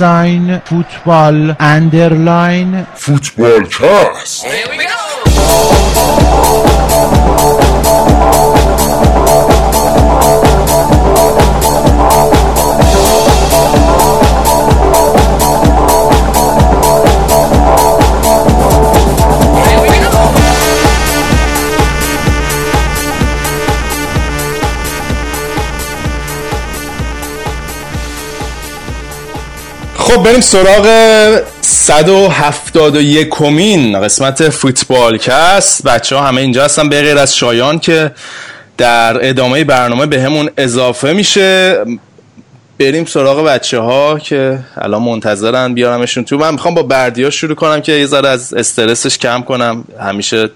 ساین فوتبال اندرلاین فوتبال کست خب بریم سراغ 171 کمین قسمت فوتبال کست بچه ها همه اینجا هستن. به غیر از شایان که در ادامه برنامه به همون اضافه میشه. بریم سراغ بچه ها که الان منتظرن بیارمشون تو. من می‌خوام با بردیا شروع کنم که یه ذره از استرسش کم کنم. همیشه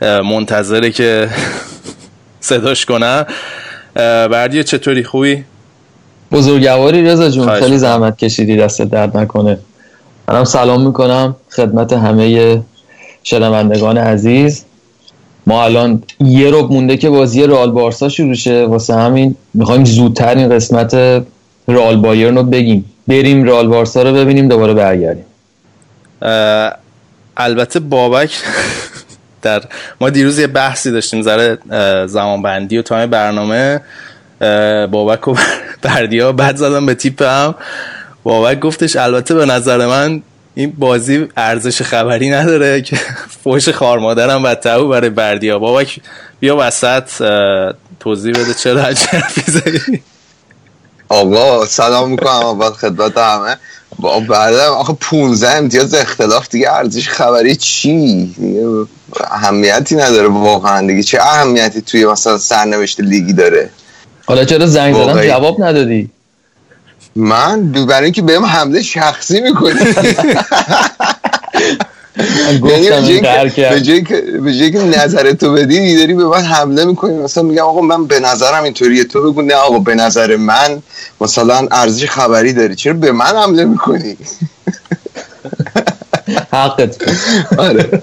منتظره که صداش کنم بردیا چطوری؟ خوبی؟ بزرگواری رضا جون خیلی زحمت کشیدی دست درد نکنه. منم سلام می‌کنم خدمت همه شنوندگان عزیز. ما الان یه رو مونده که بازی رال بارسا شروع شه. واسه همین می‌خوایم زودتر این قسمت رال بایرن رو بگیم. بریم رال بارسا رو ببینیم دوباره برگردیم. البته بابک در ما دیروز یه بحثی داشتیم زره زمانبندی و تایم برنامه. بابک و بردیا. بعد زدم به تیپ هم بابک گفتش البته به نظر من این بازی ارزش خبری نداره که فوش خار مادرم بدتر برای بردیا. بابک بیا وسط توضیح بده چرا حرفی آقا سلام می‌کنم. اول خدمت همه. با بعد آخه 15 امتیاز اختلاف. دیگه ارزش خبری چی؟ دیگه اهمیتی نداره واقعا. دیگه چه اهمیتی توی مثلا سرنوشت لیگی داره؟ حالا چرا زنگ زدم؟ جواب ندادی. من برای اینکه بهم حمله شخصی می‌کنی. یعنی به جایی که نظر تو بدی داری به من حمله می‌کنی. مثلا میگم آقا من به نظرم اینطوریه. تو بگو نه آقا به نظر من مثلا ارزش خبری داری. چرا به من حمله می‌کنی؟ حقت. آره.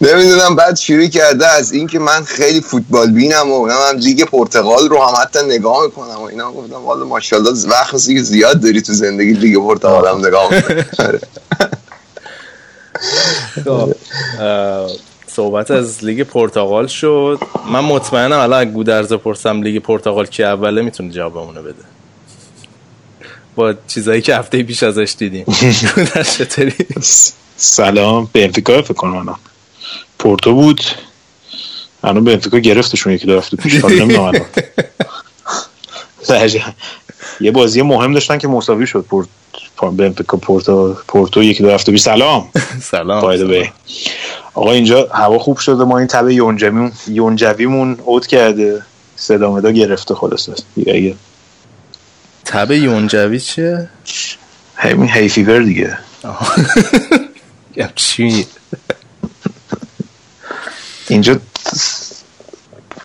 نمی‌دونم بعد شروع کرده از اینکه من خیلی فوتبال بینم و من لیگ پرتغال رو هم حتی نگاه می‌کنم و اینا. گفتم والا ماشاءالله وقت زیاد داری تو زندگی لیگ پرتغال هم نگاه خب، صحبت از لیگ پرتغال شد. من مطمئنم الان گودرز پرسم لیگ پرتغال کی اوله می‌تونه جوابمونو بده. با چیزایی که هفته پیش ازش دیدیم. سلام بنفیکا فکر کنم پورتو بود. الان بنفیکا گرفتشون یکی دو هفته پیش. نمی‌دونم یه بازی مهم داشتن که مساوی شد. پورت بنفیکا پورتو پورتو یکی دو هفته پیش. سلام. سلام به آقا اینجا هوا خوب شده. ما این تبع یونجویمون یونجویمون اوت کرده. صدا مدا گرفته خلاصه. دیگه تبع یونجوی چیه؟ همین هی فیور دیگه. چی؟ اینجا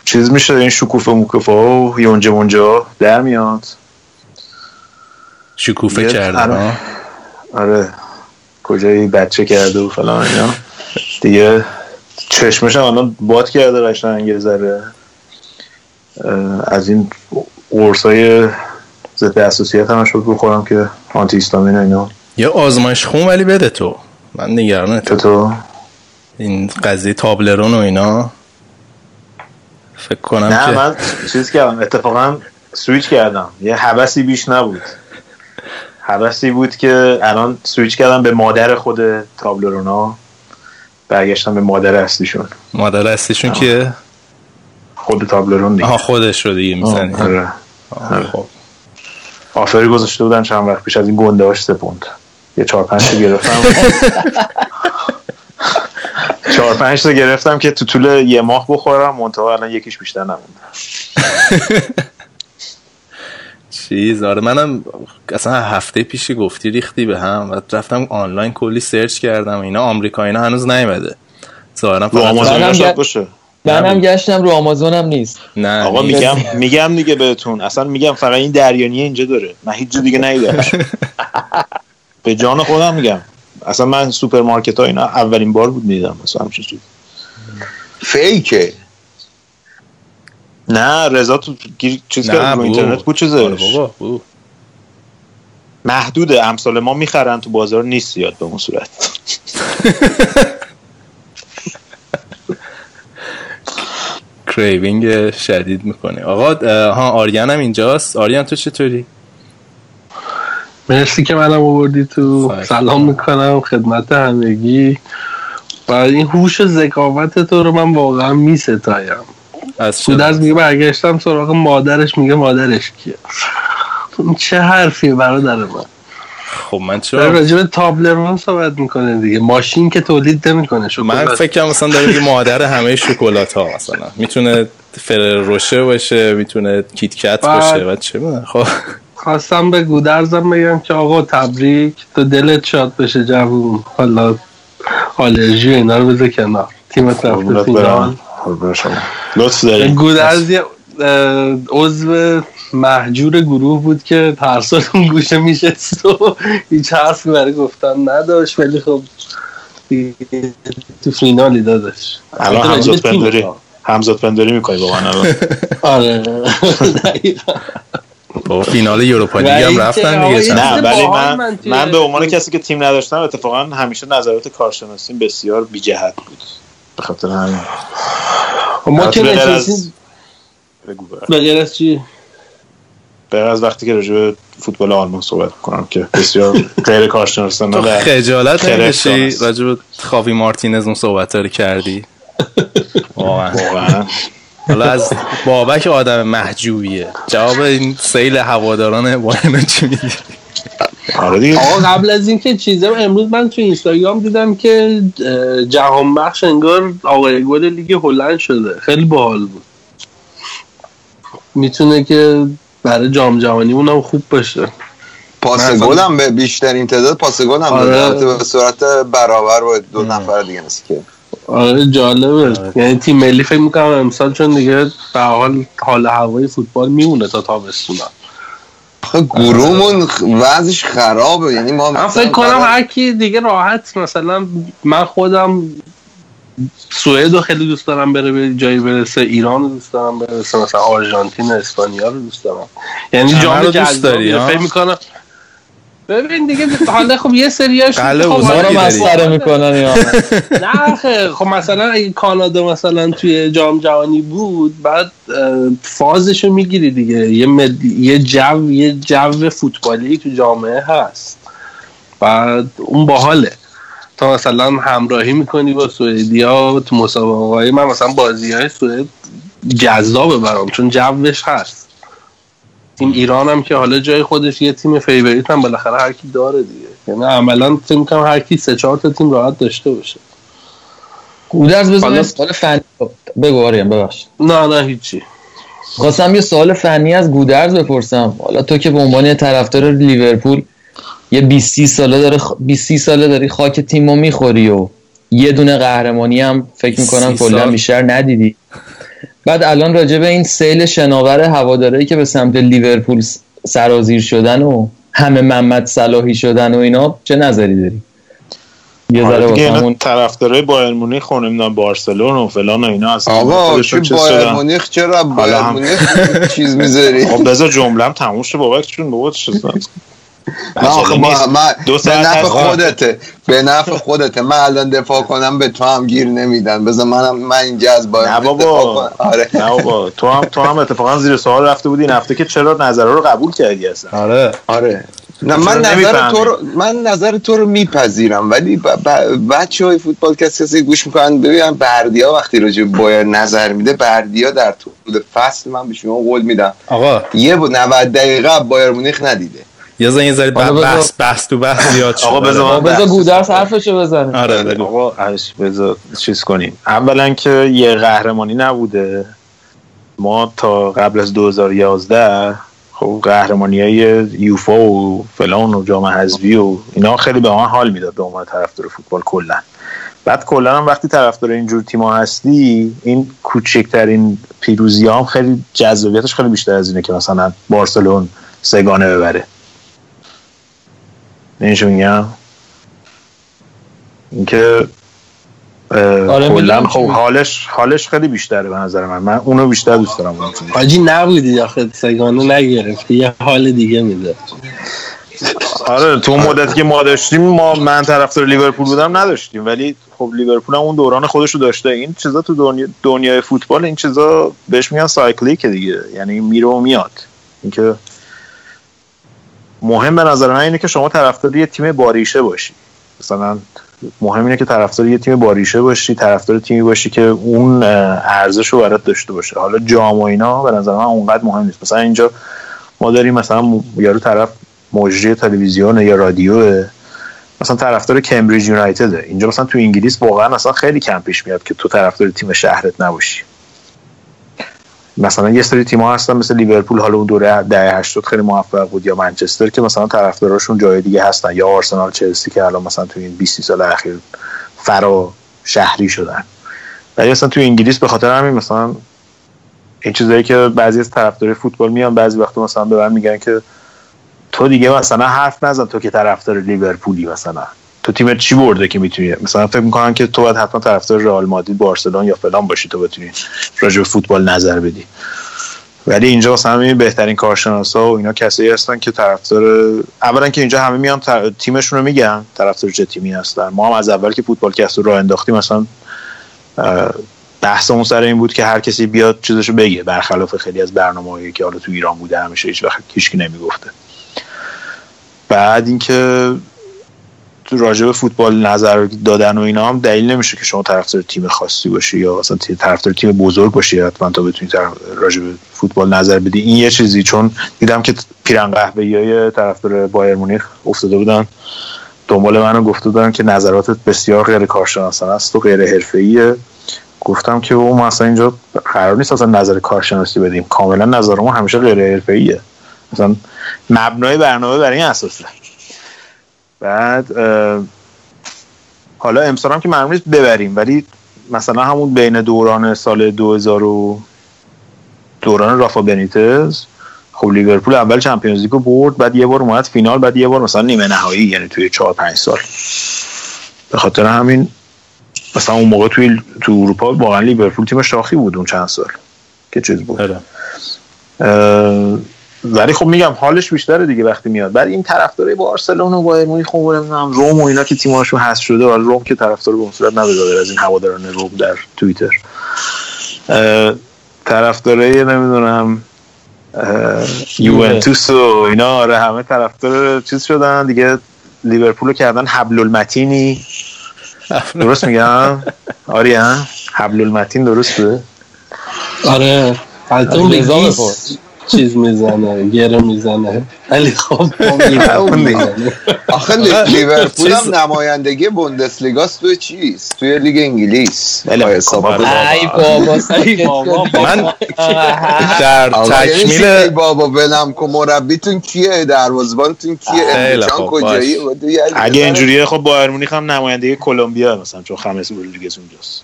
چیز میشه این شکوفه موکوفه و یونجه مونجا در میاد. شکوفه کرده آره, آره. کجایی بچه کرده و فلان اینا. دیگه چشمش الان باد کرده قشنگ یه ذره. از این های ضد حساسیت همش رو بخورم که آنتی هیستامین اینا. یه آزمایش خون ولی بده تو. من نگرانه تو. این قضیه تابلرون و اینا. فکر کنم نه که من چیز کردم اتفاقا سویچ کردم. یه حبسی بیش نبود. حبسی بود که الان سویچ کردم به مادر خود تابلرونا. برگشتم به مادر اصلیشون. مادر اصلیشون که خود تابلرون دیگه. آها خودش رو دیگه می‌زنی. آره. آره. خب. آفری گذاشته بودن چند وقت پیش از این گنده هاش سپوند. یه چهار پنج گرفتم. چهار پنج تا گرفتم که تو طول یه ماه بخورم منتها الان یکیش بیشتر نمونده. چیز آره منم اصلا هفته پیشی گفتی ریختی به هم و رفتم آنلاین کلی سرچ کردم اینا آمریکایی هنوز نیومده. ظاهرا رو آمازون باشه. منم گشتم رو آمازون هم نیست. نه آقا میگم میگم دیگه بهتون. اصلا میگم فقط این دریانیه اینجا داره. من هیچ جو دیگه نیدمش به جان خودم میگم. اصلا من سوپرمارکت ها اینا اولین بار بود میدم مثلا همچین چیز فیکه. نه رضا تو چیز که رو اینترنت بود چیزش؟ آره بابا محدود امثال ما می‌خرن تو بازار نیست زیاد به اون صورت. کریوینگ شدید می‌کنه آقا ها آریان هم اینجاست. آریان تو چطوری؟ مرسی که منم آوردی تو. سلام می‌کنم خدمت همگی. و این هوش ذکاوت تو رو من واقعا میستایم. از از میگه برگشتم سراغ مادرش میگه مادرش کیه؟ چه حرفیه برادر من؟ خب من چرا؟ راجع به تابلرون صحبت می‌کنه دیگه. ماشین که تولید نمی‌کنه من فکر کنم مثلا داره میگه مادر همه شکلات ها مثلا. می‌تونه فرر روشه باشه می‌تونه کیت کت باشه و چه خب. خواستم به گودرزم بگم که آقا تبریک. تو دلت شاد بشه جوون. حالا آلرژی اینا رو بذار کنار. تیمت رفته فینال لطف داریم گودرز یه عضو محجور گروه بود که هر سال اون گوشه میشست و هیچ حرفی برای گفتن نداشت. ولی خب تو فینالی دادش الان همزاد پنداری؟ همزاد پنداری می‌کنی با من آره. با فینال یوروپا لیگ هم رفتن دیگه نه ولی من من به عنوان کسی که تیم نداشتم اتفاقا همیشه نظرات کارشناسیم بسیار بی جهت بود. به خاطر همین. ما که نشستیم. به غیر از چی؟ به از وقتی که راجع به فوتبال آلمان صحبت کنم که بسیار غیر کارشناسانه خجالت نمیشی راجع به خاوی مارتینز اون صحبت رو کردی؟ واقعا. حالا از بابک آدم محجوبیه. جواب این سیل هواداران بایرن چی میگی؟ آره آقا قبل از اینکه چیزم امروز من تو اینستاگرام دیدم که جهان بخش انگار آقای گل لیگ هلند شده. خیلی باحال بود. می‌تونه که برای جام جهانی هم خوب باشه. پاس گل هم به بیشترین تعداد پاس گل هم آره. به صورت برابر با دو نفر دیگه نیست که. آره جالبه. یعنی تیم ملی فکر می‌کنم امسال چون دیگه به حال حال هوای فوتبال میمونه تا تابستون گروهمون وضعش خرابه. یعنی ما من فکر کنم هر کی دیگه راحت مثلا من خودم سوئد رو خیلی دوست دارم بره به جایی برسه ایران رو دوست دارم برسه مثلا آرژانتین اسپانیا رو دوست دارم. یعنی جام دوست داری فکر می‌کنم ببین دیگه حالا خب یه سریاش خب رو مسخره می‌کنن یا نه؟ خب مثلا اگه کانادا مثلا توی جام جهانی بود بعد فازشو می‌گیری دیگه. یه مد... یه جو یه جو فوتبالی تو جامعه هست. بعد اون باحاله. تا مثلا همراهی می‌کنی با سوئدیا تو مسابقه من مثلا بازی های سوئد جذابه برام چون جوش هست. تیم ایران هم که حالا جای خودش یه تیم favorite هم بالاخره هر کی داره دیگه. یعنی عملا فکر می‌کنم هر کی سه چهار تا تیم راحت داشته باشه. گودرز بزن سوال فنی. بگو آریم ببخش. نه نه هیچی. خواستم یه سوال فنی از گودرز بپرسم. حالا تو که به عنوان طرفدار لیورپول یه 20 ساله داره 20 ساله داری خاک تیمو می‌خوری و یه دونه قهرمانی هم فکر می‌کنم کلا بیشتر ندیدی. بعد الان راجع به این سیل شناور هواداری که به سمت لیورپول سرازیر شدن و همه محمد صلاحی شدن و اینا چه نظری داری؟ یه ذره واسمون طرفدارای بایر مونیخ و نمی‌دونم بارسلون و فلان و اینا اصلا آقا چه بایر مونیخ؟ چرا بایر مونیخ چیز می‌ذاری؟ خب بذار جمله‌ام تموم شه بابک چون بابا آخه ما به نفع خودته. به نفع خودته. من الان دفاع کنم به تو هم گیر نمیدن. بذار منم من اینجا از باید نه بابا. آره. نه بابا. تو هم تو هم اتفاقا زیر سوال رفته بودی این هفته که چرا نظر رو قبول کردی اصلا؟ آره. آره. نه من نظر تو رو من نظر تو رو میپذیرم ولی بچه های فوتبال کسی گوش می‌کنن ببینم بردیا وقتی راجع بایر نظر میده بردیا در طول فصل من به شما قول میدم. آقا. یه 90 دقیقه بایر مونیخ ندیده. یا زنگ زدید بحث بحث تو بحث زیاد شد. آقا بذار بذار گودرس حرفشو بزنه آره بگو. آقا بذار چیز کنیم. اولا که یه قهرمانی نبوده. ما تا قبل از 2011 خب قهرمانی های یوفا و فلان و جام حذفی و اینا خیلی به من حال می‌داد به عنوان طرفدار فوتبال کلا. بعد کلا هم وقتی طرفدار اینجور تیم‌ها هستی این کوچکترین پیروزی هم خیلی جذابیتش خیلی بیشتر از اینه که مثلا بارسلون سگانه ببره. میگم اینکه آره کلا خب حالش حالش خیلی بیشتره به نظر من. من اونو بیشتر دوست دارم. حاجی نبودی آخه سگانه نگرفتی. یه حال دیگه میده. آره تو مدتی که ما داشتیم ما من طرفدار لیورپول بودم نداشتیم. ولی خب لیورپول هم اون دوران خودش رو داشته. این چیزا تو دنیا دنیای فوتبال این چیزا بهش میگن سایکلیک دیگه. یعنی میره و میاد. اینکه مهم به نظر من اینه که شما طرفدار یه تیم باریشه باشی. مثلا مهم اینه که طرفدار یه تیم باریشه باشی طرفدار تیمی باشی که اون ارزش رو برات داشته باشه. حالا جام و اینا به نظر من اونقدر مهم نیست. مثلا اینجا ما داریم مثلا یارو طرف مجری تلویزیون یا رادیو مثلا طرفدار کمبریج یونایتد اینجا مثلا تو انگلیس واقعا مثلا خیلی کم پیش میاد که تو طرفدار تیم شهرت نباشی. مثلا یه سری تیم ها هستن مثل لیورپول حالا اون دوره دهه 80 خیلی موفق بود یا منچستر که مثلا طرفداراشون جای دیگه هستن یا آرسنال چلسی که الان مثلا تو این 20 سال اخیر فرا شهری شدن. ولی مثلا تو انگلیس به خاطر همین مثلا این چیزایی که بعضی از طرفدار فوتبال میان بعضی وقتا مثلا به من میگن که تو دیگه مثلا حرف نزن تو که طرفدار لیورپولی مثلا. تو تیم چی برده که می‌تونی؟ مثلا فکر می‌کنن که تو باید حتما طرفدار رئال مادرید بارسلون یا فلان باشی تو بتونی راجع فوتبال نظر بدی. ولی اینجا مثلا همین بهترین کارشناسا و اینا کسایی هستن که طرفدار اولا که اینجا همه میان تیمشون رو میگن طرفدار چه تیمی هستن. ما هم از اول که فوتبال کست رو راه انداختیم مثلا بحثمون سر این بود که هر کسی بیاد چیزشو بگه برخلاف خیلی از برنامه‌هایی که حالا تو ایران بوده همیشه هیچ وقت هیچکی نمی‌گفته. بعد اینکه راجع به فوتبال نظر دادن و اینا هم دلیل نمیشه که شما طرفدار تیم خاصی باشی یا مثلا طرفدار تیم بزرگ باشی حتما تا بتونی راجع به فوتبال نظر بدی. این یه چیزی چون دیدم که پیرن های طرفدار بایر مونیخ افتاده بودن. دنبال منو گفته بودن که نظراتت بسیار غیر کارشناسانه است و غیر حرفه‌ایه. گفتم که او مثلا اینجا قرار نیست اصلا نظر کارشناسی بدیم. کاملا نظرمون همیشه غیر حرفه‌ایه. مثلا مبنای برنامه برای این اساسه بعد حالا امسال هم که معلوم نیست ببریم ولی مثلا همون بین دوران سال 2000 و دوران رافا بنیتز خب لیورپول اول چمپیونز لیگو برد بعد یه بار اومد فینال بعد یه بار مثلا نیمه نهایی یعنی توی 4 5 سال. به خاطر همین مثلا اون موقع توی تو اروپا واقعا لیورپول تیم شاخی بود اون چند سال. که چیز بود. آره. ولی خب میگم حالش بیشتره دیگه وقتی میاد. بعد این طرفدارای بارسلون و بایر مونیخ خب نمی‌دونم روم و اینا که تیماشون هست شده ولی روم که طرفدار به صورت نداره از این هواداران روم در توییتر. طرفدارای نمی‌دونم یوونتوس و اینا آره همه طرفدار چیز شدن. دیگه لیورپول کردن حبل المتینی درست میگم؟ آریان حبل المتین درسته آره. البته چیز می‌زنه گره می‌زنه. ولی خب آخه لیورپول هم نمایندگی بوندسلیگاست توی چیز؟ توی لیگ انگلیس. ای بابا من در تکمیل بابا بلم کو مربیتون کیه؟ دروازه‌بانتون کیه؟ کجایی؟ اگه اینجوریه خب بایر مونیخ هم نمایندگی کلمبیا مثلا چون خمس بوندسلیگاست اونجاست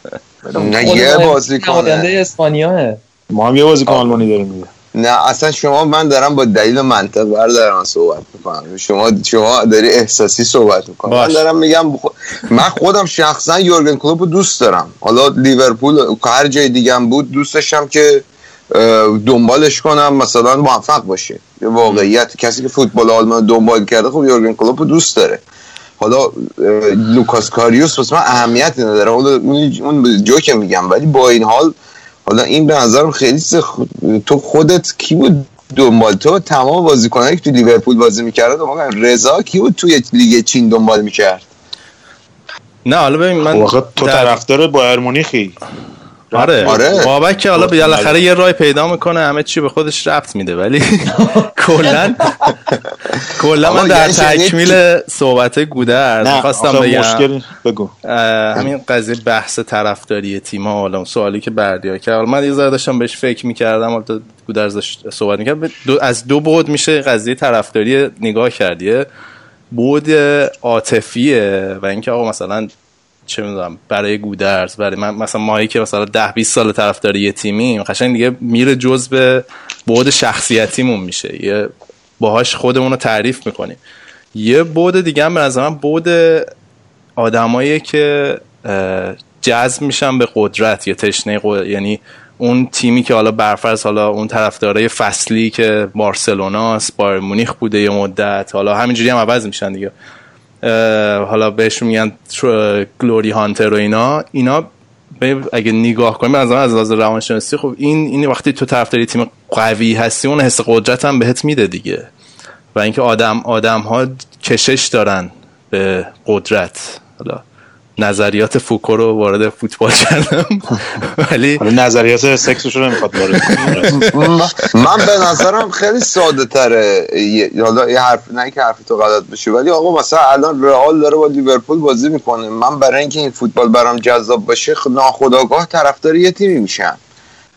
نه یه بازی کنه نماینده اسپانیاه. ما هم یه بازیکن آلمانی داریم نه اصلا شما من دارم با دلیل منطق بر دارم صحبت می‌کنم. شما شما داری احساسی صحبت می‌کنم من دارم میگم من خودم شخصا یورگن کلوپ رو دوست دارم. حالا لیورپول هر جای دیگه هم بود دوست داشتم که دنبالش کنم مثلا موفق باشه. یه واقعیت کسی که فوتبال آلمان دنبال کرده خب یورگن کلوپ رو دوست داره. حالا لوکاس کاریوس واسه من اهمیتی نداره. اون جوک میگم ولی با این حال حالا این به نظرم خیلی تو خودت کی بود دنبال؟ تو تمام بازیکنایی که تو لیورپول بازی می‌کرد دنبال رضا کی بود توی لیگ چین دنبال می‌کرد؟ نه حالا ببین من خب تو طرفدار بایرن مونیخی. آره. آره. بابک که حالا بالاخره یه رای پیدا می‌کنه همه چی به خودش ربط میده ولی کلا کلا من در یعنی تکمیل صحبت گودرز خواستم بگم. بگو. همین قضیه بحث طرفداری تیم ها حالا سوالی که بردیا کرد. من یه ذره داشتم بهش فکر می‌کردم حالا گودرز صحبت می‌کرد. از دو بود میشه قضیه طرفداری نگاه کردیه بود عاطفیه و اینکه آقا مثلا چه می‌دونم برای گودرز برای من مثلا ماهی که مثلا ده 20 سال طرفدار یه تیمی قشنگ دیگه میره جز به بعد شخصیتیمون میشه یه باهاش خودمون رو تعریف می‌کنیم یه بود دیگه هم به نظر من بود آدمایی که جذب میشن به قدرت یا تشنه قدرت. یعنی اون تیمی که حالا برفرض حالا اون طرفدارای فصلی که بارسلوناست بایر مونیخ بوده یه مدت حالا همینجوری هم عوض میشن دیگه حالا بهش میگن گلوری هانتر و اینا. اینا اگه نگاه کنیم از از لحاظ روانشناسی خب این این وقتی تو طرفداری تیم قوی هستی اون حس قدرت هم بهت میده دیگه. و اینکه آدم آدم ها کشش دارن به قدرت. حالا نظریات فوکو رو وارد فوتبال کردم. ولی نظریات سکسش رو نمی‌خواد وارد من به نظرم خیلی ساده تره. حالا یه حرف نه که حرفی تو غلط بشه ولی آقا مثلا الان رئال داره با لیورپول بازی می‌کنه. من برای اینکه این فوتبال برام جذاب باشه ناخداگاه طرفدار یه تیمی میشم.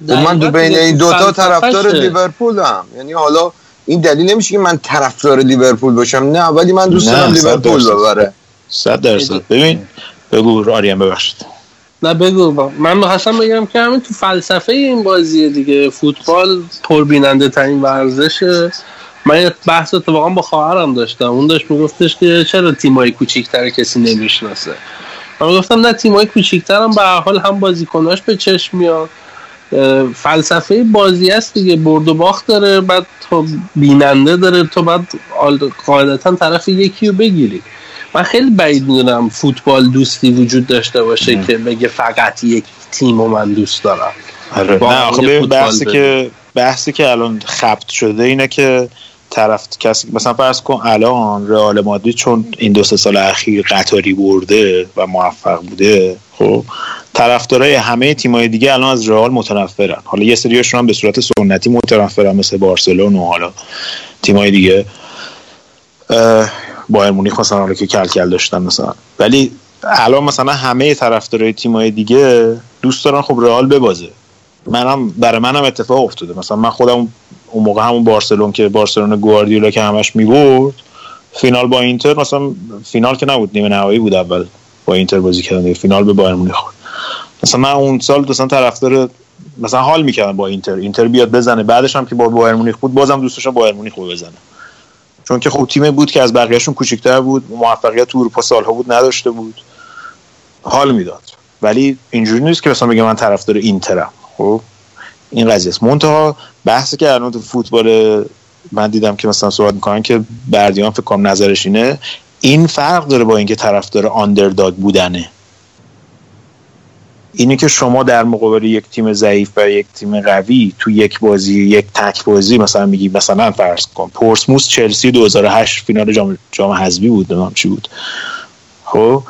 و من دو بین این دوتا طرفدار لیورپول هم یعنی حالا این دلیل نمیشه که من طرفدار لیورپول باشم. نه ولی من دوست دارم لیورپول ببره. صد درصد. ببین بگو آریان ببخشید. نه بگو. با. من می‌خواستم بگم که همین تو فلسفه این بازیه دیگه. فوتبال پربیننده ترین ورزشه. من بحث اتفاقا با خواهرم داشتم. اون داشت میگفتش که چرا تیمای کوچیکتر کسی نمی‌شناسه؟ من گفتم نه تیمای کوچیکتر هم به حال هم بازیکناش به چشم میاد. فلسفه بازی است دیگه. برد و باخت داره بعد تو بیننده داره. تو بعد قاعدتا طرف یکی رو بگیری. من خیلی بعید می‌دونم فوتبال دوستی وجود داشته باشه که بگه فقط یک تیم و من دوست دارم. آره. نه آخه بحثی که بحثی که الان خبت شده اینه که طرف کسی مثلا فرض کن الان رئال مادرید چون این دو سه سال اخیر قطاری برده و موفق بوده خب طرفدارای همه تیمای دیگه الان از رئال متنفرن. حالا یه سریاشون هم به صورت سنتی متنفرن مثل بارسلون و حالا تیمای دیگه. بایر مونیخ مثلا حالا که کل کل داشتن مثلا. ولی الان مثلا همه طرفدارای تیمای دیگه دوست دارن خب رئال ببازه. منم برای منم اتفاق افتاده. مثلا من خودم اون موقع همون بارسلون که بارسلون گواردیولا که همش می‌برد فینال با اینتر مثلا فینال که نبود نیمه نهایی بود اول با اینتر بازی کردن فینال به بایر مونیخ مثلا من اون سال مثلا طرفدار مثلا حال می‌کردم با اینتر. اینتر بیاد بزنه. بعدش هم که با بایر مونیخ بود بازم دوست داشتم بایر مونیخ بزنه. چون که خب تیم بود که از بقیهشون کوچکتر بود موفقیت تو اروپا سالها بود نداشته بود. حال می‌داد. ولی اینجوری نیست که مثلا بگم من طرفدار اینترم. خب؟ این قضیه است. منتها بحثی که الان تو فوتبال من دیدم که مثلا صحبت می‌کنن که بردیان فکر کنم نظرش اینه این فرق داره با اینکه طرفدار آندرداگ بودنه. اینه که شما در مقابل یک تیم ضعیف و یک تیم قوی تو یک بازی یک تک بازی مثلا میگی مثلا فرض کن پورسموس چلسی 2008 فینال جام جام حذفی بود نمی‌دونم چی بود. خب؟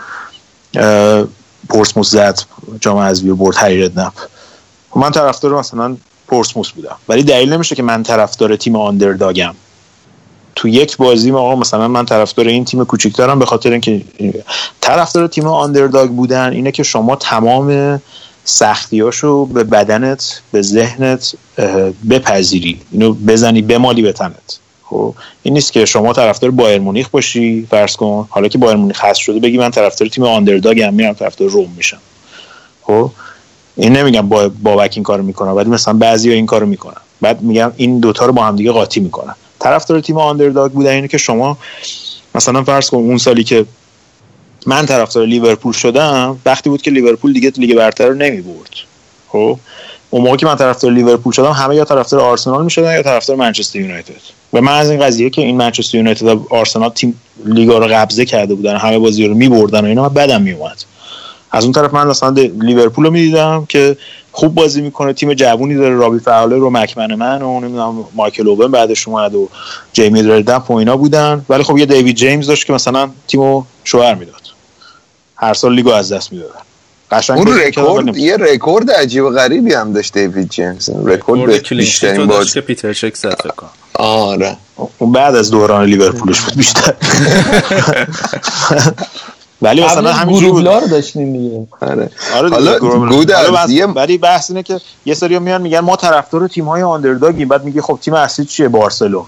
پورسموس زد جام حذفی برد هری نپ من طرفدار مثلا پورسموس بودم. ولی دلیل نمیشه که من طرفدار تیم آندرداگم. تو یک بازی ما مثلا من طرفدار این تیم کوچیکترم به خاطر اینکه طرفدار تیم آندرداگ بودن اینه که شما تمام سختیاشو به بدنت به ذهنت بپذیری. اینو بزنی بمالی به تنت. خب این نیست که شما طرفدار بایر مونیخ باشی فرض کن. حالا که بایر مونیخ هست شده بگی من طرفدار تیم آندرداگم میرم طرفدار روم میشم. خب این نمیگم با بابک این کارو می‌کنه ولی مثلا بعضی این کارو می‌کنن. بعد میگم این دوتا رو با هم دیگه قاطی می‌کنن. طرفدار تیم آندرداگ بودن. اینه که شما مثلا فرض کن اون سالی که من طرفدار لیورپول شدم وقتی بود که لیورپول دیگه لیگ برتر رو نمی برد خب؟ اون موقع که من طرفدار لیورپول شدم همه یا طرفدار آرسنال می‌شدن یا طرفدار منچستر یونایتد. و من از این قضیه که این منچستر یونایتد و آرسنال تیم لیگا رو قبضه کرده بودن همه بازی رو میبردن و اینا بدم میومد از اون طرف من مثلا لیورپول رو می‌دیدم که خوب بازی می‌کنه. تیم جوونی داره. رابی فاولر و مک‌منمن و نمی‌دونم مایکل اوون بعدش اومد و جیمی ردنپ و اینا بودن. ولی خب یه دیوید جیمز داشت که مثلا تیمو شوهر می‌داد. هر سال لیگو از دست می‌دادن قشنگ اون رکورد یه رکورد عجیب و غریبی هم داشت دیوید جیمز. رکورد بیشترین باز که پیتر چک زد آره. اون بعد از دوران لیورپولش بود بیشتر. ولی مثلا همین بود. رو داشتیم دیگه. آره. آره حالا گود ولی بحث اینه که یه سری میان میگن ما طرفدار تیم های آندرداگیم بعد میگه خب تیم اصلی چیه؟ بارسلون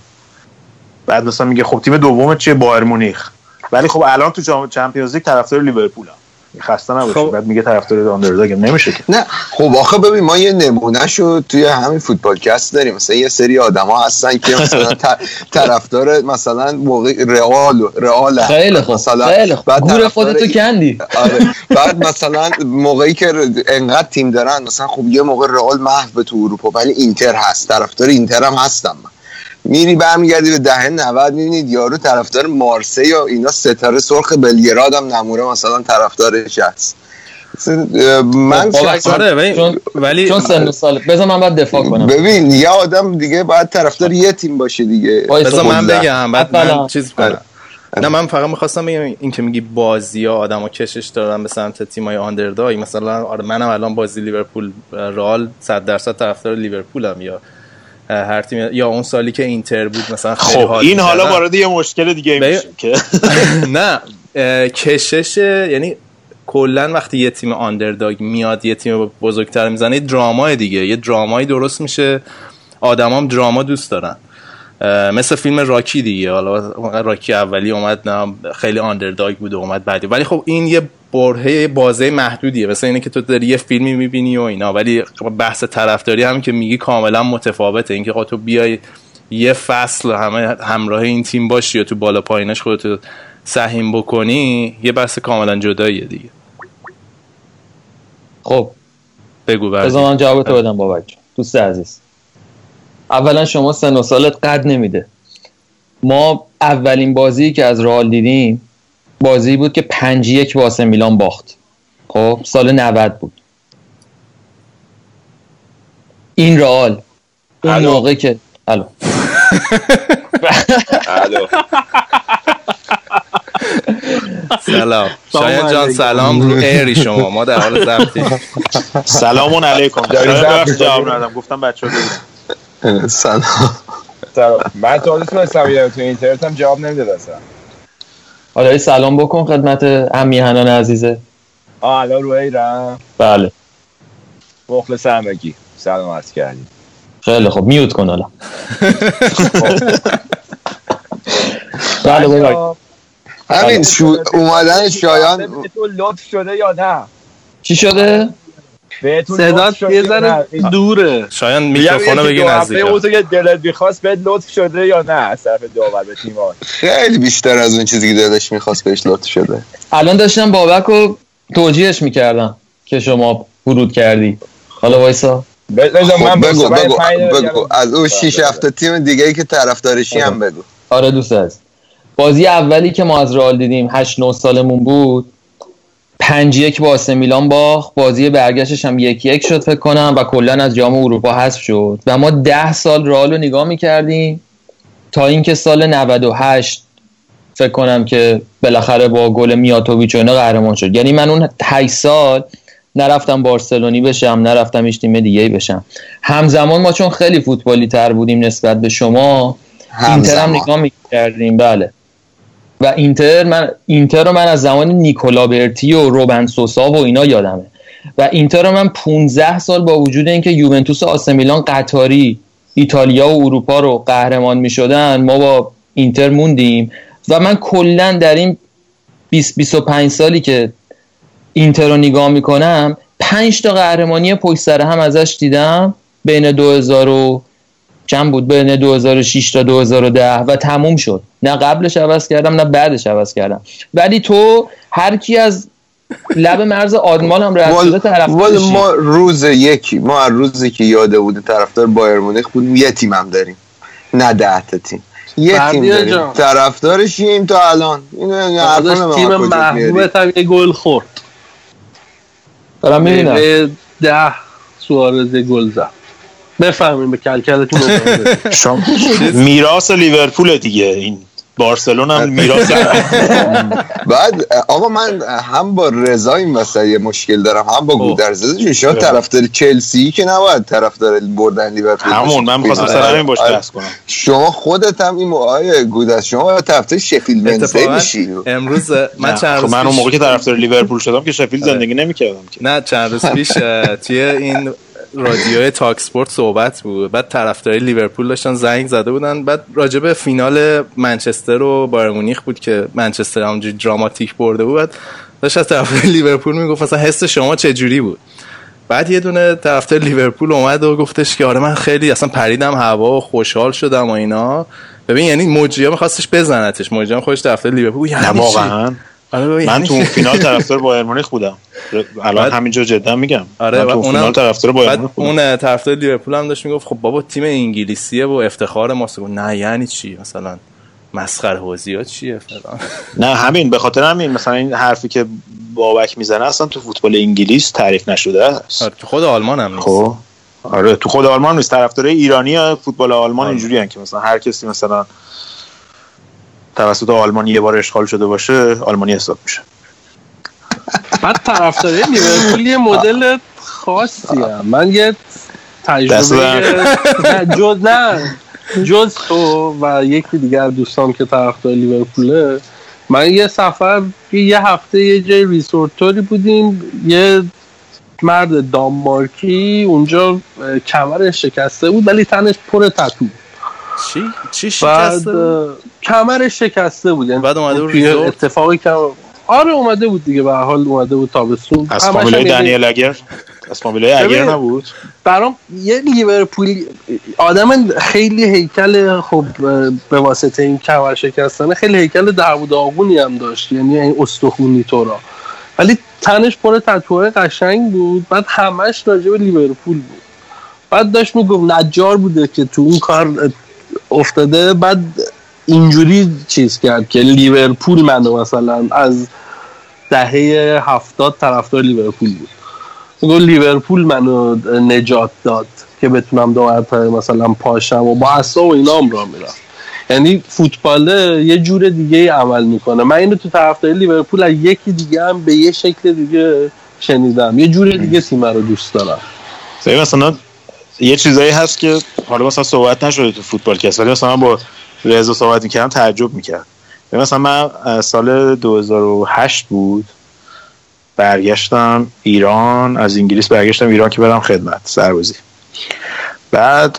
بعد مثلا میگه خب تیم دوم چیه؟ بایر مونیخ. ولی خب الان تو جام چمپیونز لیگ طرفدار لیورپولم خسته نباشی بعد میگه طرفدار آندرداگ نمیشه که. نه خب آخه ببین ما یه نمونه شو توی همین فوتبالکست داریم. مثلا یه سری آدما هستن که مثلا طرفدار مثلا موقع رئال رئال خیلی خوب مثلا خیلی خوب. بعد گور خودتو کندی. آره. بعد مثلا موقعی که انقدر تیم دارن مثلا خب یه موقع رئال محو تو اروپا ولی اینتر هست. طرفدار اینتر هم هستم من. میری برمیگردی به دهه 90 می‌بینید یارو طرفدار مارسی یا اینا ستاره سرخ بلگراد هم نمونه مثلا طرفدارش هست من خب، آره ولی چون- ولی چون سن و ساله بذار من باید دفاع کنم. ببین یه آدم دیگه باید طرفدار یه تیم باشه دیگه. بذار من خب، بگم بعد من. چیز کنم. نه من فقط می‌خواستم بگم این که میگی بازی ها آدم ها کشش دارن به سمت تیم های آندرداگ مثلا آره منم الان بازی لیورپول رئال 100 درصد طرفدار لیورپولم یا هر تیم یا اون سالی که اینتر بود مثلا خیلی خب حال این حالا. وارد یه مشکل دیگه میشه که. نه کشش یعنی کلا وقتی یه تیم آندرداگ میاد یه تیم بزرگتر می‌زنه یه درامای دیگه یه درامایی درست میشه. آدمام دراما دوست دارن. مثل فیلم راکی دیگه. حالا راکی اولی اومد نه خیلی آندرداگ بود و اومد بعدی. ولی خب این یه برهه بازه محدودیه. مثل اینه که تو داری یه فیلمی می‌بینی و اینا. ولی بحث طرفداری هم که میگی کاملا متفاوته. اینکه خب تو بیای یه فصل همه همراه این تیم باشی یا تو بالا پایینش خودتو سهیم بکنی یه بحث کاملا جداییه دیگه. خب. بگو بذار من جواب تو بدم بابک. دوست عزیز. اولا شما سن و سالت قد نمیده. ما اولین بازی که از رئال دیدیم بازی بود که پنج یک واسه میلان باخت. خب سال 90 بود. این رئال اون. موقع که الو. الو. سلام. شاید جان. سلام رو ایری شما. ما در حال ضبطی سلامون علیکم. جواب؟ ندادم. گفتم بچه ها سلام. سلام. من تازه تونستم یه تو اینترنت هم جواب نمی‌داد اصلا. حالا سلام بکن خدمت امی حنان عزیزه. آه الان رو ایرم بله. مخلص همگی سلام عرض کردیم. خیلی خب میوت کن حالا. بله بابک همین شو... اومدن شایان بهتون لطف شده یا نه؟ چی شده؟ بهتون صدات یه ذره؟ دوره. شاید میکروفونو بگی هفته نزدیک اون تو که دلت می‌خواست بهت لطف شده یا نه از طرف داور به خیلی بیشتر از اون چیزی که دلش می‌خواست بهش لطف شده. الان داشتم بابک رو توجیهش می‌کردم که شما ورود کردی. حالا وایسا. بذار من خب بگو بگو بگو. از اون 6 7 تیم دیگه ای که طرفدارشی هم بگو. آره دوست از بازی اولی که ما از رئال دیدیم 8 9 سالمون بود. پنج یک با آسه میلان باخت. بازی برگشتش هم یک یک شد فکر کنم و کلا از جام اروپا حذف شد. و ما ده سال رئال رو نگاه می‌کردیم تا اینکه سال 98 فکر کنم که بالاخره با گل میاتوویچ و اینا قهرمان شد. یعنی من اون 8 سال نرفتم بارسلونی بشم نرفتم هیچ تیم دیگه ای بشم. همزمان ما چون خیلی فوتبالی تر بودیم نسبت به شما اینتر هم. نگاه می‌کردیم. بله. و اینتر من اینتر رو من از زمان نیکولا برتی و روبن سوسا و اینا یادمه. و اینتر رو من 15 سال با وجود اینکه یوونتوس و قطاری ایتالیا و اروپا رو قهرمان می‌شدن ما با اینتر موندیم و من کلا در این 20 25 سالی که اینتر رو نگاه می‌کنم 5 تا قهرمانی پشت سر هم ازش دیدم بین 2000 و چند بود؟ بین 2006 تا 2010 و تموم شد. نه قبلش عوض کردم نه بعدش عوض کردم. ولی تو هر کی از لب مرز آدمان هم وال طرفدارشی. ما روز یکی ما هر روزی که یاده بوده طرفدار بایر مونیخ بودیم یه تیم هم داریم. نه ده تا تیم. یه تیم داریم. جان. طرفدارشیم تا الان. اینو نمی‌دونم تیم از. محبوبت هم یه گل خورد. دارم می‌بینم. ده سوارز یه گل زد. بفهمیم به کلکلتون میراث لیورپول دیگه. این بارسلون هم میراث بعد آقا من هم با رضا این یه مشکل دارم هم با گودرزه چون شما طرفدار چلسی که نباید طرفدار بردن لیورپول همون من می‌خواستم آره. سر همین باش آره. بحث کنم. شما خودت هم این موهای گودرز شما طرفدار شفیلد اتفاقا میشی. امروز من چند خب روز من اون موقع که طرفدار لیورپول شدم که شفیلد زندگی نمی‌کردم که. نه چند روز پیش توی این رادیوی talkSPORT صحبت بود. بعد طرفدارای لیورپول داشتن زنگ زده بودن. بعد راجع به فینال منچستر و بایرن مونیخ بود که منچستر همونجوری دراماتیک برده بود. بعد داشت از طرف لیورپول می‌گفت مثلا حس شما چه جوری بود؟ بعد یه دونه طرفدار لیورپول اومد و گفتش که آره من خیلی اصلا پریدم هوا و خوشحال شدم و اینا. ببین یعنی موجیا میخواستش بزنتش. موجیا خودش طرفدار لیورپول یعنی؟ واقعا. آره من یعنی تو فینال طرفدار بایر مونیخ بودم. الان بعد- همینجا جدا میگم. آره من تو فینال طرفدار بایر مونیخ بودم. اون طرفدار لیورپول هم داشت می‌گفت خب بابا تیم انگلیسیه و افتخار ماست. گفت نه یعنی چی؟ مثلا مسخره بازی ها چیه فلان؟ نه همین به خاطر همین. مثلا این حرفی که بابک می‌زنه اصلا تو فوتبال انگلیس تعریف نشده. است آره، تو خود آلمان هم نیست. خب. آره تو خود آلمان نیست. طرفدارای ایرانی فوتبال آلمان آره. اینجوری که مثلا هر کسی مثلا توسط آلمان یه بار اشغال شده باشه آلمانی حساب میشه. بعد طرفدارای لیورپول یه مدل خاصی هم. من یه تجربه نه جز نه جز تو و یکی دیگر دوستان که طرفدار لیورپوله. من یه سفر یه هفته یه جای ریسورتوری بودیم یه مرد دانمارکی اونجا کمرش شکسته بود ولی تنش پر تتو چی؟ چی بعد شکسته اه، کمرش شکسته بود. یعنی بعد اومده بود؟ اتفاقی که آره اومده بود دیگه. به هر حال اومده بود تابستون. از فامیلای دنیل اگر از فامیلای اگر نبود. برام یه لیورپولی آدم خیلی هیکل خب به واسطه این کمر شکستنه خیلی هیکل در و داغونی هم داشت. یعنی این استخونی تو را. ولی تنش پر تتوهای قشنگ بود. بعد همش راجع به لیورپول بود. بعد داشت می‌گفت نجار بوده که تو اون کار افتاده بعد اینجوری چیز کرد که لیورپول منو مثلا از دهه هفتاد طرفدار لیورپول بود. میگو لیورپول منو نجات داد که بتونم دو مثلا پاشم و با اصلا و اینا هم را میرم یعنی فوتبال یه جور دیگه ای عمل می‌کنه. من اینو تو طرفداری لیورپول از یکی دیگه هم به یه شکل دیگه شنیدم. یه جور دیگه تیم رو دوست دارم. مثلا یه چیزایی هست که حالا مثلا صحبت نشده تو فوتبال کس ولی مثلا با رضا صحبت می‌کردم تعجب می‌کرد. مثلا من سال 2008 بود برگشتم ایران از انگلیس برگشتم ایران که برم خدمت سربازی. بعد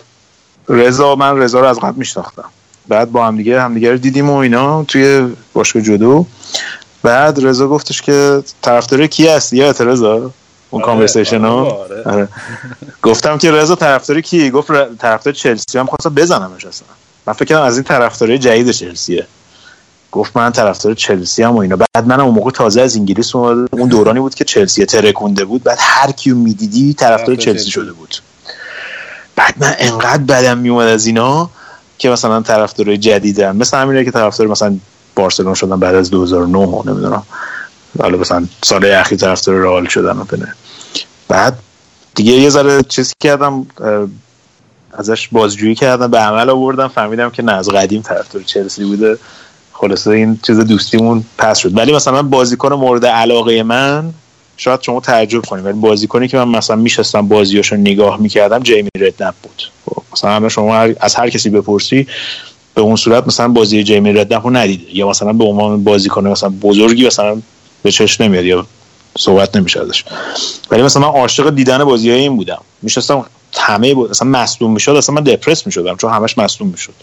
رضا من رضا رو از قبل میشناختم. بعد با هم دیگه هم دیگه رو دیدیم و اینا توی باشگاه جودو بعد رضا گفتش که طرفدار کی هستی؟ یادت رضا؟ اون کانورسیشن ها آره. آره. گفتم که رضا طرفدار کی؟ گفت طرفدار چلسی. هم خواستم بزنمش اصلا. من فکر کردم از این طرفدارای جدید چلسیه. گفت من طرفدار چلسی هم و اینا. بعد من اون موقع تازه از انگلیس اومده اون دورانی بود که چلسی ترکونده بود. بعد هر کیو می‌دیدی طرفدار چلسی. شده بود. بعد من انقدر بدم میومد از اینا که مثلا طرفدارای جدیدن. مثل همینه که طرفدار مثلا بارسلون شدن بعد از 2009 و نمی‌دونم. حالا مثلا سال اخیر طرفدار رئال شدن و بنه. بعد دیگه یه ذره چیز کردم ازش بازجویی کردم به عمل آوردم فهمیدم که نه از قدیم طرفدار چلسی بوده. خلاصه این چیز دوستیمون پس شد. ولی مثلا بازیکن مورد علاقه من شاید شما تعجب کنید ولی بازیکنی که من مثلا میشستم بازیاشو نگاه می‌کردم جیمی ردنپ بود. خب، مثلا همه شما از هر کسی بپرسی به اون صورت مثلا بازی جیمی ردنپ رو ندیده. یا مثلا به عنوان بازیکن مثلا بزرگی مثلا به چشم نمیاد یا صحبت نمیشه ازش. ولی مثلا من عاشق دیدن بازی های این بودم. میشستم همه بود مثلا مصدوم می‌شد اصلا من دپرس می‌شدم چون همش مصدوم می‌شد.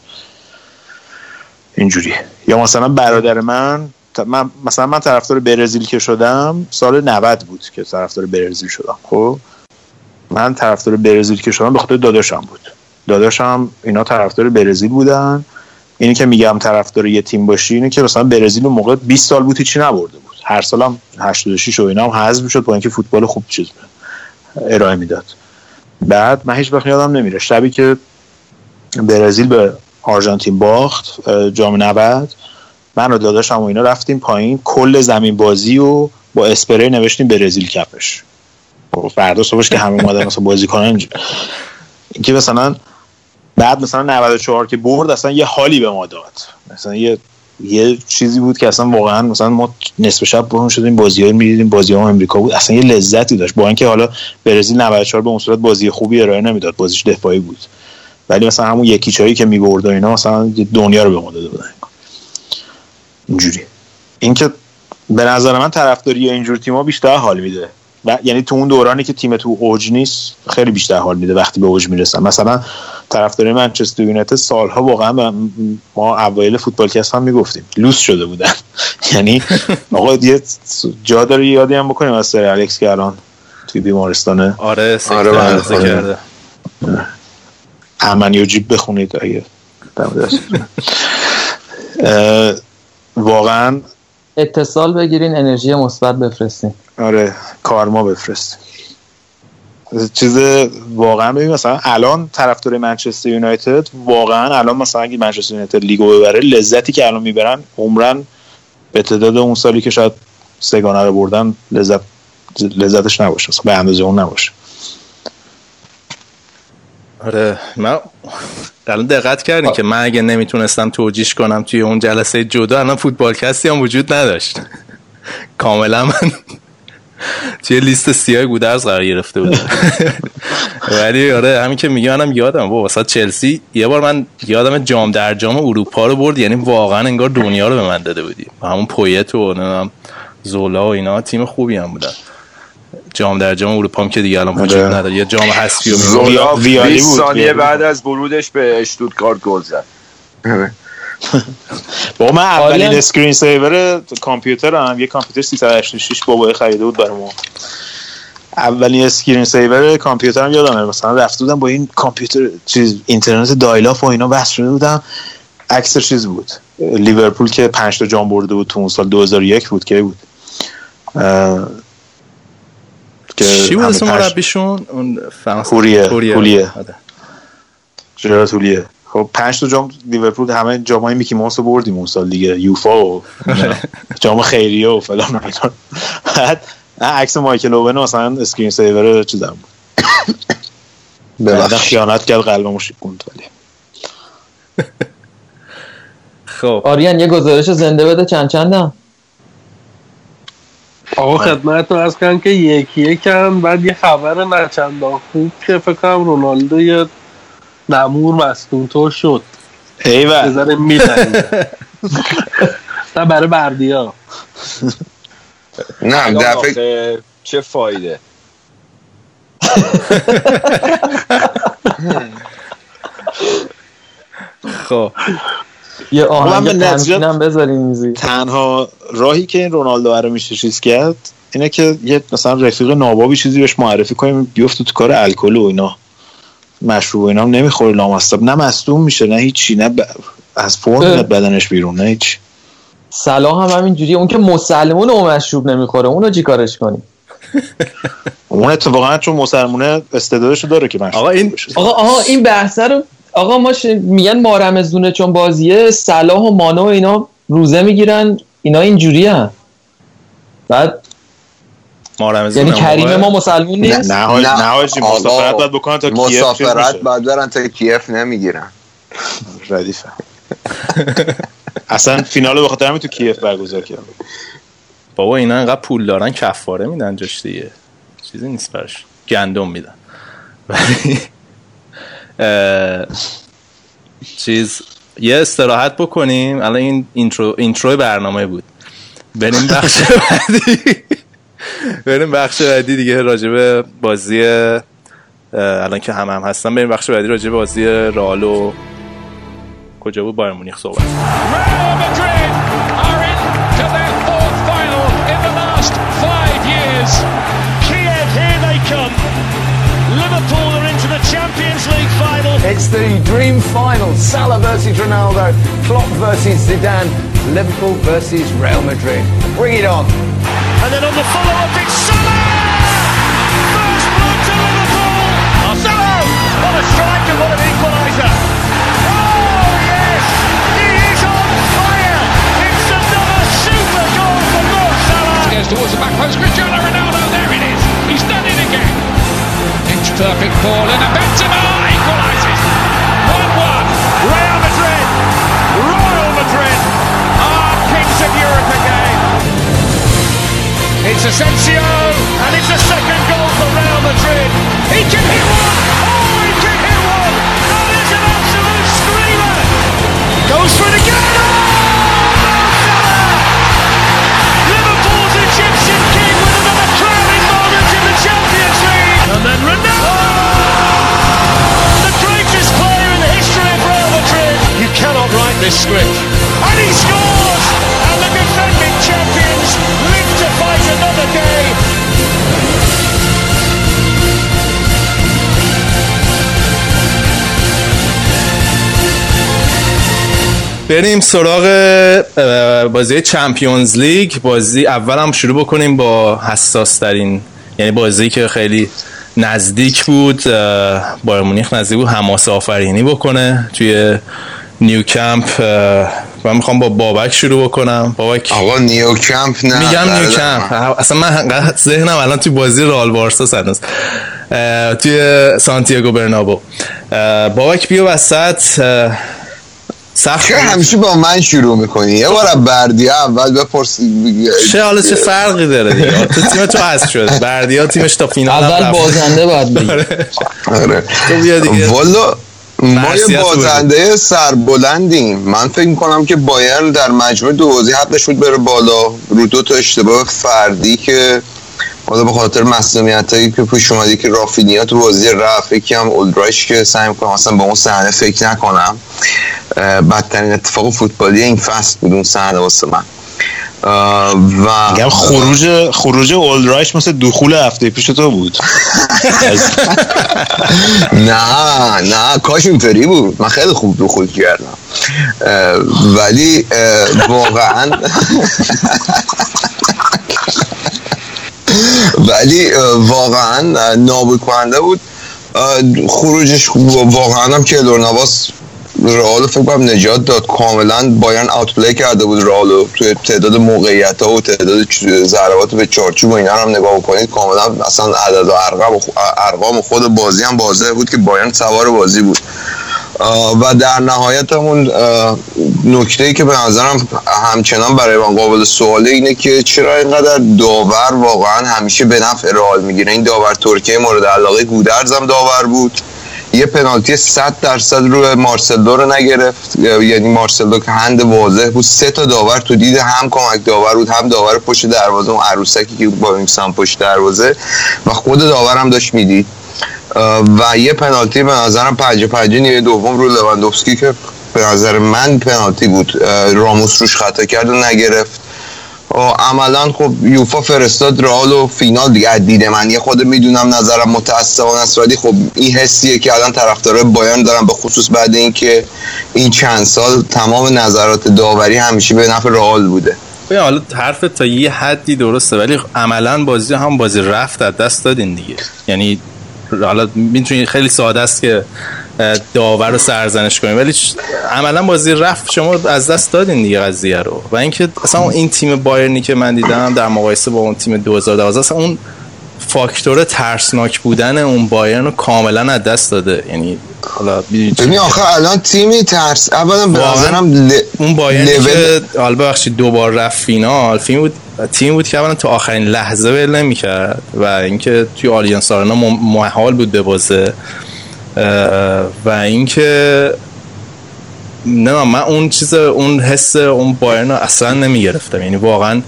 اینجوری. یا مثلا برادر من من مثلا من طرفدار برزیل که شدم سال 90 بود که طرفدار برزیل شدم. خب؟ من طرفدار برزیل که شدم به خاطر داداشم بود. داداشم اینا طرفدار برزیل بودن. اینی که میگم طرفدار یه تیم باشی اینه که مثلا برزیل اون موقع 20 سال بود هیچی نبرده بود. هر سالم 86 و اینا هم حذف می‌شد با اینکه فوتبال خوب چیز ارائه می‌داد. بعد من هیچ وقت یادم نمیره شبی که برزیل به آرژانتین باخت جام 90 من و داداشم و اینا رفتیم پایین کل زمین بازی و با اسپری نوشتیم برزیل کپش. خب، فردا صبحش که همه اومدن مثلا بازی کنن اینجا اینکه مثلا بعد مثلا 94 که برد اصلا یه حالی به ما داد. مثلا یه یه چیزی بود که اصلا واقعا مثلا ما نصف شب برون شدیم بازی ها می‌دیدیم بازی ها امریکا بود. اصلا یه لذتی داشت. با اینکه حالا برزیل 94 به اون صورت بازی خوبی ارائه نمی‌داد بازیش دفاعی بود. ولی مثلا همون یکی چایی که می‌برد و اینا مثلا دنیا رو به ما داده بودن. اینجوری. اینکه به نظر من طرفداری اینجور تیم‌ها بیشتر حال میده. و یعنی تو اون دورانی که تیم تو اوج نیست خیلی بیشتر حال میده وقتی به اوج می‌رسن. مثلا طرفدارای منچستر یونایتد سالها واقعا ما اوایل فوتبالکست هم می‌گفتیم. لوس شده بودن. یعنی آقا یه جا داره یادی هم بکنیم از سر الکس که الان توی بیمارستانه. آره آره، آره. آره. کرده. امنی و جیب بخونید اگه واقعا اتصال بگیرین انرژی مثبت بفرستین. آره کارما بفرست چیز واقعا ببین مثلا الان طرفدار منچستر یونایتد واقعا الان مثلا اگه منچستر یونایتد لیگو ببره لذتی که الان می‌برن عمرن به تعداد اون سالی که شاید سگانه رو بردن لذت لذتش نباشه به اندازه اون نباشه. آره من الان دقت کردین که من اگه نمی‌تونستم توجیش کنم توی اون جلسه جدا الان فوتبالکستی هم وجود نداشت. کاملا من توی لیست سیاه گودرز قرار گرفته بود. ولی آره همین که میگه منم یادم. با واسه چلسی یه بار من یادم جام در جام اروپا رو برد. یعنی واقعا انگار دنیا رو به من داده بودی. و همون پویت و نمی‌دونم زولا و اینا تیم خوبی هم بودن. جام در جام اروپا هم که دیگه الان وجود آره. نداره. یه جام حذفی رو زولا زولا ویالی 20 بود، ثانیه بعد از ورودش به اشتوتگارت گل زد. با من اولین screensaver کامپیوتر هم. یه کامپیوتر 386 بابای خریده بود برای ما. اولین screensaver کامپیوتر هم یادمه. مثلا رفته بودم با این کامپیوتر چیز اینترنت dial-up و اینا وصل شده بودم. عکس چیز بود. لیورپول که 5 تا جام برده بود تو اون سال 2001 بود که بود. چی بود اسم مربیشون؟ اون فرانسه هولیه هولیه. آره. جرارد هولیه خب پنج تا جام لیورپول همه جامای Mickey Mouse رو بردیم اون سال دیگه. یوفا و جام خیریه و فلان. بعد عکس مایکل اوون مثلا screensaver چیزم بود. بعد ببخش خیانت کرد قلبمو شکوند ولی. خب. آریان یه گزارش زنده بده چند چندم؟ آقا خدمتتون از کنم که یکی یکم بعد یه خبر نچندان خوب که فکر کنم رونالدو یه نمور مستون طور شد. ایول ذره میلنگه نه برای بردیا. نه الان دفعه چه فایده؟ خب. یه من آهنگ بذارین میزی تنها راهی که این رونالدو رو میشه چیز کرد اینه که یه مثلا رفیق نابابی چیزی بهش معرفی کنیم بیفته تو کار الکل و اینا. مشروب اینا هم نمی‌خوره لامصب. نه مصدوم میشه نه هیچی نه ب... از فرم. میاد بدنش بیرون نه هیچ. صلاح هم همینجوریه اون که مسلمون و مشروب نمی‌خوره اونو چی کارش کنی اون اتفاقا چون مسلمونه استعدادش رو داره که مشروب آقا این-. آقا آها این بحثه رو آقا ما ش... میگن مارمزونه چون بازیه. صلاح و مانو و اینا روزه می‌گیرن. اینا اینجوری هم بعد ما یعنی آقا. ما مسلمون نه نیست؟ نه حاج- نه، نه حاجی آقا، مسافرت باید بکنن تا کیف چیز مسافرت. باید برن تا کیف نمی‌گیرن. ردیفه. اصلا فینال به خاطر همین تو کیف برگزار کردن بابا اینا انقدر پول دارن کفاره میدن جاش دیگه. چیزی نیست براش. گندم میدن. ولی چیز یه استراحت بکنیم. الان این اینترو اینترو برنامه بود. بریم بخش بعدی. بریم بخش بعدی دیگه راجب بازی الان که هم هم هستن بریم بخش بعدی راجب بازی رئال و کجا بود بایر مونیخ صحبت Real Madrid are into their fourth final in the last five years. Kiev, here they come. Liverpool are into the Champions League final. It's the dream final. Salah versus Ronaldo, Klopp versus Zidane, Liverpool versus Real Madrid. Bring it on. And then on the follow-up, it's Salah! First blood to Liverpool! Oh, Salah! What a strike and what an equaliser! Oh, yes! He is on fire! It's another super goal for Mo Salah! Goes towards the back post, Cristiano Ronaldo, there it is! He's done it again! Pitch perfect ball, and a Benzema equalises! 1-1, Real Madrid! Royal Madrid ah, are kings of Europe! It's Asensio, and it's a second goal for Real Madrid. He can hit one. Oh, he can hit one. That is an absolute screamer. Goes for it again. Oh, Liverpool's Egyptian king with another crowning moment in the Champions League. And then Ronaldo. Oh! The greatest player in the history of Real Madrid. You cannot write this script. بریم سراغ بازی Champions League. بازی اول هم شروع بکنیم با حساس ترین یعنی بازی که خیلی نزدیک بود بایر مونیخ نزدیک بود حماسه آفرینی بکنه توی نیو کمپ. من می‌خوام با بابک شروع بکنم. بابک. آقا نیو کمپ نه میگم نیو برادر کمپ. اصلا من ذهنم الان توی بازی رئال بارسا اه، توی سانتیاگو برنابو. بابک بیا وسط. سخت چرا. همیشه با من شروع می‌کنی؟ یه بار بردی اول بپرس چه حالا چه فرقی داره دیگه؟ تو تیم تو هست شد. بردیا تیمش تا فینال اول. بازنده باید بگی. آره. دیگه. والا ما یه. بازنده سربلندیم من فکر می‌کنم که بایرن در مجموع دو بازی حقش بود بره بالا. رو دو تا اشتباه فردی که حالا به خاطر مسئولیت هایی که پیش اومدی که رافینیا تو بازی رفت یکی هم اولدرایش که سعی می‌کنم اصلا به اون صحنه فکر نکنم. بدترین اتفاق فوتبالی این فصل بود اون صحنه واسه من. و میگم خروج خروج اولدرایش مثل دخول هفته پیش تو بود. نه نه کاش اینطوری بود. من خیلی خوب دخول کردم. ولی واقعا ولی واقعا نابود کننده بود. خروجش واقعا هم که نواس رئال فکر کنم نجات داد. کاملا بایرن آوتپلی کرده بود رئالو توی تعداد موقعیت ها و تعداد ضربات به چارچوب و اینا هم نگاه بکنید کاملا اصلا عدد و ارقام ارقام خود بازی هم واضح بود که بایرن سوار بازی بود. و در نهایت همون نکته که به نظرم همچنان برای من قابل سواله اینه که چرا اینقدر داور واقعا همیشه به نفع رئال می‌گیره. این داور ترکیه مورد علاقه گودرز هم داور بود. یه پنالتی 100 درصد رو مارسلو رو نگرفت. یعنی مارسلو که هند واضح بود. سه تا داور تو دید هم کمک داور بود هم داور پشت دروازه اون عروسکی که با میسان پشت دروازه. و خود داور هم داشت می‌دید. و یه پنالتی به نظرم پنج پنج نیمه دوم رو لواندوفسکی که به نظر من پنالتی بود راموس روش خطا کرد و نگرفت. عملا خب یوفا فرستاد رئال و فینال دیگه. دید من یه خود می‌دونم نظرم متاسفانه است ولی خب این حسیه که الان طرفدارای بایرن دارن به خصوص بعد اینکه این چند سال تمام نظرات داوری همیشه به نفع رئال بوده. ببین حالا حرف تا یه حدی درسته ولی عملا بازی هم بازی رفت از دست دادین دیگه. یعنی حالا می‌تونی خیلی ساده است که داور رو سرزنش کنیم ولی عملا بازی رفت شما از دست دادین دیگه قضیه رو. و اینکه اصلا این تیم بایرنی که من دیدم در مقایسه با اون تیم 2012 اصلا اون فاکتور ترسناک بودن اون بایرن رو کاملا از دست داده. یعنی حالا ببین آخه الان تیمی ترس اولا به نظرم ل... اون بایرنی لول- که حالا ببخشید دوبار رفت فینال تیم بود تیم بود که اولا تا آخرین لحظه ول نمی‌کرد و اینکه توی آلیانس آرنا محال بود ببازه اه، و اینکه نه من اون چیز اون حس اون بایرن رو اصلا نمی‌گرفتم. یعنی واقعا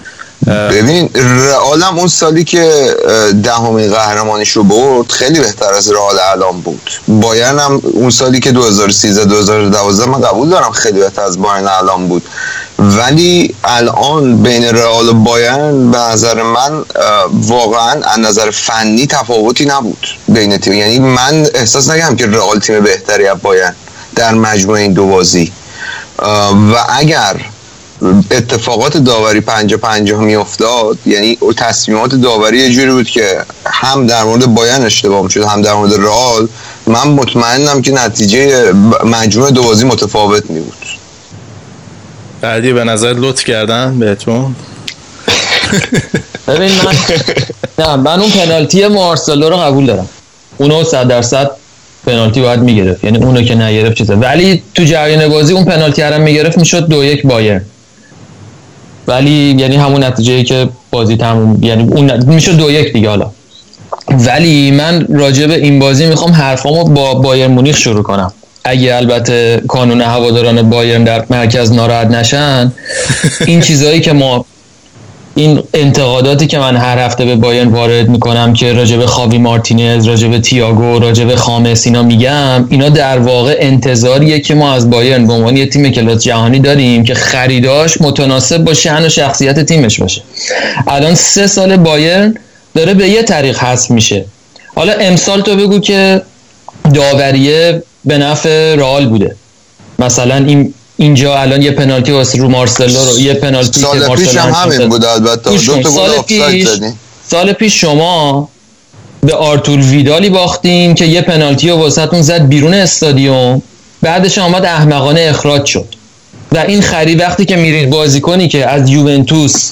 ببین رئال هم اون سالی که دهمین قهرمانیش رو برد خیلی بهتر از رئال الان بود. بایرن هم اون سالی که 2013 2012 من قبول دارم خیلی بهتر از بایرن الان بود. ولی الان بین رئال و بایرن به نظر من واقعا از نظر فنی تفاوتی نبود بین تیم. یعنی من احساس نگم که رئال تیم بهتری از بایرن در مجموع این دو بازی. و اگر اتفاقات داوری پنجا پنجا میافتاد یعنی او تصمیمات داوری یه جوری بود که هم در مورد بایرن اشتباه می‌شد هم در مورد رئال. من مطمئنم که نتیجه مجموع دو بازی متفاوت می بود. بعدی به نظر لطف کردن بهتون؟ ببین من نه من اون پنالتی مارسلو رو قبول دارم. اونو 100 درصد پنالتی باید می‌گرفت. یعنی اونو که نگرفت چیزه. ولی تو جریان بازی اون پنالتی رو می‌گرفت می‌شد دو یک بایر ولی یعنی همون نتیجه که بازی تموم یعنی اون می‌شد دو یک دیگه حالا. ولی من راجع به این بازی می‌خوام حرفامو با بایر مونیخ شروع کنم. اگه البته کانون هواداران بایرن در مرکز ناراحت نشن این چیزهایی که ما این انتقاداتی که من هر هفته به بایرن وارد می‌کنم که راجب خاوی مارتینز راجب تییاگو راجب خامس اینا میگم اینا در واقع انتظاریه که ما از بایرن به عنوان یه تیم کلاس جهانی داریم که خریداش متناسب با شأن و شخصیت تیمش باشه. الان سه سال بایرن داره به یه طریق حذف میشه. حالا امسال تو بگو که داوریه به نفع رئال بوده. مثلا این اینجا الان یه پنالتی واسه رو مارسلو رو یه پنالتی سال که پیش هم همین. بود البته. دو تا گل سال آفساید زدیم. سال پیش شما به آرتور ویدالی باختین که یه پنالتی رو واسهتون زد بیرون استادیوم. بعدش آمد احمقانه اخراج شد. و این خرید وقتی که میرید بازی کنی که از یوونتوس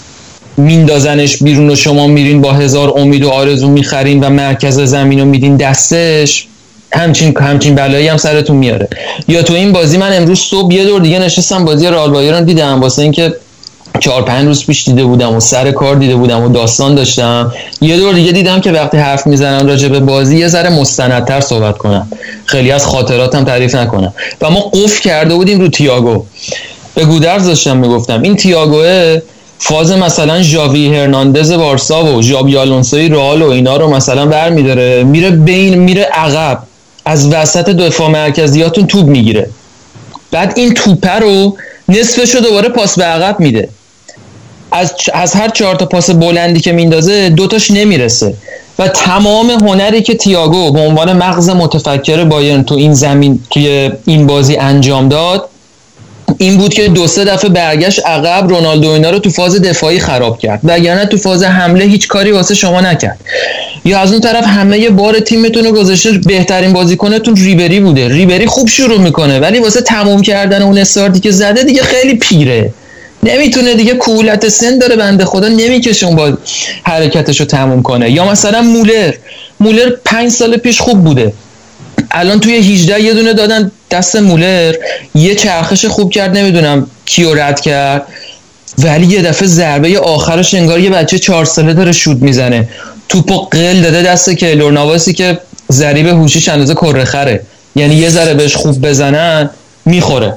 میندازنش بیرون و شما میرین با هزار امید و آرزو می‌خرین و مرکز زمین رو میدین دستش همچین همچین بلایی هم سرتون میاره. یا تو این بازی من امروز صبح یه دور دیگه نشستم بازی رئال بایرن دیدم. واسه اینکه چهار پنج روز پیش دیده بودم و سر کار دیده بودم و داستان داشتم. یه دور دیگه دیدم که وقتی حرف می‌زنم راجع به بازی یه ذره مستندتر صحبت کنم. خیلی از خاطراتم تعریف نکنم. و ما قفل کرده بودیم رو تییاگو به گودرز داشتم می‌گفتم. این تییاگوه فاز مثلا ژاوی هرناندز بارسا و ژابی آلونسوی رئال و اینا رو مثلا برمیداره. میره بین میره عقب. از وسط دفاع مرکزیاتون توپ می‌گیره. بعد این توپه رو نصفش رو دوباره پاس به عقب میده. از, از هر چهار تا پاس بلندی که میندازه دوتاش نمی‌رسه. و تمام هنری که تییاگو به عنوان مغز متفکر بایرن تو این زمین توی این بازی انجام داد این بود که دو سه دفعه برگشت عقب رونالدو اینا رو تو فاز دفاعی خراب کرد. وگرنه تو فاز حمله هیچ کاری واسه شما نکرد. یا از اون طرف همه بار تیمتون رو گذاشته بهترین بازیکنتون ریبری بوده. ریبری خوب شروع می‌کنه ولی واسه تموم کردن اون استارتی که زده دیگه خیلی پیره. نمی‌تونه دیگه کولت سن داره بنده خدا نمی‌کشه اون با حرکتش رو تموم کنه. یا مثلا مولر. مولر پنج سال پیش خوب بوده. الان توی 18 یه دونه دادن دست مولر. یه چرخش خوب کرد نمی‌دونم کیو رد کرد. ولی یه دفعه ضربه آخرش انگار یه بچه چهار ساله داره شوت می‌زنه. توپو قل داده دست کیلور نواسی که ضریب هوشیش اندازه کره خره. یعنی یه ذره بهش خوب بزنن می‌خوره.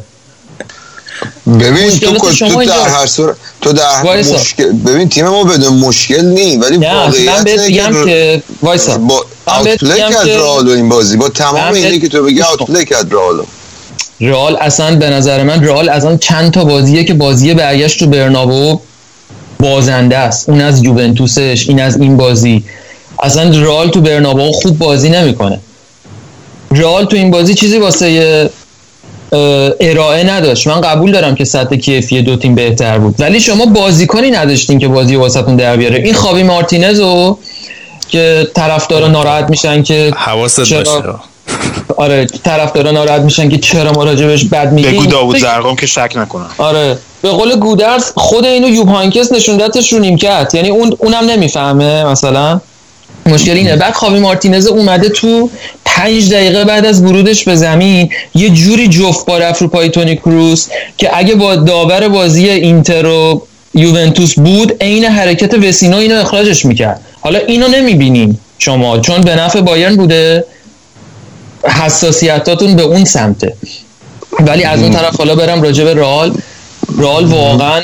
ببین تو, تو در هر صورت تو در. مشکل ببین تیم ما بدون مشکل نی ولی واقعیت من بهت میگم که وایسا. با کرد که- رئالو این بازی. با تمام اینی که تو بگی. آوتپلی کرد رئالو رئال اصلا به نظر من رئال اصلا چند تا بازیه که بازی برگشت تو برنابو. بازنده است. اون از یوونتوسش این از این بازی. اصلا رئال تو برنابو خوب بازی نمی‌کنه. رئال تو این بازی چیزی واسه ارائه نداشت. من قبول دارم که سطح کیفی دو تیم بهتر بود. ولی شما بازیکنی نداشتین که بازی واسهتون در بیاره. این خاوی مارتینز رو که طرفدارا ناراحت میشن که حواست چرا- باشه. آره طرفدارا ناراحت میشن که چرا ما راجبش بد میگیم. بگو داوود زرقام که شک نکنم. آره. به قول گودرز خود اینو یوب هانکس نشوندتش رو نیمکت. یعنی اون اونم نمی‌فهمه مثلا. مشکل اینه. بعد خاوی مارتینز اومده تو پنج دقیقه بعد از ورودش به زمین یه جوری جفت با رفت رو پای تونی کروس که اگه با داور بازی اینتر و یوونتوس بود عین حرکت وسینو اینو اخراجش می‌کرد. حالا اینو نمی‌بینیم شما چون به نفع بایرن بوده. حساسیتاتون به اون سمته. ولی از اون طرف حالا برم راجع به رئال. رئال واقعا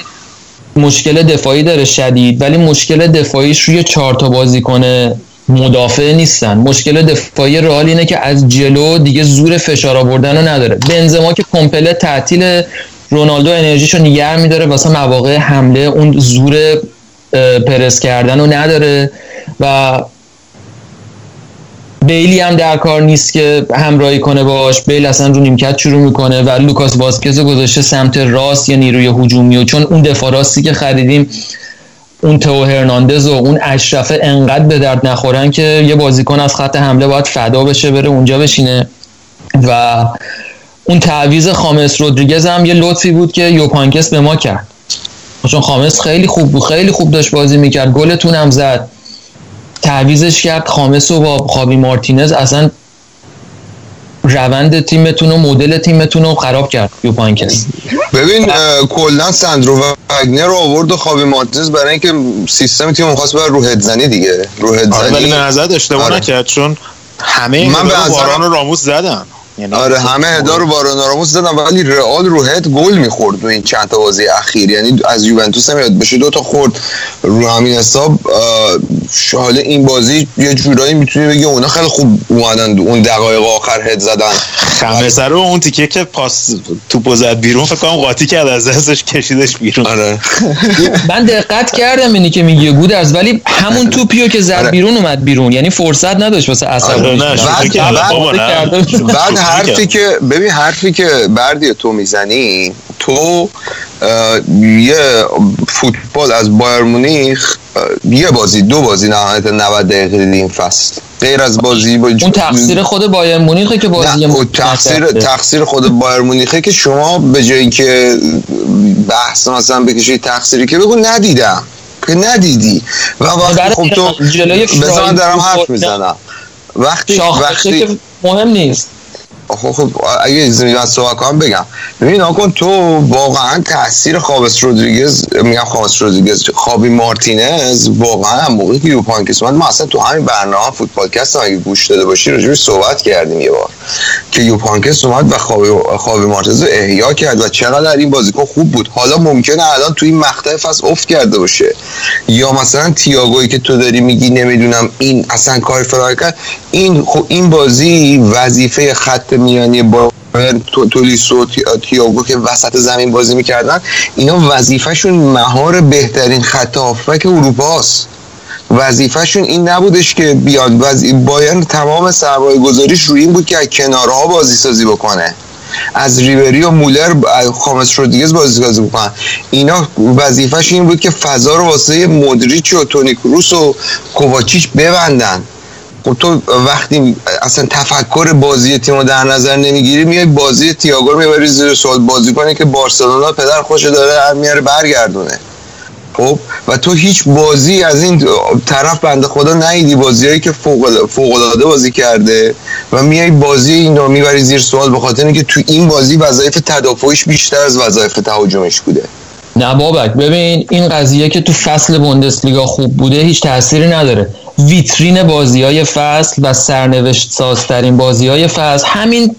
مشکل دفاعی داره شدید ولی مشکل دفاعیش روی چهار تا بازیکن مدافع نیستن. مشکل دفاعی رئال اینه که از جلو دیگه زور فشار آوردن رو نداره. بنزما که کمپله تعطیل رونالدو انرژیشو نگه میداره واسه مواقع حمله اون زور پرس کردن رو نداره و بیلی هم در کار نیست که همراهی کنه باش بیل اصلا رو نیمکت شروع می‌کنه و لوکاس واسکز گذاشته سمت راست یا نیروی هجومی و چون اون دفاع راستی که خریدیم اون تو هرناندز و اون اشرفه انقدر به درد نخورن که یه بازیکن از خط حمله باید فدا بشه بره اونجا بشینه. و اون تعویض خامس رودریگز هم یه لطفی بود که یوپانکس به ما کرد. چون خامس خیلی خوب بود خیلی خوب داشت بازی می‌کرد. گلتون هم زد. تعویزش کرد. خامس و با خابی مارتینز اصلا روند تیمتون و مدل تیمتون رو خراب کرد. یوپانکس. ببین کلا سندرو وگنر رو آورد و خابی مارتینز برای اینکه سیستم تیم می‌خواست بر رو هدزنی دیگه. رو آره ولی به نظرت اشتباه آره. نکرد چون همه من به باران و راموس زدن. آره همه هدا رو باران راموس زدن ولی رئال رو هد گل می‌خورد تو این چند تا بازی اخیر. یعنی از یوونتوس هم یاد بشه دو تا خورد. رو همین حساب حالا این بازی یه جورایی می‌تونی بگی اونا خیلی خوب اومدن اون دقایق آخر هد زدن. خمسه رو اون تیکه که پاس توپو زد بیرون فکر کنم قاطی کرد از دستش کشیدش بیرون. آره. من دقت کردم اینی که میگه گودرز ولی همون توپیو که زد آره. بیرون اومد بیرون. یعنی فرصت نداشت واسه آره، عصبانی. شوخی بعد- حرفی. که ببین حرفی که بردی تو می‌زنی تو یه فوتبال از بایر مونیخ یه بازی دو بازی نهایت 90 دقیقه دیدی این فصل غیر از بازی با اون تقصیر خود بایر مونیخه که بازی نه تقصیر. تقصیر خود بایر مونیخه که شما به جایی که بحث مثلا بکشید تقصیری که بگو ندیدم که ندیدی و وقتی خب تو جلوی من دارم حرف می‌زنم وقتی وقتی که مهم نیست خب خب اگه اجازه میدن صحبت کنم بگم. ببین آقا تو واقعا تاثیر خابس رودریگز میگم خابس رودریگز خابی مارتینز واقعا هم موقعی که اومد ما اصلا تو همین برنامه فوتبالکست هم اگه گوش داده باشی راجبش صحبت کردیم یه بار. که یوپانکس اومد و خابی, خابی مارتینز رو احیا کرد و چقدر این بازیکن خوب بود. حالا ممکنه الان تو این مقطع فصل افت کرده باشه. یا مثلا تییاگویی که تو داری میگی نمی‌دونم این اصلا کار فرار کرد. این خب این بازی وظیفه خط میانی با تو- تولیسو و تی- تییاگو که وسط زمین بازی می‌کردن اینا وظیفهشون مهار بهترین خط هافبک اروپاست. وظیفهشون این نبودش که بیاد. وز... بایرن تمام سرمایه گذاریش روی این بود که از کنارها بازی سازی بکنه. از ریبری و مولر خامس رودریگز بازی سازی بکنن اینا وظیفهش این بود که فضا رو واسه مودریچ و تونی کروس و کوواچیچ ببندن. خب تو وقتی اصلا تفکر بازی تیم رو در نظر نمی‌گیری میای بازی تییاگو رو می‌بری زیر سوال بازی کنی که بارسلونا پدر خوش داره میاره برگردونه. خب؟ و تو هیچ بازی از این طرف بنده خدا نیدی بازیایی که فوق فوق بازی کرده و میای بازی این رو می‌بری زیر سوال به خاطر اینکه تو این بازی وظایف تدافعیش بیشتر از وظایف تهاجمش بوده. نه بابک ببین این قضیه که تو فصل بوندسلیگا خوب بوده هیچ تأثیری نداره. ویترین بازی های فصل و سرنوشت سازترین بازی های فصل همین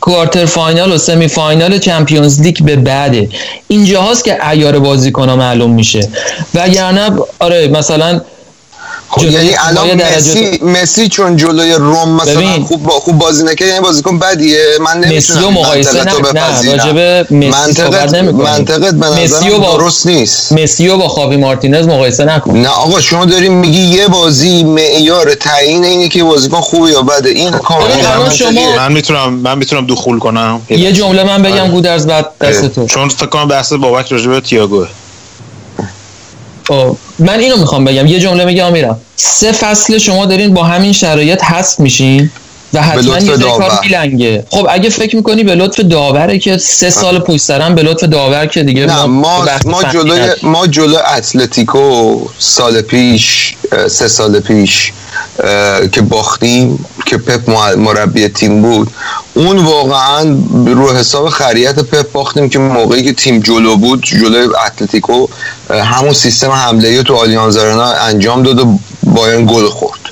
quarter final و semi final Champions League به بعده. اینجا هاست که عیار بازیکن ها معلوم میشه. وگرنه آره مثلا خب یعنی الان مسی مسی چون جلوی روم مثلا ببین. خوب با خوب بازی نکرد یعنی بازیکن بدیه من نمی‌تونم مقایسه نه نه بپذیرم. راجب مسی صحبت منطقت. منطقت به و با- درست نیست مسی با خاوی مارتینز مقایسه نکن نه آقا شما داریم میگی یه بازی معیار تعیین اینه که بازیکن خوبه یا بده این کاملا الان منطقیه. شما- من می‌تونم من می‌تونم دخول کنم یه جمله من بگم آره. گودرز بعد دست تو چون فکر کنم بحث بابک راجع به تییاگو خب، من اینو می‌خوام بگم یه جمله میگم میرم سه فصل شما دارین با همین شرایط هست میشین. و حتما یه کار. میلنگه خب اگه فکر می‌کنی به لطف داوره که سه سال پشت سرم به لطف داور که دیگه نه ما ما جلوی. ما جلوی اتلتیکو سال پیش سه سال پیش که باختیم که پپ مربی تیم بود اون واقعا رو حساب خریت پپ باختیم که موقعی که تیم جلو بود جلوی اتلتیکو همون سیستم حمله تو آلیانز انجام داد و بایرن گل خورد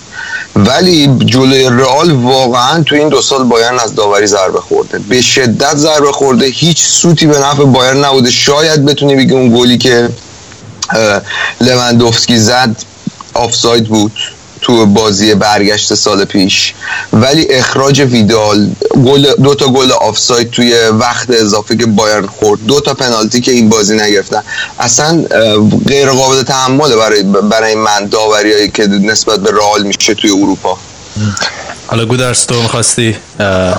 ولی جلوی رئال واقعا تو این دو سال بایرن از داوری ضربه خورده. به شدت ضربه خورده. هیچ سوتی به نفع بایرن نبوده. شاید بتونی بگی اون گلی که لوندوفسکی زد آفساید بود. تو بازی برگشت سال پیش. ولی اخراج ویدال گل دو تا گل آفساید توی وقت اضافه که بایرن خورد. دو تا پنالتی که این بازی نگرفتن. اصلا غیر قابل تحمله برای برای من داوریایی که نسبت به رئال میشه توی اروپا. حالا گودرس تو می‌خواستی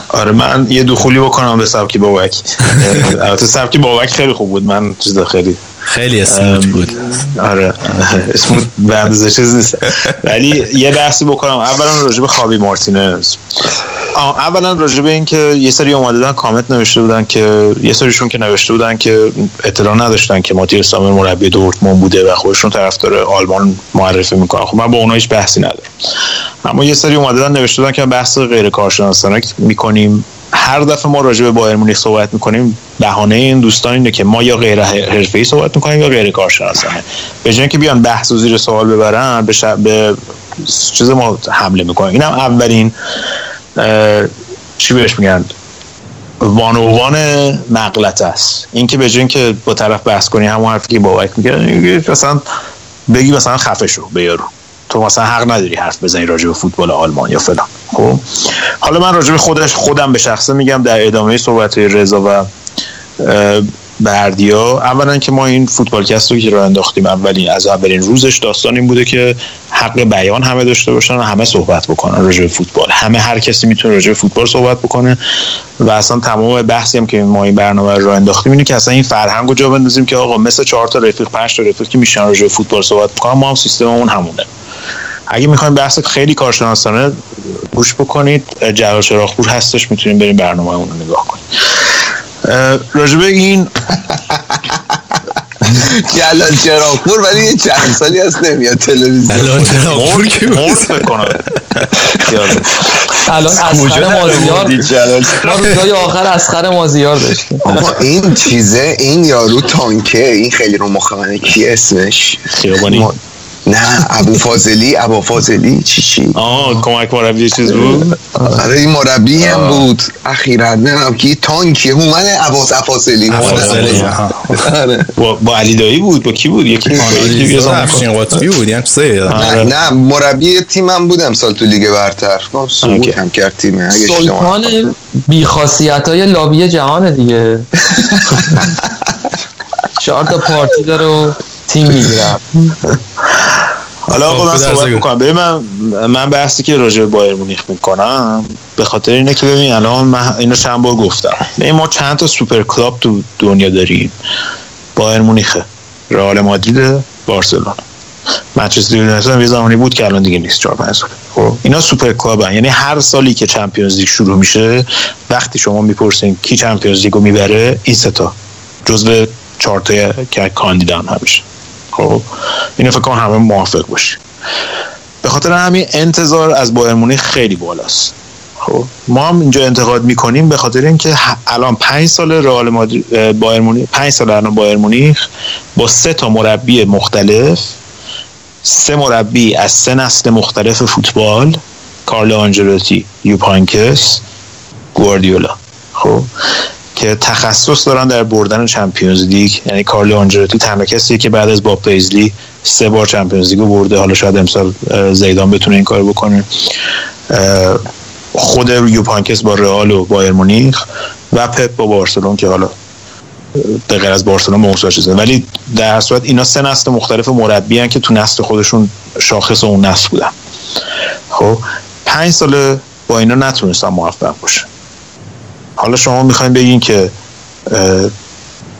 آره من یه دخولی بکنم به سبکی بابک. البته سبکی بابک خیلی خوب بود. من چیز خیلی خیلی اسموت بود. آره اسموت بردازه چیز نیست. ولی یه بحثی بکنم. اولا راجع به خابی مارتینز. اولا راجع به این که یه سری اومده بودن کامنت نوشته بودن که یه سریشون که نوشته بودن که اطلاع نداشتن که ماتیر سامر مربی دورتموند بوده و خودشون طرفدار آلمان معرفی می‌کنن. خب من با اونها هیچ بحثی ندارم. اما یه سری اومده بودن نوشته بودن که بحث غیر کارشناسانه می‌کنیم. هر دفعه ما راجع به بایر مونیخ صحبت می‌کنیم بهانه این دوستان اینه که ما یا غیر حرفه‌ای صحبت می‌کنیم یا غیر کارشناسانه. به جای اینکه بیان بحث و زیر سوال ببرن به, ش... به چیز ما حمله می‌کنن. اینم اولین اه، چی بهش میگن؟ وان و وان مغلط است. این که به جای که با طرف بحث کنی همون حرفی که بابک میگه مثلا بگی مثلا خفه شو به یارو. تو مثلا حق نداری حرف بزنی راجع به فوتبال آلمان یا فلان. خب؟ حالا من راجع به خودش خودم به شخصه میگم در ادامه صحبت رضا و بردیا اولا که ما این فوتبالکست رو که راه انداختیم اولین از اولین روزش داستان این بوده که حق بیان همه داشته باشن و همه صحبت بکنن راجع به فوتبال. همه هر کسی می‌تونه راجع به فوتبال صحبت بکنه و اصلا تمام بحثی هم که ما این برنامه رو انداختیم اینه که اصلا این فرهنگ رو جا بندازیم که آقا مثل چهار تا رفیق پنج تا رفیق که میشن راجع به فوتبال صحبت بکنن ما هم سیستممون همونه. اگه می‌خوایم بحث خیلی کارشناسانه گوش بکنید جلال چراغپور هستش می‌تونیم بریم برنامه اون رو نگاه کنید اه، راجبه این جلال چراغپور ولی یه چند سالی هست نمیاد تلویزیون. چراغپور که. الان اسخر مازیار جلال ما روزای آخر اسخر مازیار داشتیم. این چیزه این یارو تانکه این خیلی رو مخ منه کی اسمش؟ خیابانی. نه ابو فاضلی ابو فاضلی چی چی؟ آه کمک مربی چیز بود؟ آره این مربی هم بود. اخیرا نمی‌دونم کی تانکی هومن عباس. آها. آره. با, با علی دایی بود؟ با کی بود؟ یکی افشین قطبی بود یعنی سه. نه نه مربی تیمم بود امسال تو لیگ برتر. خب، سقوط. هم کرد اشتباه سلطان بیخاصیت های لابی جهانه دیگه. چهار تا پارتی داره و تیم می‌گیره. حالا آقا من خب، صحبت درس می‌کنم. ببین من من بحثی که راجع به بایر مونیخ می‌کنم به خاطر اینه که ببین الان من اینو چند بار گفتم. ببین ما چند تا super club تو دنیا داریم. بایر مونیخه رئال مادرید بارسلونا. منچستر یونایتد هم یه زمانی بود که الان دیگه نیست 4 5 سال. خب اینا super club یعنی هر سالی که Champions League شروع میشه وقتی شما می‌پرسین کی Champions League و می‌بره این سه تا. جزو چهار تا که کاندیدان همیشه. خب اینو فکر کنم همه موافق باشیم. به خاطر همین انتظار از بایر مونیخ خیلی بالاست. خب ما هم اینجا انتقاد می‌کنیم به خاطر اینکه الان پنج سال رئال مادرید بایر مونیخ پنج سال الان بایر مونیخ با سه تا مربی مختلف سه مربی از سه نسل مختلف فوتبال کارلو آنجلوتی یوپ هاینکس گواردیولا. خب که تخصص دارن در بردن Champions League. یعنی کارلو آنجلوتی تنها کسیه که بعد از باب پیزلی سه بار Champions League برده. حالا شاید امسال زیدان بتونه این کار بکنه. خود یوپ هاینکس با رئال و بایر مونیخ و پپ با بارسلون که حالا به غیر از بارسلون موسا چیزه ولی در صورت اینا سه نسل مختلف مربی هن که تو نسل خودشون شاخص اون نسل بودن. خب پنج ساله با اینا نتونستن موفق باشه حالا شما می‌خواین بگین که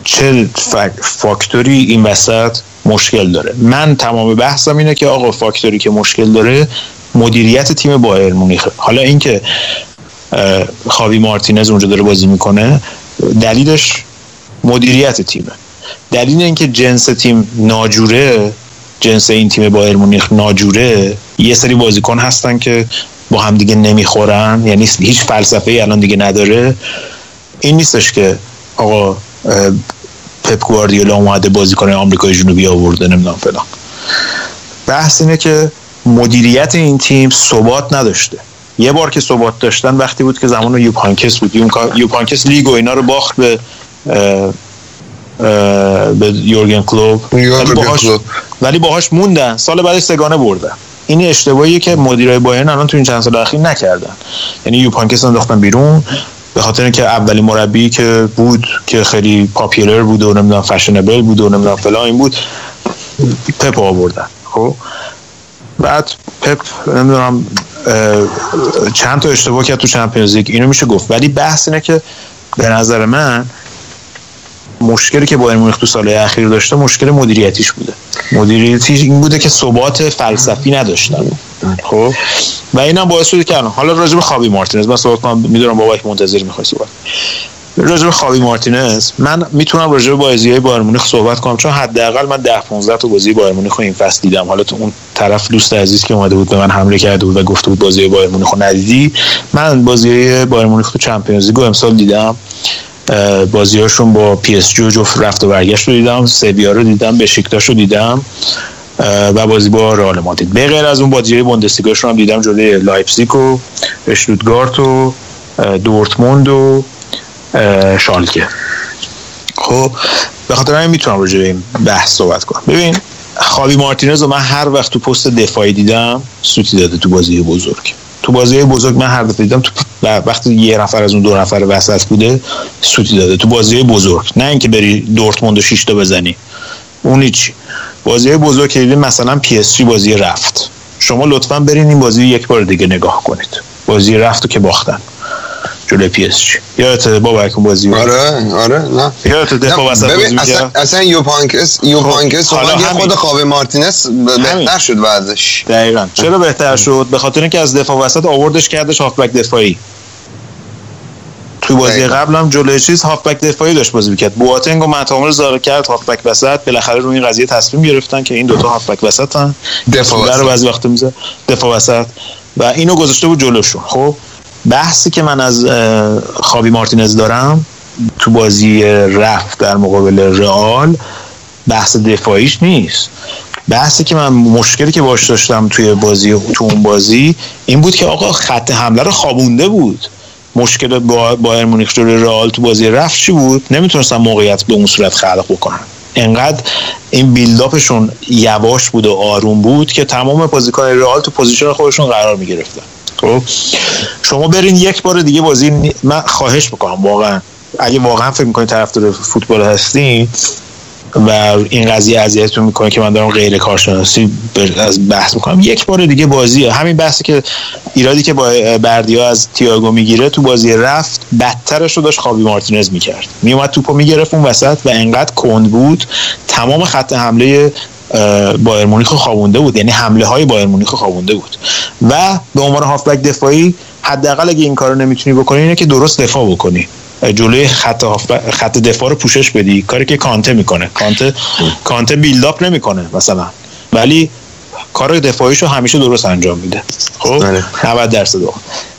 چه فاک- فاکتوری این وسط مشکل داره. من تمام بحثم اینه که آقا فاکتوری که مشکل داره مدیریت تیم بایر مونیخه. حالا اینکه خاوی مارتینز اونجا داره بازی می‌کنه دلیلش مدیریت تیمه. دلیل اینکه جنس تیم ناجوره جنس این تیم بایر مونیخ ناجوره یه سری بازیکن هستن که با هم دیگه نمی‌خورن. یعنی هیچ فلسفه ای الان دیگه نداره. این نیستش که آقا پپ گواردیولا اومده بازیکن آمریکای جنوبی آورده نمی‌دونم فلان. بحث اینه که مدیریت این تیم ثبات نداشته. یه بار که ثبات داشتن وقتی بود که زمان یوپ هاینکس بود. یوپ هاینکس لیگ و اینا رو باخت به به یورگن کلوب. ولی باهاش موندن. سال بعدش سه‌گانه بردن. این اشتباهیه که مدیرای بایرن الان تو این چند سال اخیر نکردن. یعنی یوپ هاینکس انداختن بیرون به خاطر اینکه اولین مربی که بود که خیلی popular بود و نمی‌دونم fashionable بود و نمی‌دونم فلان این بود پپ آوردن. خب؟ بعد پپ نمی‌دونم چند تا اشتباه کرد تو چمپیونز لیگ اینو میشه گفت. ولی بحث اینه که به نظر من مشکلی که بایر مونیخ تو سالهای اخیر داشته مشکل مدیریتیش بوده. مدیریتیش این بوده که ثبات فلسفی نداشتن. خب؟ و اینم باعث شده که حالا راجع به خابی مارتینز من صحبت کنم می‌دونم بابک منتظر می‌خوای صحبت. راجع به خابی مارتینز من می‌تونم راجع به بازی های بایر مونیخ صحبت کنم چون حداقل من 10 15 تا بازی بایر مونیخ این فصل دیدم. حالا تو اون طرف دوست عزیز که اومده بود به من حمله کرده بود و گفته بود بازی بایر مونیخ ندیدی من بازی بایر مونیخ تو Champions League امسال دیدم. بازی هاشون با پی اس جی جفت رفت و برگشت رو دیدم. سویا رو دیدم بشیکتاش رو دیدم. و بازی با رئال مادرید. به غیر از اون بازی بوندسلیگاشون هم دیدم جلوی لایپزیگ و اشتوتگارت و دورتموند و شالکه. خب به خاطر همین می‌تونم راجع به این بحث صحبت کنم. ببین خاوی مارتینز رو من هر وقت تو پست دفاعی دیدم سوتی داده تو بازی بزرگ. تو بازی بزرگ من هر دفعه دیدم تو وقتی یه نفر از اون دو نفر وسط بوده سوتی داده. تو بازی بزرگ. نه اینکه بری دورتموند و 6 تا بزنی. اون هیچ. بازی بزرگ که مثلا پی اس جی بازی رفت. شما لطفا برین این بازی یک بار دیگه نگاه کنید. بازی رفت و که باختن. جلوی پی اس جی. یادت بابک اون بازی؟ آره آره نه. یادت دفاع وسط بازی اصلا؟ اصلا یوپ هاینکس حالا اومد یه همین. خود خاوی مارتینز بهتر شد بعدش دقیقا. چرا بهتر شد؟ به خاطر اینکه از دفاع وسط آوردش کردش هافبک دفاعی. تو بازی. قبل هم جلوی چیز هافبک دفاعی داشت بازی می‌کرد. بواتنگ و متامر زاره کرد هافبک وسط. بالاخره روی این قضیه تصمیم گرفتن که این دوتا هافبک وسطن. دفاع طوله رو وسط. بعضی وقت میزه دفاع وسط. و اینو گذاشته بود جلوشون. خب؟ بحثی که من از خاوی مارتینز دارم تو بازی رفت در مقابل رئال بحث دفاعیش نیست. بحثی که من مشکلی که باش داشتم توی بازی تو اون بازی این بود که آقا خط حمله رو خوابونده بود. مشکل با بایر مونیخ جلوی رئال تو بازی رفت چی بود؟ نمی‌تونستن موقعیت به اون صورت خلق بکنن. انقدر این build up شون یواش بود و آروم بود که تمام بازیکن رئال تو position خودشون قرار می‌گرفتن. خب. شما برین یک بار دیگه بازی من خواهش می‌کنم واقعا. اگه واقعا فکر می‌کنید طرفدار فوتبال هستین و این قضیه اذیتتون می‌کنه که من دارم غیر کارشناسی از بحث می‌کنم یک بار دیگه بازیه همین بحثی که ایرادی که با بردیا از تییاگو می‌گیره تو بازی رفت بدترش رو داشت خاوی مارتینز می‌کرد. میومد توپو می‌گرفت اون وسط و انقدر کند بود. تمام خط حمله بایر مونیخ رو خوابونده بود. یعنی حمله های بایر مونیخ رو خوابونده بود. و به عنوان هافبک دفاعی حداقل اگه این کارو نمی‌تونی بکنی اینه که درست دفاع بکنی. جلوی خط خط دفاع رو پوشش بدی. کاری که کانته می‌کنه. کانته کانته بیلداپ نمی‌کنه مثلا. ولی کار دفاعیشو همیشه درست انجام میده. خب؟ بله. 90 درصد. وقت.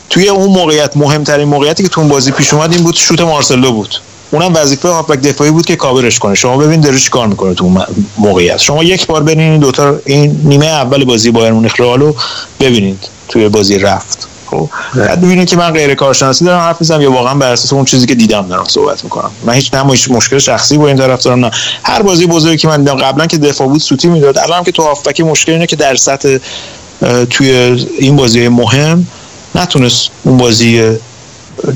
توی اون موقعیت مهمترین موقعیتی که تو اون بازی پیش اومد این بود شوت مارسلو بود. اونم وظیفه هافبک دفاعی بود که کاورش کنه. شما ببین داره چیکار می‌کنه تو موقعیت. شما یک بار برین این دوتا این نیمه اول بازی بایر مونیخ رئالو ببینید توی بازی رفت. خب؟ بعد ببینید که من غیر کارشناسی دارم حرف می‌زنم یا واقعا بر اساس اون چیزی که دیدم دارم صحبت می‌کنم. من هیچ نه مشکل شخصی با این طرف دارم نه. هر بازی بزرگی که من دیدم قبلا که دفاع بود سوتی می‌داد. الان که تو هافبک مشکل اینه که در سطح توی این بازی مهم نتونست اون بازی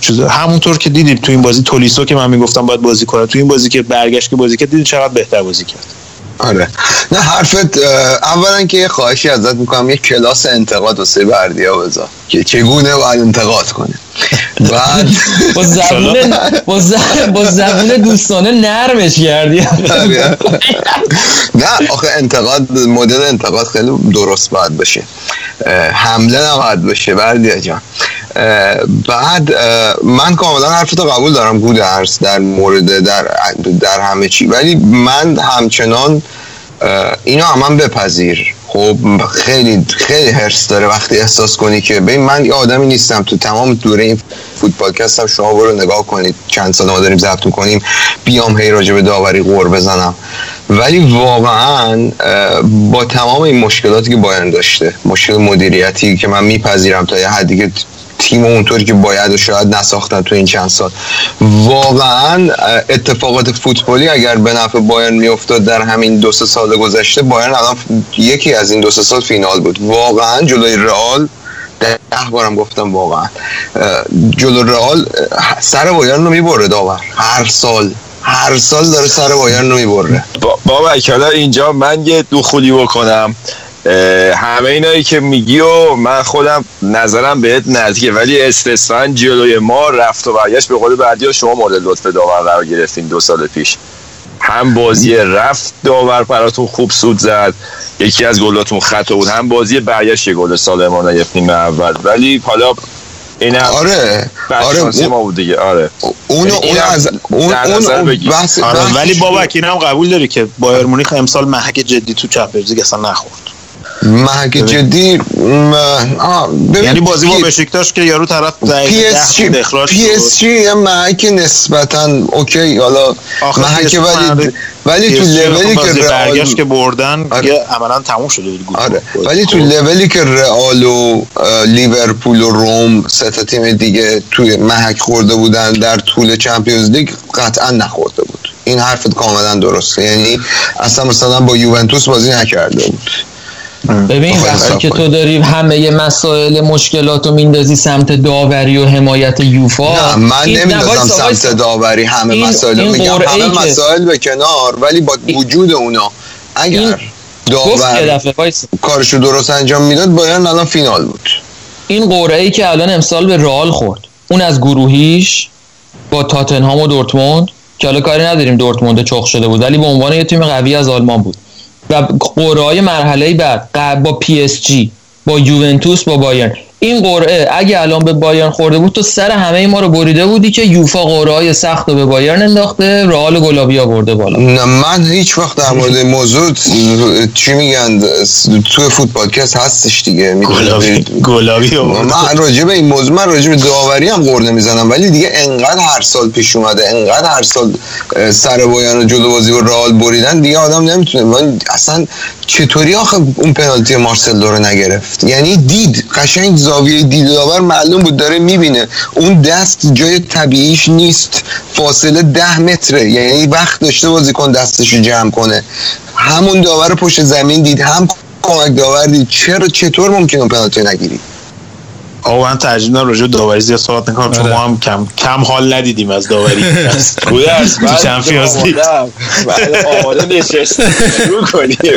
چیز همونطور که دیدیم تو این بازی تولیسو که من می‌گفتم باید بازی کنه. تو این بازی که برگشت که بازی کرد دیدید چقدر بهتر بازی کرد. آره. نه حرفت اولا که یه خواهشی ازت می‌کنم یه کلاس انتقاد واسه بردیا بذار که چگونه باید انتقاد کنه. بعد با زبون با, ز- با زبون دوستانه نرمش کردی. آره. نه آخه انتقاد مدل انتقاد خیلی درست باید باشه. اه، حمله نباید باشه بردیا جان. بعد من کاملا حرفتو قبول دارم گودرز در مورد در در همه چی. ولی من همچنان اینو هم من بپذیر. خب خیلی خیلی هرس داره وقتی احساس کنی که ببین من یه آدمی نیستم. تو تمام دوره این فوتبالکست هم شما برو نگاه کنید. چند سال ما داریم ضبط کنیم بیام هی راجع به داوری غور بزنم. ولی واقعا با تمام این مشکلاتی که بایرن داشته مشکل مدیریتی که من میپذیرم تا یه حدی که تیم اونطوری که باید و شاید نساختن تو این چند سال. واقعا اتفاقات فوتبالی اگر به نفع بایرن میافتاد در همین دو سه سال گذشته بایرن الان یکی از این دو سه سال فینال بود. واقعا جلوی رئال ده بارم گفتم واقعا. جلو رئال سر بایرن رو می‌بره داور. هر سال هر سال داره سر بایرن رو می‌بره. با- بابک حالا اینجا من یه دخولی بکنم. همه اینایی که میگی و من خودم نظرم بهت نزدیکه ولی استثنا جلوی ما رفت و برگشت. به قول بعدی و شما مورد لطف داور قرار گرفتین دو سال پیش. هم بازی رفت داور براتون خوب سوت زد. یکی از گلاتون خطا بود. هم بازی برگشت یه گل سالم ما نگرفتیم اول. ولی حالا این هم آره آره اون- ما بود دیگه. آره. اونو یعنی اون اینم از اون اون. بحث آره ولی بابک اینم قبول داری که بایر مونیخ امسال محک جدی تو Champions League اصلا نخورد. محک جدی یعنی بازی با بشکتاش که یارو طرف پی اس جی پی اس جی یه محک نسبتا okay حالا محک ولی ولی تو لولی که برگشت که بردن آره. دیگه عملا تموم شده بود. آره. ولی تو لولی که رئال و لیورپول و روم سه تا تیم دیگه توی محک خورده بودن در طول Champions League قطعا نخورده بود. این حرفت کاملا درسته. یعنی اصلا مثلا با یوونتوس بازی نکرده بود. ببین وقتی که. تو داری همه مسائل مشکلات رو میندازی سمت داوری و حمایت یوفا نه من وایسا، سمت. داوری همه این- مسائل این میگم همه مسائل به کنار ولی با وجود اونا اگر داور. کارشو درست انجام می‌داد باید الان فینال بود این قرعه ای که الان امسال به رئال خورد اون از گروهیش با تاتنهام و دورتموند که حالا کاری نداریم دورتموند چخ شده بود ولی به عنوان یه تیم قوی از آلمان بود و قرعه مرحله بعد با پی اس جی با یوونتوس با بایرن. این قرعه اگه الان به بایرن خورده بود تو سر همه ما رو بریده بودی که یوفا قرعه های سخت رو به بایرن انداخته رئال گلابی آورده بالا نه من هیچ وقت در مورد موضوع چی میگن توی فوتبالکست هستش دیگه گلابی. گلابی. من راجع به این موضوع من راجع به داوری هم قور نمی‌زنم ولی دیگه انقدر هر سال پیش اومده انقدر هر سال سر بایان و جلو بازی و رئال بریدن دیگه آدم نمی‌تونه من اصلا چطوری آخه اون پنالتی مارسلو رو نگرفت یعنی دید قشنگ زاویه دید داور معلوم بود داره می‌بینه. اون دست جای طبیعیش نیست. فاصله ده متره. یعنی وقت داشته بازیکن دستش رو جمع کنه. همون داور پشت زمین دید. هم کمک داور دید. چرا چطور ممکنه اون پنالتی نگیری؟ آقا من ترجیح راجع به داوری زیاد صحبت نکنم. چون آره. ما هم کم کم حال ندیدیم از داوری. گویرس تو چمپیونز لیگ. بعد آماده نشست شروع کنیم.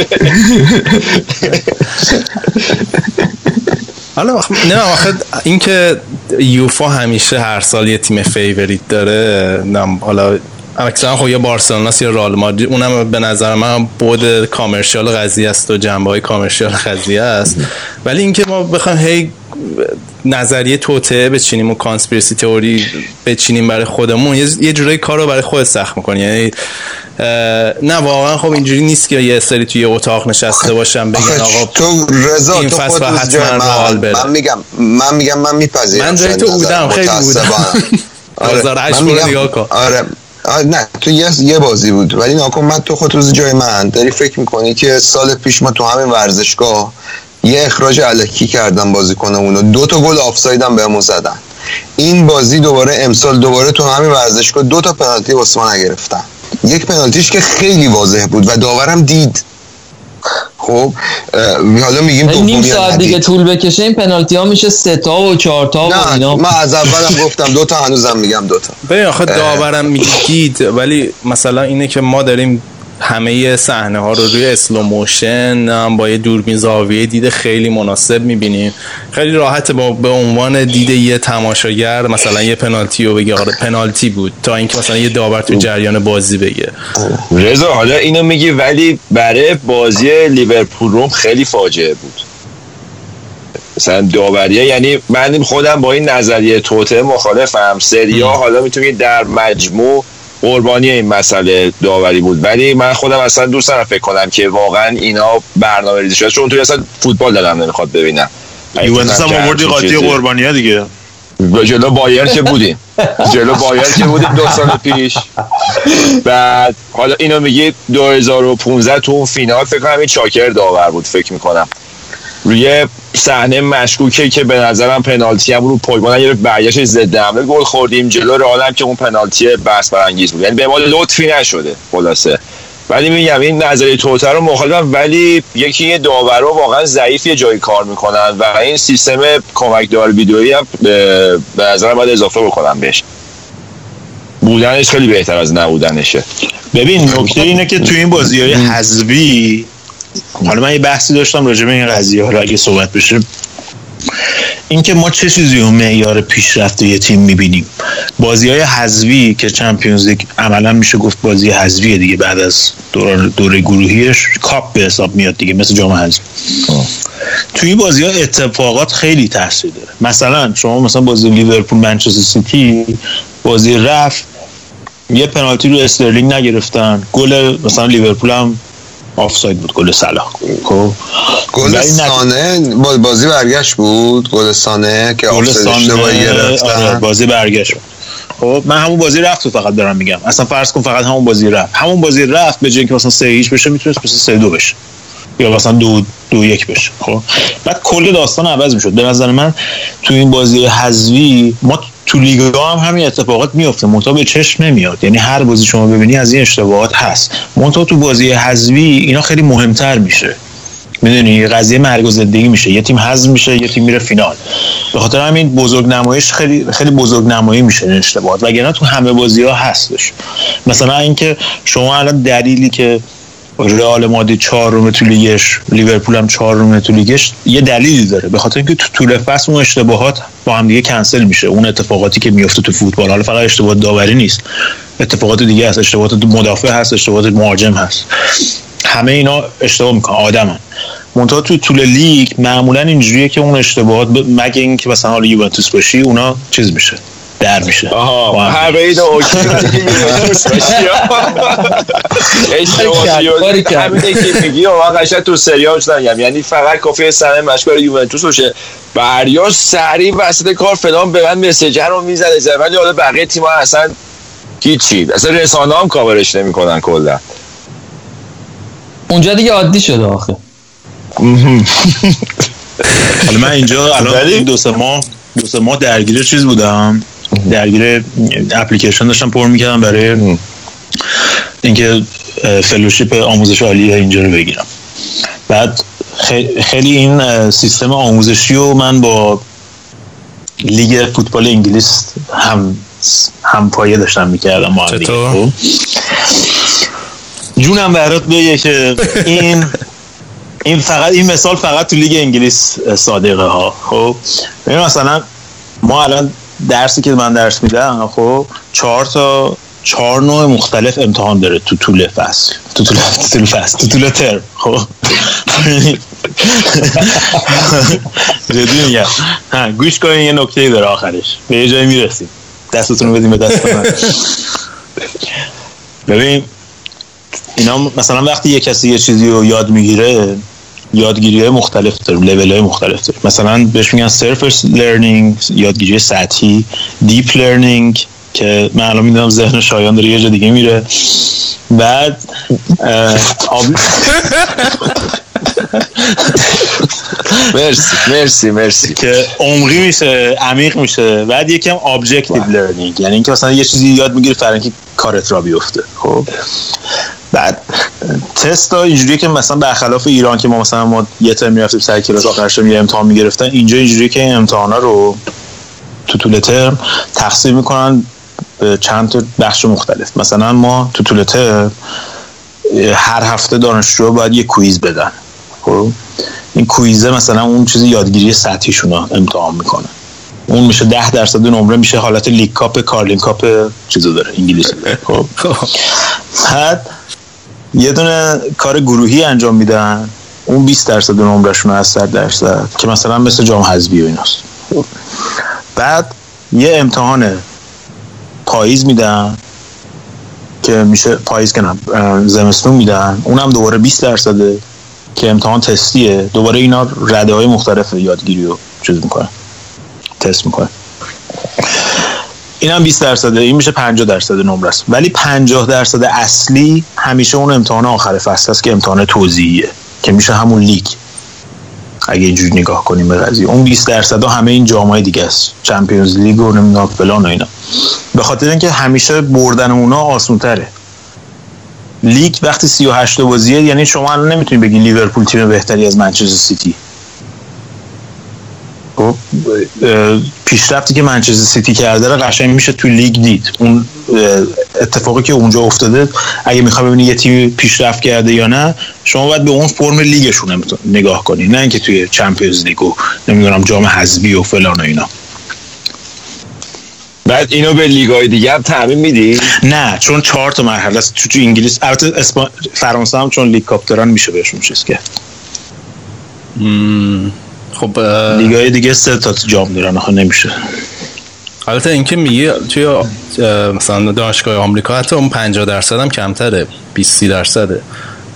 حالا نه آخه اینکه یوفا همیشه هر سال یه تیم favorite داره نه حالا اکثرا خب یا بارسلوناس یا رئال مادرید اونم به نظر من بود commercial قضیه است و جنبه های commercial قضیه است. ولی اینکه ما بخوایم هی نظریه توطئه بچینیم و conspiracy theory بچینیم برای خودمون یه یه جورایی کار رو برای خود سخت می‌کنی. یعنی نه واقعا خب اینجوری نیست که یه سری توی اتاق نشسته باشم بگن آقا تو رضا این تو فصل حتما رئال من, بره. من میگم من میگم من میپذیرم من جای تو بودم، خیلی بودم. آره. 2008 من میگم- نگاه کن. آره. نه تو یه, یه بازی بود. ولی ناکن من تو خود روز جای من داری فکر می‌کنی که سال پیش ما تو همین ورزشگاه یه اخراج علکی کردن بازیکنمون و دو تا گل آفساید هم بهمون زدن. این بازی دوباره امسال دوباره تو همین ورزشگاه دو تا پنالتی واسه ما نگرفتن. یک پنالتیش که خیلی واضح بود و داورم دید. خب حالا میگیم نیم ساعت. دیگه طول بکشه این پنالتی ها میشه سه تا و چهار تا و نه اینا. من از اولم گفتم دو تا هنوزم میگم دو تا. ببین آخه داورم میگید ولی مثلا اینه که ما داریم همه صحنه ها رو روی slow motion هم با یه دوربین زاویه دید خیلی مناسب می‌بینیم خیلی راحت با به عنوان دید یه تماشاگر مثلا یه پنالتی رو بگه آره پنالتی بود. تا اینکه مثلا یه داور تو جریان بازی بگه. رضا حالا اینو میگی ولی برای بازی لیورپول روم خیلی فاجعه بود. مثلا داوریه یعنی من خودم با این نظریه توته مخالفم. سریا حالا می‌تونی در مجموع قربانی این مسئله داوری بود. ولی من خودم اصلا دوست دارم فکر کنم که واقعا اینا برنامه ریزی شده چون توی اصلا فوتبال دارم نمی‌خواد ببینم. یوونتوس هم آوردی قاطی چیزی. قربانی ها دیگه. جلو بایر که بودیم جلو بایر که بودیم دو سال پیش. بعد حالا اینو میگی 2015 تو اون فینال فکر کنم این چاکر داور بود فکر می‌کنم. روی صحنه مشکوکه که به نظرم پنالتی هم رو پویبان یه برگشت ضد حمله گل خوردیم جلو رئال هم که اون پنالتی بس برانگیز بود. یعنی به ما لطفی نشده خلاصه. ولی میگم این نظریه توتر رو مخالفم ولی یکی یه داورا واقعا ضعیف یه جایی کار می‌کنن و این سیستم کمک دار ویدئویی هم به نظرم باید اضافه بکنم بهش. بودنش خیلی بهتر از نبودنشه. ببین نکته اینه که تو این بازی های حذبی حالا من یه بحثی داشتم راجع به این قضیه رو اگه صحبت بشه. اینکه ما چه چیزی رو معیار پیشرفت یه تیم می‌بینیم؟ بازی های حذوی که چمپیونز لیگ عملا میشه گفت بازی حذویه دیگه بعد از دوران دوره گروهیش کاپ به حساب میاد دیگه مثل جام حذفی. توی این بازی ها اتفاقات خیلی تاثیر داره. مثلا شما مثلا بازی لیورپول منچستر سیتی بازی رفت یه پنالتی رو استرلینگ نگرفتن. گل مثلا لیورپول هم آفساید بود گل صلاح. خب. گل سانه با- بازی برگشت بود گل سانه که گل آفساید سانه آره بازی برگشت. خب من همون بازی رفت فقط دارم میگم. اصلا فرض کن فقط همون بازی رفت. همون بازی رفت به جای مثلا سه هیچ بشه می‌تونست مثلا سه دو بشه. یا مثلا دو دو یک بشه. خب. بعد کل داستان عوض می‌شد. به نظر من تو این بازی حذوی ما تو لیگا هم همین اتفاقات میفته منتها به چشم نمیاد. یعنی هر بازی شما ببینی از این اشتباهات هست. منتها تو بازی حذوی اینا خیلی مهمتر میشه. می‌دونی؟ قضیه مرگ و زندگی میشه. یه تیم حذف میشه یه تیم میره فینال. به خاطر همین بزرگ نمایش خیلی خیلی بزرگ نمایی میشه این اشتباهات. وگرنه تو همه بازی ها هستش. مثلا اینکه شما الان دلیلی که رئال مادرید چهارم تو لیگش لیورپول هم چهارم تو لیگش یه دلیلی داره. به خاطر اینکه تو طول فصل اون اشتباهات با هم دیگه کنسل میشه. اون اتفاقاتی که میفته تو فوتبال. حالا فقط اشتباهات داوری نیست. اتفاقات دیگه هست. اتفاقات مدافع هست. اتفاقات مهاجم هست. همه اینا اشتباه می‌کنن. آدمن. منتها تو طول لیگ معمولا اینجوریه که اون اشتباهات مگه اینکه مثلا حالا یوونتوس باشی اونا چیز میشه. در میشه. آها هم. همه این اوکی. همینه که میگی؟ و قشنگ تو سریال شدم یعنی فقط کافی سنه مشکل یوونتوس باشه. بریاش سریع وسط کار فلان به من مسیجر رو می‌زنه. ولی حالا بقیه تیم‌ها اصلا هیچی. اصلا رسانه هم کاورش نمی‌کنن کلا. اونجا دیگه عادی شده آخه. حالا من اینجا الان دو سه ماه دو سه ماه درگیر چیز بودم. درگیر اپلیکیشن داشتم پر می‌کردم برای اینکه فلوشیپ آموزش عالی اینجا رو بگیرم بعد خی- خیلی این سیستم آموزشی رو من با لیگ فوتبال انگلیس هم هم پایه داشتم می‌کردم ما؟ خب. جونم برات بگه که این این فقط این مثال فقط تو لیگ انگلیس صادقه ها خب مثلا ما الان درسی که من درس میدم خب چهار تا چهار نوع مختلف امتحان داره تو طول فصل. تو طول تو طول فصل تو طول ترم خب. جدی میگم. ها گوش کنین یه نکته داره آخرش. به یه جایی می‌رسیم. دستتون رو بدیم به دست من. ببین اینا مثلا وقتی یه کسی یه چیزی رو یاد می‌گیره یادگیری های مختلف داره لیول های مختلف داره مثلا بهش میگن surface learning یادگیری سطحی deep learning که من الان می‌دونم ذهن شایان داره یه جا دیگه میره. بعد آب... مرسی مرسی مرسی. که عمقی میشه عمیق میشه. بعد یکم objective learning یعنی اینکه مثلا یه چیزی یاد می‌گیری اینکه کارت راه بیفته. خب. بعد تست ها اینجوریه که مثلا برخلاف ایران که ما مثلا ما یه ترم می‌رفتیم سر کلاس آخرش یه امتحان می‌گرفتن اینجا اینجوریه که این امتحانا رو تو طول ترم تقسیم می‌کنن به چند تا بخش مختلف. مثلا ما تو طول ترم هر هفته دانشجو باید یه quiz بدن. خب؟ این quiz ه مثلا اون چیزی یادگیری سطحیشون رو امتحان می‌کنه. اون میشه ده درصد نمره میشه حالت لیگ کاپ کارلینگ کاپ چیزو داره انگلیسی. داره خب. بعد یه دونه کار گروهی انجام میدن. اون 20 درصد نمرشون از 100 درصد که مثلا مثل جام حذفی و ایناست. بعد یه امتحان پاییز میدن که میشه پاییز اه، زمستون میدن. اونم دوباره 20 درصده که امتحان تستیه. دوباره اینا رده های مختلف یادگیری رو چیز می‌کنن. تست می‌کنن. این هم 20 درصده. این میشه 50 درصد نمره است. ولی 50 درصد اصلی همیشه اون امتحان آخر فصل است که امتحان توضیحیه که میشه همون لیگ. اگه اینجوری نگاه کنیم به قضیه. اون 20 درصد همه این جام های دیگه است. چمپیونز لیگ و نمی‌دونم فلان و اینا. به خاطر اینکه همیشه بردن اونا آسون تره لیگ وقتی 38 تا بازیه یعنی شما الان نمی‌تونی بگی لیورپول تیم بهتری از منچستر سیتی. پیشرفتی که منچستر سیتی کرده رو قشنگ میشه تو لیگ دید. اون اتفاقی که اونجا افتاده اگه می‌خوای ببینی یه تیم پیشرفت کرده یا نه شما باید به اون فرم لیگشون نگاه کنی. نه اینکه توی چمپیونز لیگ و نمی‌دونم جام حذفی و فلان و اینا. بعد اینو به لیگای دیگه هم تعمیم میدی؟ نه چون چهار تا مرحله است. تو, تو انگلیس البته اسپا... فرانسه هم چون لیگ کاپ دارن میشه بهشون چیز کرد. خب لیگای دیگه سه تا جام دارن آخه نمیشه. البته اینکه میگی توی مثلا دانشگاه آمریکا حتی اون 50 درصد هم کمتره 20 30 درصده.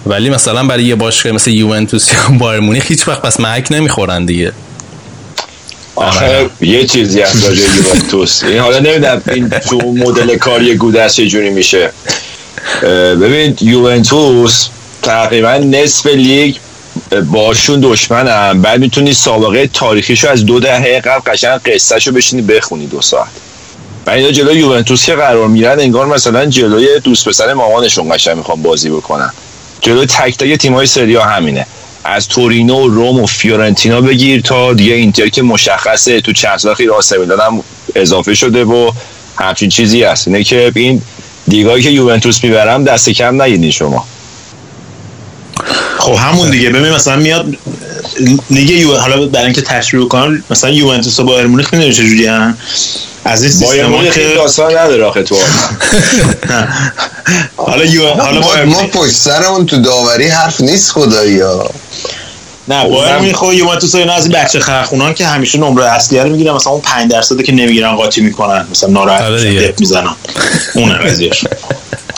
ولی مثلا برای یه باشگاه مثل یوونتوس یا بایر مونیخ هیچ وقت پس محک نمی‌خورن دیگه. آخه یه چیزی هست راجع یوونتوس. این حالا نمی‌دونم این تو مدل کاری گودرس چه جوری میشه. ببین یوونتوس تقریبا نصف لیگ باشون دشمنم. بعد می‌تونی سابقه تاریخیشو از دو دهه قبل قشنگ قصهشو بشینی بخونی دو ساعت. و اینا جلوی یوونتوس که قرار میرن انگار مثلا جلوی دوست پسر مامانشون قشنگ می‌خوان بازی بکنن. جلوی تک تک تیمای سریا همینه. از تورینو و روم و فیورنتینا بگیر تا دیگه اینتر که مشخصه. تو چند سال میلان هم اضافه شده و همچین چیزی هست. اینه که این دیگایی که یوونتوس می‌برم دست کم نگیرین شما. خب همون دیگه. ببین مثلا میاد لیگ یو حالا برای اینکه تشریح کنم مثلا یوونتوس و بایر مونیخ می‌دونی چجوری ان از این این که داستان نداره آخه تو حالا یو حالا ما, پشت سرمون تو داوری حرف نیست خدایی ها نه بایر مونیخ و یوونتوس اینا از این بچه خرخونان که همیشه نمره اصلیه رو می‌گیرن. مثلا اون 5 درصده که نمی‌گیرن قاطی می‌کنن. مثلا ناراحت آره. دپ می‌زنن. قضیهش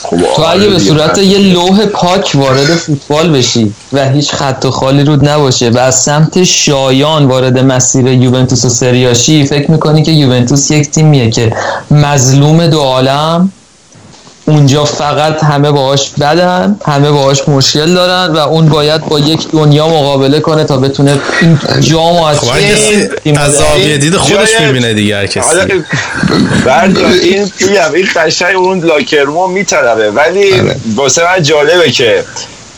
تو اگه به صورت یه لوح پاک وارد فوتبال بشی و هیچ خط و خالی رود نباشه و از سمت شایان وارد مسیر یوونتوس و سریاشی فکر می‌کنی که یوونتوس یک تیمیه که مظلوم دو عالم؟ اونجا فقط همه باهاش بدن همه باهاش مشکل دارن و اون باید با یک دنیا مقابله کنه تا بتونه این جام و از خب از. زاویه دید خودش می‌بینه دیگه هر کسی این میگم این قشنگ اون لاکرمو میطلبه ولی واسه من جالبه که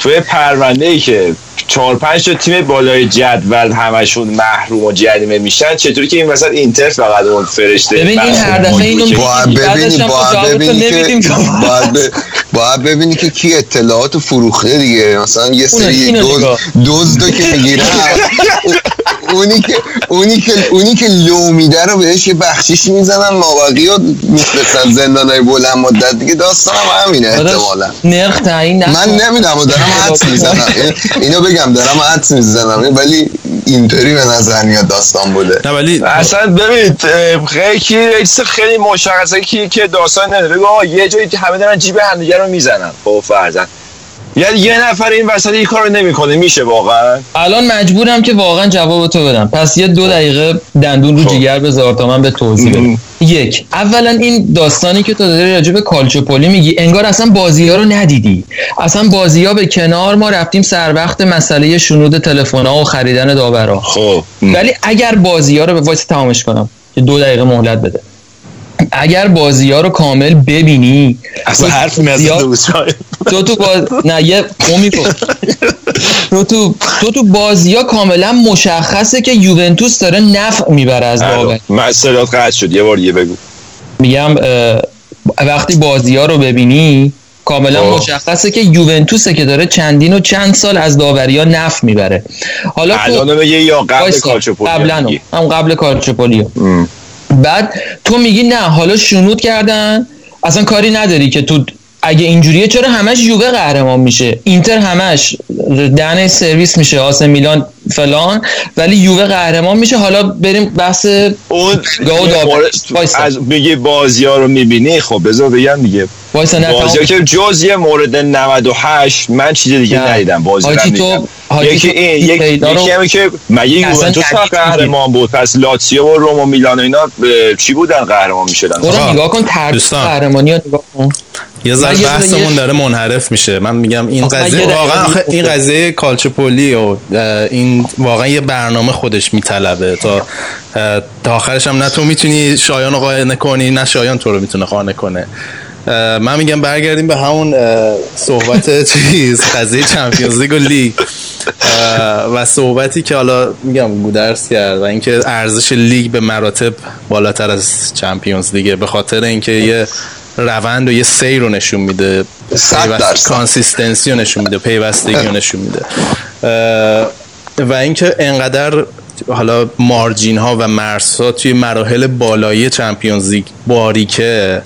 توی پرونده ای که چهار پنج تا تیم بالای جدول همشون محروم و جریمه میشن چطوری که این وسط اینتر فقط اون فرشته ببین این هر دفعه اینو که- باید بعدش ببینی هم ما باید جوابتو ببینی که. باید, ب... باید ببینی که کی اطلاعات فروخته دیگه مثلا یه سری دوز. دزدو که می‌گیرن اونی که اونی که اونی که لو میده رو بهش یه بخشیش می‌زنن مابقی و میفرستن زندانای بلند مدت. دیگه داستانم همینه داداش، احتمالا. نرخ تعیین نکن. من نمیدم و دارم حدس می‌زنم. این- اینو بگم دارم حدس می‌زنم. ولی اینطوری به نظر میاد داستان بوده. نه ولی اصلا ببینید خیلی خیلی مشخصه کی که داستان نداره. بگو یه جایی که همه دارن جیب همدیگه رو می‌زنن. خب فرزن یعنی یه نفر این وسط این کارو نمی‌کنه میشه واقعا؟ الان مجبورم که واقعا جواب تو بدم. پس یه دو دقیقه دندون رو خب. جیگر بذار تا من به توضیح بدم. یک اولا این داستانی که تو داری راجع به کالچوپولی میگی انگار اصلا بازی ها رو ندیدی. اصلا بازی ها به کنار ما رفتیم سر وقت مسئله شنود تلفن ها و خریدن داورا. خب. ولی اگر بازی ها رو به واسه تمامش کنم. که دو دقیقه مهلت بده. اگر بازی ها رو کامل ببینی اصلا تو حرف زیاد- بود. تو تو باز... نه یه قومی کن تو تو تو تو بازی ها کاملا مشخصه که یوونتوس داره نفع می‌بره از داور من صدات قطع شد یه بار دیگه بگو میگم وقتی بازی ها رو ببینی کاملا آه. مشخصه که یوونتوسه که داره چندین و چند سال از داوری ها نفع می‌بره حالا تو الان بگه یا قبل وایسا. کالچوپولی قبلا. هم قبل کالچوپولی ام. بعد تو میگی نه حالا شنود کردن. اصلا کاری نداری که تو اگه اینجوریه چرا همش یووه قهرمان میشه اینتر همش دهن سرویس میشه آسه میلان فلان ولی یووه قهرمان میشه حالا بریم بحث اون. از میگه بازی ها رو می‌بینی خب بذار بگم دیگه بازی. که جز یه مورد 98 من چیز دیگه نه. ندیدم بازی. تو- حاجی یکی تو این یکی همین که مگه یوونتوس. قهرمان بود پس لاتسیو و روم و میلان و اینا چی بودن قهرمان می‌شدن نگاه کن ترتیب. قهرمانی نگاه کن یه ذره بحثمون داره منحرف میشه. من میگم این قضیه واقعا این. قضیه کالچوپولی و این واقعا یه برنامه خودش میطلبه. تا تا آخرش هم نه تو می‌تونی شایان رو قانع کنی نه شایان تو رو می‌تونه قانع کنه. من میگم برگردیم به همون صحبت چیز قضیه چمپیونز لیگ و لیگ. و صحبتی که حالا میگم گودرس کرد و اینکه ارزش لیگ به مراتب بالاتر از چمپیونز لیگه به خاطر اینکه یه روند و یه سیر رو نشون میده. پیوست-. consistency رو نشون میده پیوستگی رو نشون میده. و اینکه انقدر حالا margin ها و مرزها توی مراحل بالایی چمپیونز لیگ باریکه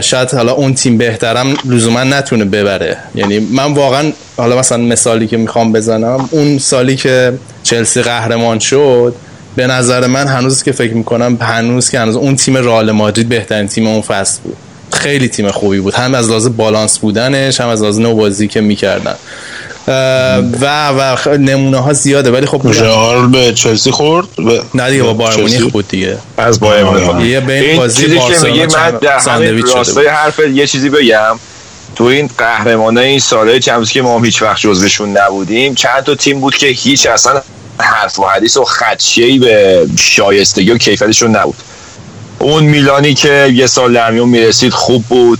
شاید حالا اون تیم بهترم لزوما نتونه ببره. یعنی من واقعا حالا مثلا مثالی که می‌خوام بزنم اون سالی که چلسی قهرمان شد به نظر من هنوز که فکر می‌کنم هنوز که هنوز اون تیم رئال مادرید بهترین تیم اون فصل بود. خیلی تیم خوبی بود. هم از لحاظ بالانس بودنش هم از لحاظ نوع بازی که می‌کردن. و و نمونه ها زیاده ولی خب رئال به چلسی خورد؟ نه دیگه با بایر مونیخ بود دیگه. از بایر مونیخ. یه بین بازی من در همین راستای حرف یه چیزی بگم. تو این قهرمانه این ساله چمپیونز که ما هم هیچ وقت جزوشون نبودیم چند تا تیم بود که هیچ اصلا حرف و حدیث و خدشه‌ای به شایستگی و کیفیتشون نبود. اون میلانی که یه سال در میون می‌رسید خوب بود.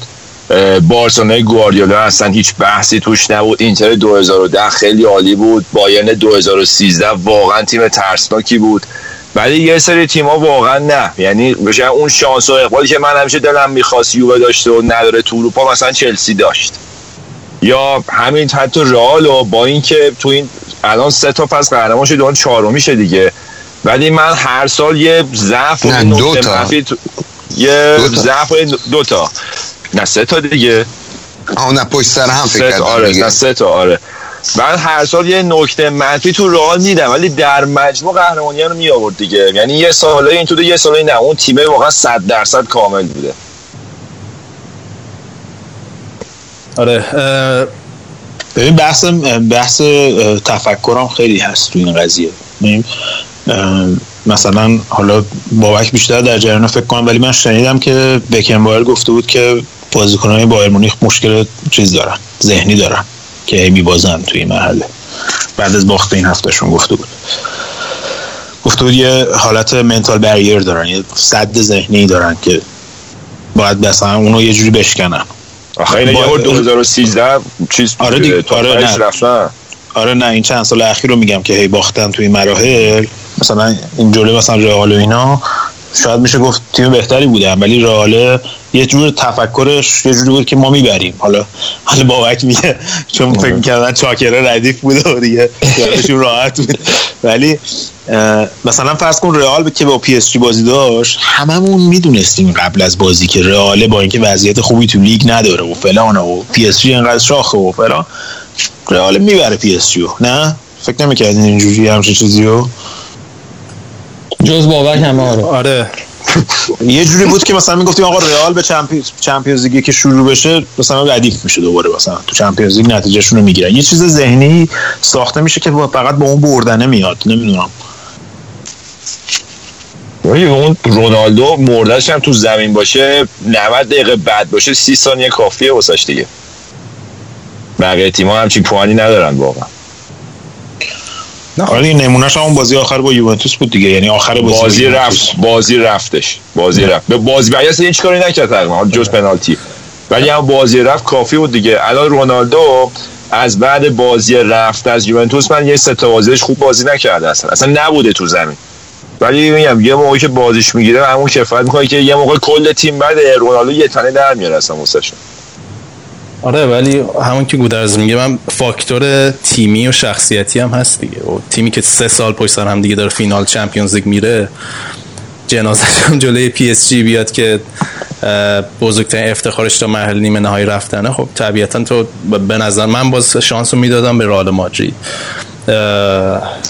بارسلونای گواردیولا اصلا هیچ بحثی توش نبود. اینتر 2010 خیلی عالی بود. بایرن 2013 واقعا تیم ترسناکی بود. ولی یه سری تیم‌ها واقعا نه. یعنی مثلا اون شانس و اقبالی که من همیشه دلم می‌خواست یووه داشته و نداره تو اروپا مثلا چلسی داشت. یا همین حتی رئال و با اینکه تو این الان سه تا پس قهرمان شده اون چهارمیشه دیگه. ولی من هر سال یه ضعف نه دو تا. یه ضعف دو تا. نه سه تا دیگه. آه نه پشت سر هم فکر کردم آره نه سه تا آره. من هر سال یه نکته منفی تو رئال میدم ولی در مجموع قهرمانی رو می آورد دیگه. یعنی یه ساله این تو یه ساله نه. اون تیمه واقعا 100 درصد کامل بوده. آره ببین بحث بحث تفکرم خیلی هست تو این قضیه. مثلا حالا بابک بیشتر در جریان فکر کنم ولی من شنیدم که بکنبایر گفته بود که بازیکنان بایر مونیخ مشکل چیز دارن ذهنی دارن که میبازن توی این مرحله. بعد از باخت این هفتهشون گفته بود. گفته بود یه حالت منتال بریر دارن یه صد ذهنی دارن که باید مثلا اونو یه جوری بشکنن. آخه این یه 2013 چیز آره دیگه آره نه. رفتن. آره نه این چند سال اخیر رو میگم که هی باختن توی مراحل. مثلا این جلوی مثلا رئال و اینا شاید میشه گفت تیم بهتری بودن ولی رئال یه جور تفکرش یه جوری بود که ما می‌بریم. حالا حالا بابک میگه چون فکر می‌کردن چاکره ردیف بوده و دیگه یادشون راحت بود. ولی مثلا فرض کن رئال که با پی اس جی بازی داشت هممون می‌دونستیم قبل از بازی که رئال با اینکه وضعیت خوبی تو لیگ نداره و فلان و پی اس جی انقدر شاخه و فلان. رئال می‌بره پی اس جی نه؟ فکر نمی‌کردین اینجوری همچین چیزی رو؟ جز بابک هم آره آره. یه جوری بود که مثلا می‌گفتیم آقا رئال به چمپیونز لیگ که شروع بشه مثلا ردیف میشه دوباره مثلا. تو چمپیونز لیگ نتیجهشون رو می‌گیرن. یه چیز ذهنی ساخته میشه که فقط با اون بردنه میاد. نمی‌دونم. اون رونالدو مردش هم تو زمین باشه 90 دقیقه بعد باشه 30 ثانیه کافیه واسش دیگه. بقیه تیم‌ها همچین پوانی ندارن واقعا. نه آره نمونهش اون بازی آخر با یوونتوس بود دیگه. یعنی آخر بازی, بازی رفت بازی رفتش. بازی نه. رفت. به بازی بعد هیچ کاری نکرد تقریبا جز پنالتی. ولی هم بازی رفت کافی بود دیگه. الان رونالدو از بعد بازی رفت از یوونتوس من یه سه بازیش خوب بازی نکرده اصلا. اصلا نبوده تو زمین. ولی میگم یه موقعی که بازیش می‌گیره همون کفایت می‌کنه که یه موقع کل تیم بعد رونالدو یه تنه در میاره اصلا آره ولی همون که گودرز میگه من فاکتور تیمی و شخصیتی هم هست دیگه. و تیمی که سه سال پشت سر هم دیگه داره فینال چمپیونز لیگ میره جنازش هم جلوی پی اس جی بیاد که بزرگترین افتخارش تا مرحله نیمه نهایی رفتنه. خب طبیعتا تو به نظر من باز شانس رو می‌دادم به رئال مادرید.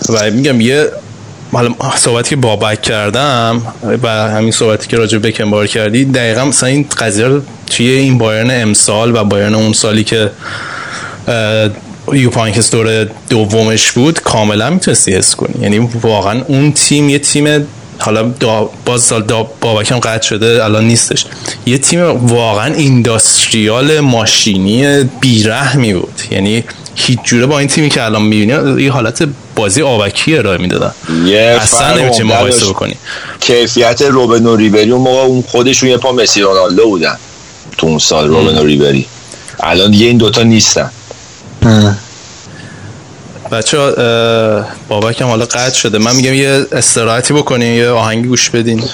و میگم یه صحبتی که بابک کردم و همین صحبتی که راجع بکن بار کردی دقیقا مثلا این قضیه توی این بایرن امسال و بایرن اون سالی که یوپ هاینکس دور دومش بود کاملا می‌تونستی حس کنی. یعنی واقعا اون تیم یه تیم حالا دا باز سال دا بابک هم قطع شده الان نیستش. یه تیم واقعا اینداستریال ماشینی بیرحمی بود. یعنی هیچ جوره با این تیمی که الان می‌بینی یه حالت بازی آبکی ارائه می‌دادن. اصلا نمی‌تونی مقایسه بکنی. کیفیت روبن و ریبری اون موقع اون خودشون یه پا مسی رونالدو بودن. تو اون سال روبن و ریبری. الان دیگه این دوتا نیستن. بچه بابک هم حالا قطع شده. من میگم یه استراحتی بکنیم یه آهنگی گوش بدین.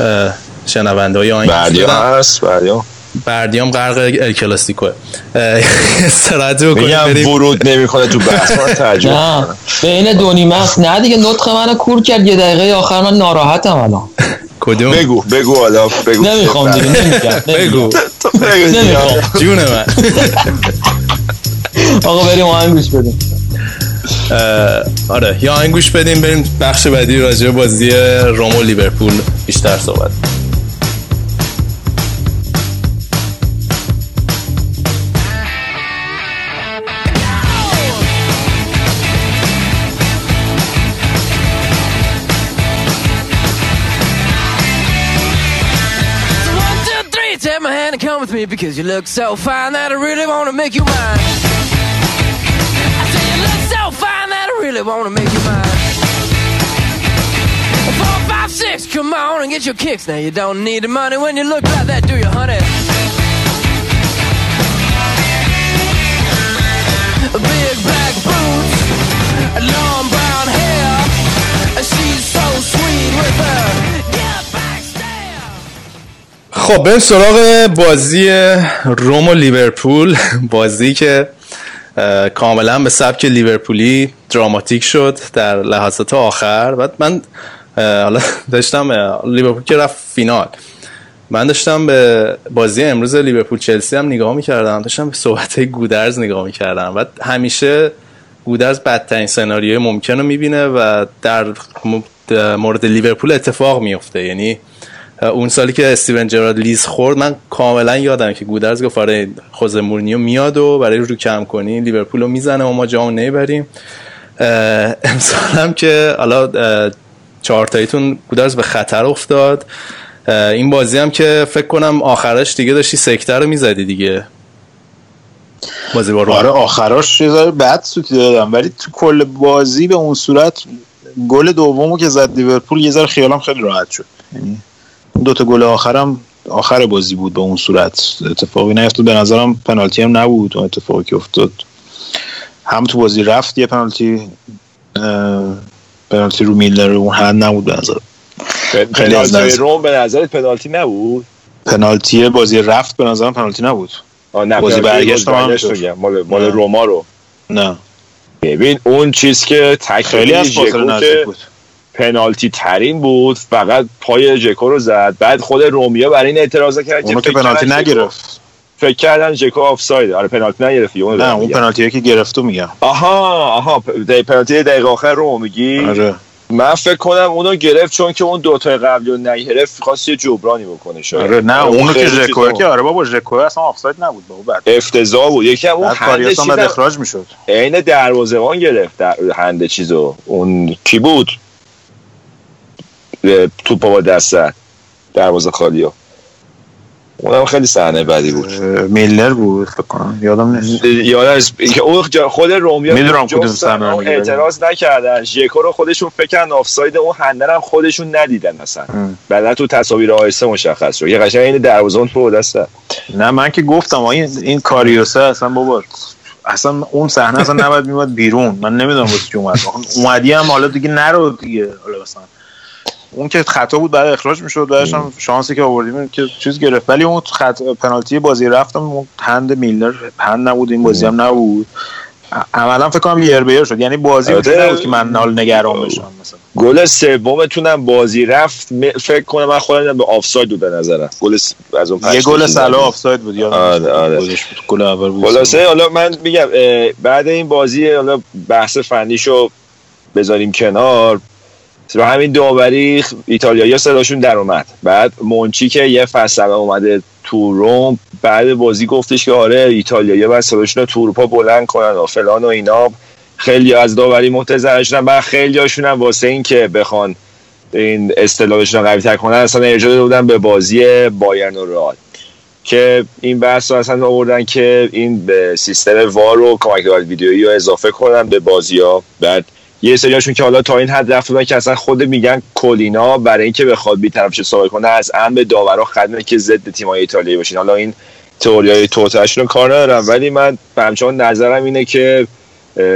شنونده های آهنگی بردیا هست بردیا بردیام غرق ال کلاسیکو استراحت میگم ورود نمی‌کنه تو بحث ترجمه بین دو نیمه است. نه دیگه نطق منو کور کرد. یه دقیقه آخر من ناراحتم الان. کدوم؟ بگو بگو حالا بگو. نمی‌خوام دیگه نمیگم بگو. جون من. آقا بریم آهنگ گوش بدیم. آره یا آهنگ گوش بدیم بریم بخش بعدی راجع بازی روم و لیورپول. بیشتر صحبت. Me because you look so fine that I really wanna make you mine. I say you look so fine that I really wanna make you mine. Four, five, six, come on and get your kicks. Now you don't need the money when you look like that, do you, honey? Big black boots, long brown hair. She's so sweet with her. خب بریم سراغ بازی روم و لیورپول. بازی که کاملا به سبک لیورپولی دراماتیک شد در لحظات آخر. بعد من حالا داشتم لیورپول که رفت فینال. من داشتم به بازی امروز لیورپول چلسی هم نگاه می‌کردم. داشتم به صحبت گودرز نگاه می‌کردم. و همیشه گودرز بدترین سناریوی ممکن رو می‌بینه و در مورد لیورپول اتفاق میفته یعنی اون سالی که استیون جرارد لیز خورد من کاملا یادم که گودرز گفت آره خوزه مورینیو میاد و برای رو کم کنی لیورپول رو می‌زنه و ما جامو نمی‌بریم. امسال هم که حالا اه، چهار تاییتون گودرز به خطر افتاد. این بازی هم که فکر کنم آخرش دیگه داشتی سکته رو می‌زدی دیگه. بازی با. آره آخراش یه بد سوتی دادم ولی تو کل بازی به اون صورت گل دومو که زد لیورپول یه ذره خیالم خیلی راحت شد. یعنی دوتا گل آخرم آخر بازی بود به اون صورت. اتفاقی نیفتاد. به نظرم پنالتی هم نبود اون اتفاقی که افتاد. هم تو بازی رفت یه پنالتی پنالتی رو میلر اون هند نبود به نظر خیلی از پنالتی نظر- روم به نظرت پنالتی نبود؟ پنالتی بازی رفت به نظرم پنالتی نبود. نه بازی برگشت هم مال مال. روما رو. نه. ببین اون چیز که خیلی تکلیف از فاصله نزدیک بود. پنالتی ترین بود فقط پای جکو رو زد. بعد خود رومیا برای این اعتراض کرد اونو که فکر پنالتی ژکو- نگرفت. فکر کردن جکو آفساید. آره پنالتی نگرفت اون نه اون پنالتی که گرفت رو میگم. آها آها دی- پنالتی دقیقه آخر رو میگی؟ آره. من فکر کنم اونو گرفت چون که اون دوتای قبلی رو نگرفت خواست یه جبرانی بکنه شاید. آره نه اونو که چیزا- که آره بابا ژکوه اصلا آفساید نبود بابا بعد. افتضاح بود. یکی اون هند بعد اخراج می‌شد. عین دروازه‌بان گرفت در هند چیزو. اون کی بود؟ توپ با دست زد. دروازه خالیو اونم خیلی صحنه بدی بود. میلر بود فکر کنم. یادم نیست. یادم نیست که اون خود رومیا می‌دونم کدوم صحنه اعتراض نکردن. ژکو رو خودشون فکر کردن آفساید اون هندر هم خودشون ندیدن اصلا. بعدا تو تصاویر آهسته مشخص شد. یه قشنگ این دروازه اون تو دست زد. نه من که گفتم این این کاریوسه اصلا بابا اصلا اون صحنه اصلا نباید میومد بیرون. من نمی‌دونم واسه چی اومد. اومدی هم حالا دیگه نرو دیگه. حالا مثلا اون که خطا بود بعد اخراج می‌شد بعدش هم شانسی که آوردیم که چیز گرفت. ولی اون خط پنالتی بازی رفتم اون هند میلر هند نبود این بازی هم نبود. عملا فکر کنم یه شد. یعنی بازی بود البته- نبود که من حال نگران بشم مثلا. گل سومتونم بازی رفت. م- فکر کنم من خودم به آفساید بود به نظرم. گل س- از اون یه گل سلا. آفساید بود آره،. آره. بود. گل اول بود. خلاصه حالا من میگم بعد این بازی حالا بحث فنیشو بذاریم کنار. رو همین داوری ایتالیایی صداشون در اومد. بعد مونچی که یه فصل اومده تو روم بعد بازی گفتش که آره ایتالیایی باید صداشون تو اروپا بلند کنن و فلان و اینا. خیلی از داوری منتظر شدن بعد خیلی هاشون هم واسه این که بخوان این اصطلاحشون رو قوی تر کنن اصلا ارجاع بودن به بازی بایرن و رئال. که این بحث رو اصلا آوردن که این به سیستم وار و کمک ویدیویی رو اضافه کنن به بازی ها بعد یه سریاشون که حالا تا این حد رفت بودن که اصلا خود میگن کلینا برای اینکه بخواد بی‌طرفش ثابت کنه از امن به داورا خدمه که ضد تیم‌های ایتالیایی باشین. حالا این تئوریای توتشون رو کار ندارم ولی من همچنان نظرم اینه که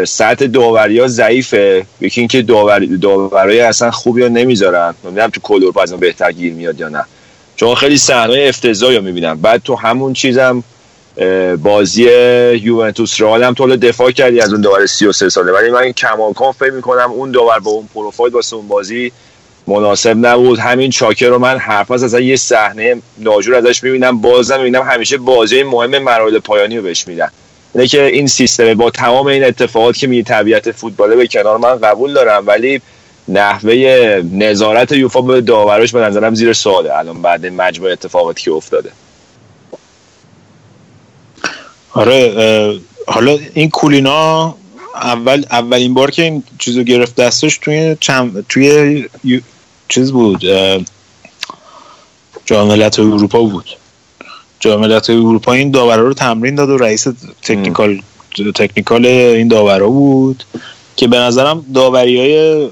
سطح داوری ضعیفه. یکی اینکه داور داورای اصلا خوبی رو نمی‌ذارن. نمی‌دونم تو کل اروپا از بهتر گیر میاد یا نه. چون خیلی صحنه افتضاحی رو می‌بینم. بعد تو همون چیزم بازی یوونتوس رئال هم تو دفاع کردی از اون داور 33 ساله. ولی من کماکان فکر می‌کنم اون داور با اون پروفایل واسه اون بازی مناسب نبود. همین چاکر رو من حرف از از یه صحنه ناجور ازش می‌بینم. بازم می‌بینم همیشه بازی مهم مراحل پایانی رو بهش میدن. اینه که این سیستم با تمام این اتفاقات که می طبیعت فوتباله به کنار من قبول دارم ولی نحوه نظارت یوفا به داوراش به نظرم زیر سواله. الان بعد مجموع اتفاقاتی که افتاده. آره حالا این کولینا اول اولین بار که این چیزو گرفت دستش توی چند توی چیز بود اه، جام ملت اروپا بود. جام ملت‌های اروپا این داورا رو تمرین داد و رئیس تکنیکال تکنیکال این داورا بود که به نظرم داوری های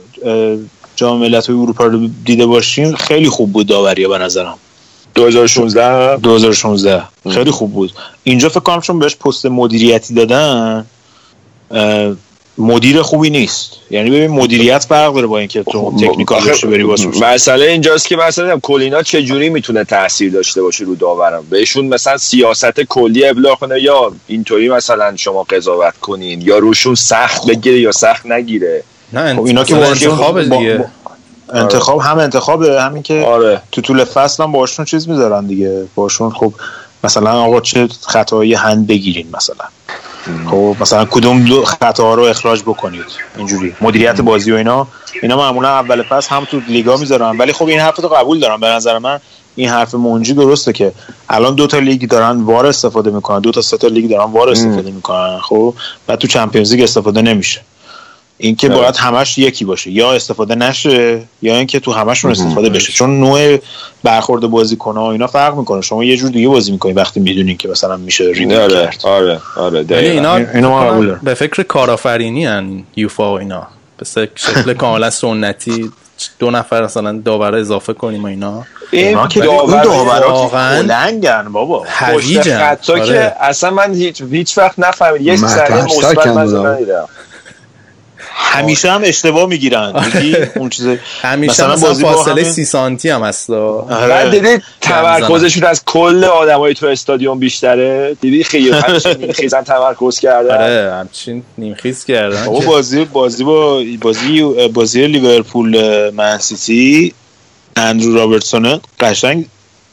جام اروپا رو دیده باشین خیلی خوب بود داوری به نظرم. 2016 2016 خیلی خوب بود. اینجا فکر کنم چون بهش پست مدیریتی دادن مدیر خوبی نیست. یعنی ببین مدیریت فرق داره با اینکه تو تکنیکال آخه داشته بری واسه مسئله اینجاست که مثلا کلینا چه جوری می‌تونه تاثیر داشته باشه رو داورم بهشون مثلا سیاست کلی ابلاغ کنه یا اینطوری مثلا شما قضاوت کنین یا روشون سخت بگیره یا سخت نگیره؟ نه خب اینا که اصلا باشون- انتخاب با- انتخاب هم انتخابه همین که آره. تو طول فصل هم باشون چیز می‌ذارن دیگه. باشون خب مثلا آقا چه خطایی هند بگیرین مثلا. خب مثلا کدوم دو خطاها رو اخراج بکنید. اینجوری. مدیریت بازی و اینا. اینا معمولا اول فصل هم تو لیگا می‌ذارن. ولی خب این حرف رو قبول دارم. به نظر من این حرف منجی درسته که الان دو تا لیگ دارن وار استفاده می‌کنن. دو تا سه تا لیگ دارن وار استفاده می‌کنن. خب؟ بعد تو چمپیونز لیگ استفاده نمیشه. این که آره. باید همش یکی باشه. یا استفاده نشه یا اینکه تو همشون استفاده بشه. چون نوع برخورد بازیکن ها اینا فرق می‌کنه. شما یه جور دیگه بازی می‌کنید وقتی می‌دونین که مثلا میشه ریبون آره کرد. آره آره دقیقاً. اینا اینو ما قبول دارم. به فکر کارآفرینی هن یوفا و اینا. به شکل کاملا سنتی دو نفر مثلا داور اضافه کنیم و اینا. این اینا که داور- اون داورا واقعاً که کلنگن بابا پشت هویجن خطا آره. که اصلا من هیچ هیچ وقت نفهمیدم. یه سری مثبت من. ندیدم. همیشه هم اشتباه می‌گیرن. میگی اون چیز همیشه مثلا مثلا بازی با فاصله همین- سی سانتی هم هست آره. بعد دیدی تمرکزشون از کل آدمای تو استادیوم بیشتره؟ دیدی خیلی همیشه خیزن تمرکز کردن آره همچین نیمخیز کردن که- بازی بازی با بازی بازی لیورپول من سیتی اندرو رابرتسون قشنگ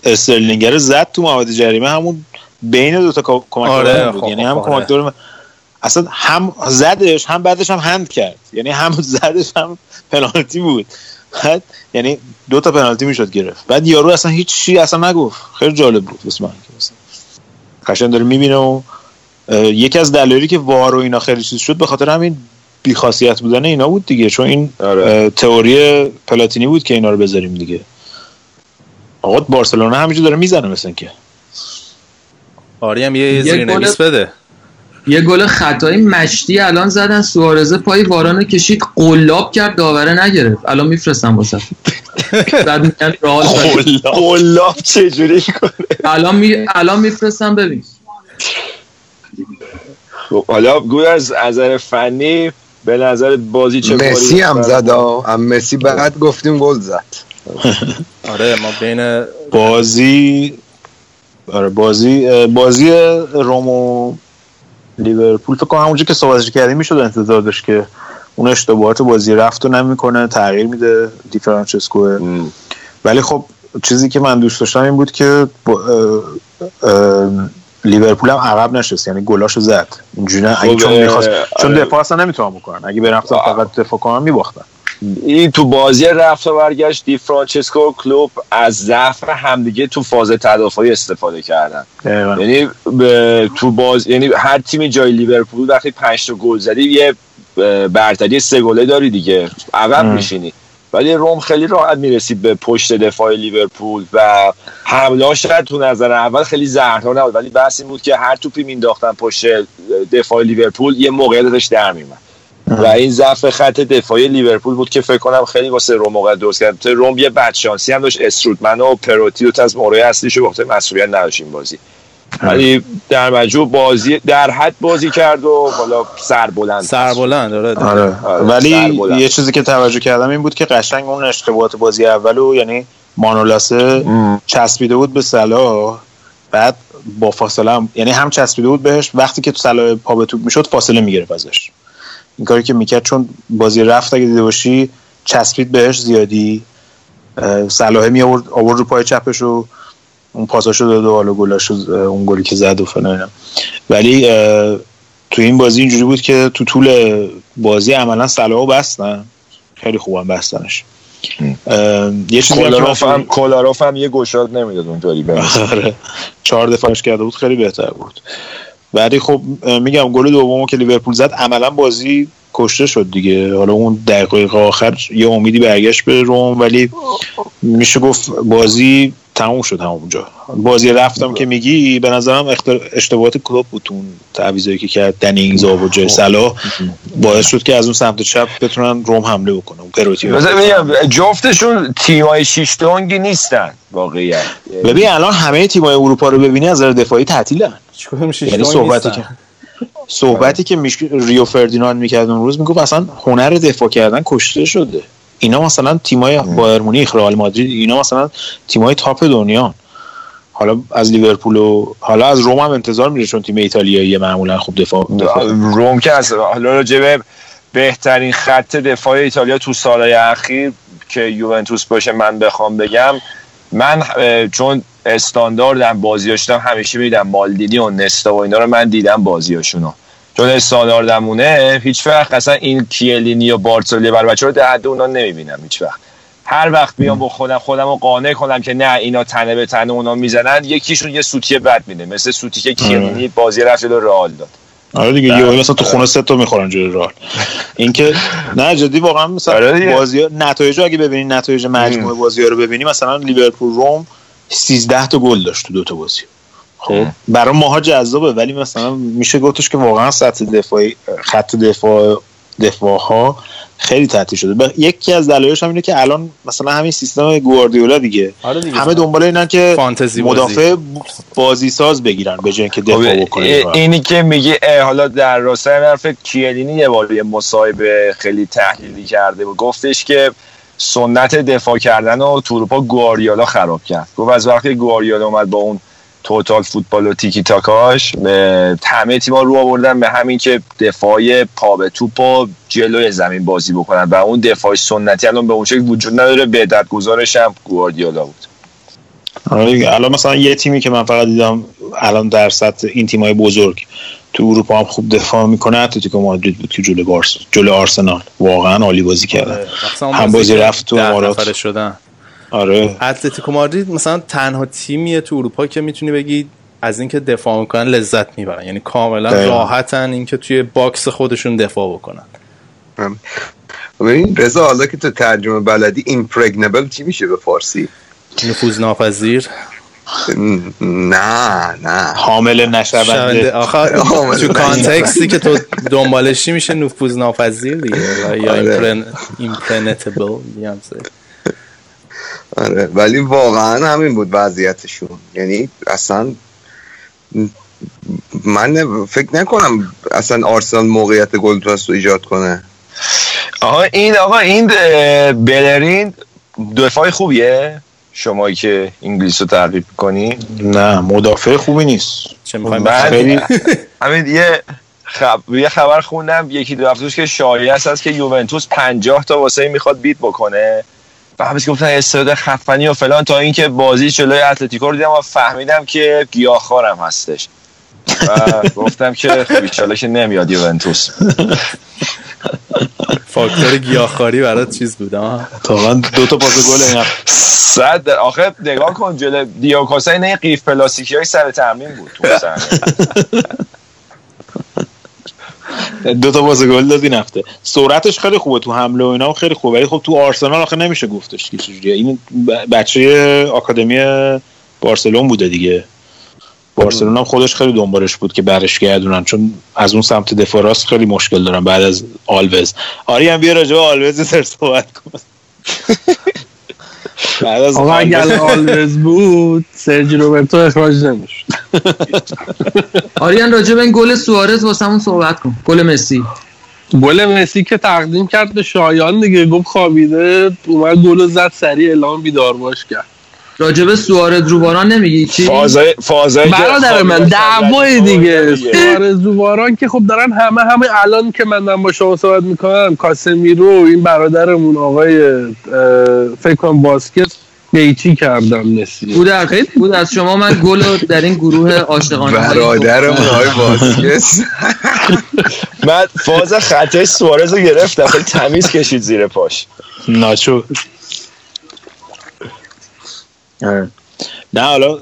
استرلینگر زد تو محوطه جریمه. همون بین دو تا کمک آره، بود. خب، یعنی خب، هم آره. کمک اصلا هم زدش هم بعدش هم هند کرد. یعنی هم زدش هم پنالتی بود. بعد یعنی دو تا پنالتی می‌شد گرفت. بعد یارو اصلا هیچ چی اصلا نگفت. خیلی جالب بود مثلا قشنگ داره می‌بینه و یکی از دلایلی که وار و اینا خیلی چیز شد به خاطر همین بیخاصیت بودن اینا بود دیگه. چون این آره. تئوری پلاتینی بود که اینا رو بذاریم دیگه. آقا بارسلونا همینجور داره می‌زنه مثل که. آری هم یه زیرنویس بده. یه گل خطایی مشتی الان زدن. سوارزه پای وارانو کشید قلاب کرد داوره نگرفت. الان میفرستم واسه. بعد میگن رئال. قلاب. چجوری کنه؟ الان می الان میفرستم ببین. خب، حالا گوی از نظر فنی به نظر بازی چه مسی هم زد. هم مسی بعد گفتیم گل زد. آره ما بین بازی آره بازی بازی روم و لیورپول فکر کنم همونجا که صحبتش کردیم می‌شد انتظار داشت که اون اشتباهات بازی رفت و نمی‌کنه تغییر میده دی فرانچسکو. ولی خب چیزی که من دوست داشتم این بود که لیورپول هم عقب نشست یعنی گلاشو زد. اینجوری اگه خب، چون می‌خواست چون آره. دفاع اصلا نمی‌تونن بکنن. اگه برفتن فقط دفاع کنن میباختن. این تو بازی رفت و برگشت دی فرانچسکو و کلوب از ضعف همدیگه تو فاز تدافعی استفاده کردن. یعنی تو باز یعنی هر تیمی جای لیورپول وقتی 5 تا گل زدی یه برتری سه گله داری دیگه. عقب. میشینی. ولی روم خیلی راحت می‌رسید به پشت دفاع لیورپول و حمله شاید تو نظر اول خیلی زهردار نبود ولی بحث این بود که هر توپی مینداختن پشت دفاع لیورپول یه موقعیت ازش در میومد و این ضعف خط دفاعی لیورپول بود که فکر کنم خیلی واسه روم موقع درست کرد. تو روم یه بدشانسی هم داشت استرودمن و پروتی تا از مورای اصلیش رو وقت مسئولیت نداشت این بازی. ولی در مجموع بازی در حد بازی کرد و حالا سربلند سربلند آره. آره. آره، ولی سربلند. یه چیزی که توجه کردم این بود که قشنگ اون اشتباهات بازی اولو یعنی مانولاسه چسبیده بود به صلاح. بعد با فاصله هم یعنی هم چسبیده بود بهش وقتی که تو صلاح پا به توپ می‌شد فاصله می‌گرفت ازش. این کاری که می‌کرد چون بازی رفت اگه دیده باشی چسبید بهش زیادی. اه، صلاح می آورد آورد رو پای چپش و اون پاساشو داد و حالا گلاشو اه، اون گلی که زد و فلان. ولی تو این بازی اینجوری بود که تو طول بازی عملا صلاحو بستن. خیلی خوبم بستنش. یه چیزی هم کولاروف هم کولاروف هم یه گشاد نمی‌داد اونطوری به آره. چهار دفاعش کرده بود خیلی بهتر بود. ولی خب میگم گل دومو که لیورپول زد عملا بازی کشته شد دیگه. حالا اون دقایق آخر یه امیدی برگشت به روم ولی میشه گفت بازی تموم شد همونجا بازی رفتم که میگی به نظرم. اشتباهات کلوب بود تو اون تعویضایی که کرد دنی اینگزا و جای صلاح. باعث شد که از اون سمت چپ بتونن روم حمله بکنن اون پروتی جفتشون تیمای شیش دونگی نیستن واقعیت ببین الان همه تیمای اروپا رو ببینی از نظر دفاعی تعطیلن. یعنی صحبتی؟ که صحبتی که میش... ریو فردیناند می‌کرد اون روز می‌گفت اصلا هنر دفاع کردن کشته شده. اینا مثلا تیمای بایر مونیخ رئال مادرید اینا مثلا تیمای تاپ دنیا. حالا از لیورپول و حالا از روم هم انتظار میره چون تیم ایتالیایی معمولا خوب دفاع, دفاع. روم که از حالا راجع به بهترین خط دفاع ایتالیا تو سالهای اخیر که یوونتوس باشه من بخوام بگم من چون استانداردم بازیاشتم همیشه میدم مالدینی و نستا و اینا رو من دیدم بازیاشونو. چون استانداردمونه هیچ وقت اصلا این کیلینی و بارتولی بر بچه رو در حد اونا نمی‌بینم هیچ وقت. هر وقت بیام با خودم خودم رو قانع کنم که نه اینا تنه به تنه اونا می‌زنن یکیشون یه سوتی بد میده مثل سوتی که کیلینی بازی رفت جلو رئال داد. آره دیگه یه مثلا تو خونه سه تا می‌خورن جلوی رئال. اینکه نه جدی واقعا آره مثلا دیگه. بازی نتایج اگه ببینی نتایج مجموعه بازی رو ببینی مثلا لیورپول روم 13 تا گل داشت تو دو تا بازی. خب برای ماها جذابه ولی مثلا میشه گفتش که واقعا سطح دفاعی خط دفاع دفاع ها خیلی تعطیل شده. ب- یکی از دلایلش هم اینه که الان مثلا همین سیستم گواردیولا دیگه, آره دیگه. همه دنبال اینن که فانتزی بازی. مدافع بازی ساز بگیرن به جای اینکه دفاع خب، بکنن. ای- اینی که میگی اه، حالا در راستای حرف کیلینی یه بار یه مصاحبه خیلی تحلیلی کرده و گفتش که سنت دفاع کردن و تو اروپا گواردیولا خراب کرد. گفت از وقتی گواردیولا اومد با اون توتال فوتبال و تیکی تاکاش. به همه تیما رو آوردن به همین که دفاع پا به توپ و جلوی زمین بازی بکنن. و اون دفاع سنتی الان به اون شکل وجود نداره بهتر گزارش هم گواردیولا بود. آره. الان مثلا یه تیمی که من فقط دیدم الان در سطح این تیمای بزرگ تو اروپا هم خوب دفاع می‌کنه اتلتیکو مادرید بود که جلو بارسا جلو آرسنال. واقعا عالی بازی کردن. مثلا اون هم بازی رفت تو امارات. شدن. آره. اتلتیکو مادرید مثلا تنها تیمیه تو اروپا که می‌تونی بگی از اینکه دفاع می‌کنن لذت می‌برن. یعنی کاملا. راحتن اینکه توی box خودشون دفاع بکنن. ببین رضا حالا که تو ترجمه بلدی impregnable چی میشه به فارسی؟ نفوذ ناپذیر. نه نه. حامل شونده. نشونده آخه حامل تو. کانتکستی که تو دنبالشی میشه؟ نفوذ ناپذیر دیگه. یا آره. ایمپرنتبل آره ولی واقعا همین بود وضعیتشون. یعنی اصلا من فکر نکنم اصلا آرسنال موقعیت گل رو ایجاد کنه. آقا این آقا این بلرین دفاع خوبیه؟ شمایی که انگلیس رو تعقیب کنی نه مدافع خوبی نیست. چه می‌خوایم همین یه خب... یه خبر خوندم یکی دو هفته که شایعه است که یوونتوس 50 تا واسه می‌خواد بیت بکنه. همش گفتن استعداد خفنی و فلان تا اینکه بازی جلوی اتلتیکو رو دیدم و فهمیدم که گیاهخوارم هستش و گفتم که خب که نمیاد یوونتوس فاکتور گیاهخواری برات چیز بود آه. واقعا دو تا پاس گل اینا صد در- آخه نگاه کن جلو دیوکوسا این قیف پلاستیکی های سر تمرین بود تو. دو تا پاس گل داد این هفته سرعتش خیلی خوبه تو حمله و اینا خیلی خوبه. ولی خب تو آرسنال آخه نمیشه گفتش که چجوریه. این بچه آکادمی بارسلون بوده دیگه. بارسلون هم خودش خیلی دنبالش بود که برش گردونن چون از اون سمت دفاع راست خیلی مشکل دارن بعد از آلوز. آری هم بیا راجع به آلوز سر صحبت کن. بعد از آقا اگر آلوز بود سرجی روبرتو اخراج نمی‌شد. آریان راجع به این گل سوارز واسمون صحبت کن. گل مسی. گل مسی که تقدیم کرد به شایان دیگه گفت خوابیده اومد گل زد سریع اعلام بیدار باش کرد. راجع به سوارز روباران نمیگی؟ چی؟ فازای فازای برادر من دعوای دیگه. سوارز روباران که خب دارن همه همه الان که من با شما صحبت می‌کنم کاسمیرو این برادرمون آقای فکر کنم باسکت قیچی کردم مسی بود از بود از شما من گل در این گروه عاشقانه برادرمون های باسکت من فاز خطای سوارز رو گرفتم خیلی تمیز کشید زیر پاش. ناچو. نه حالا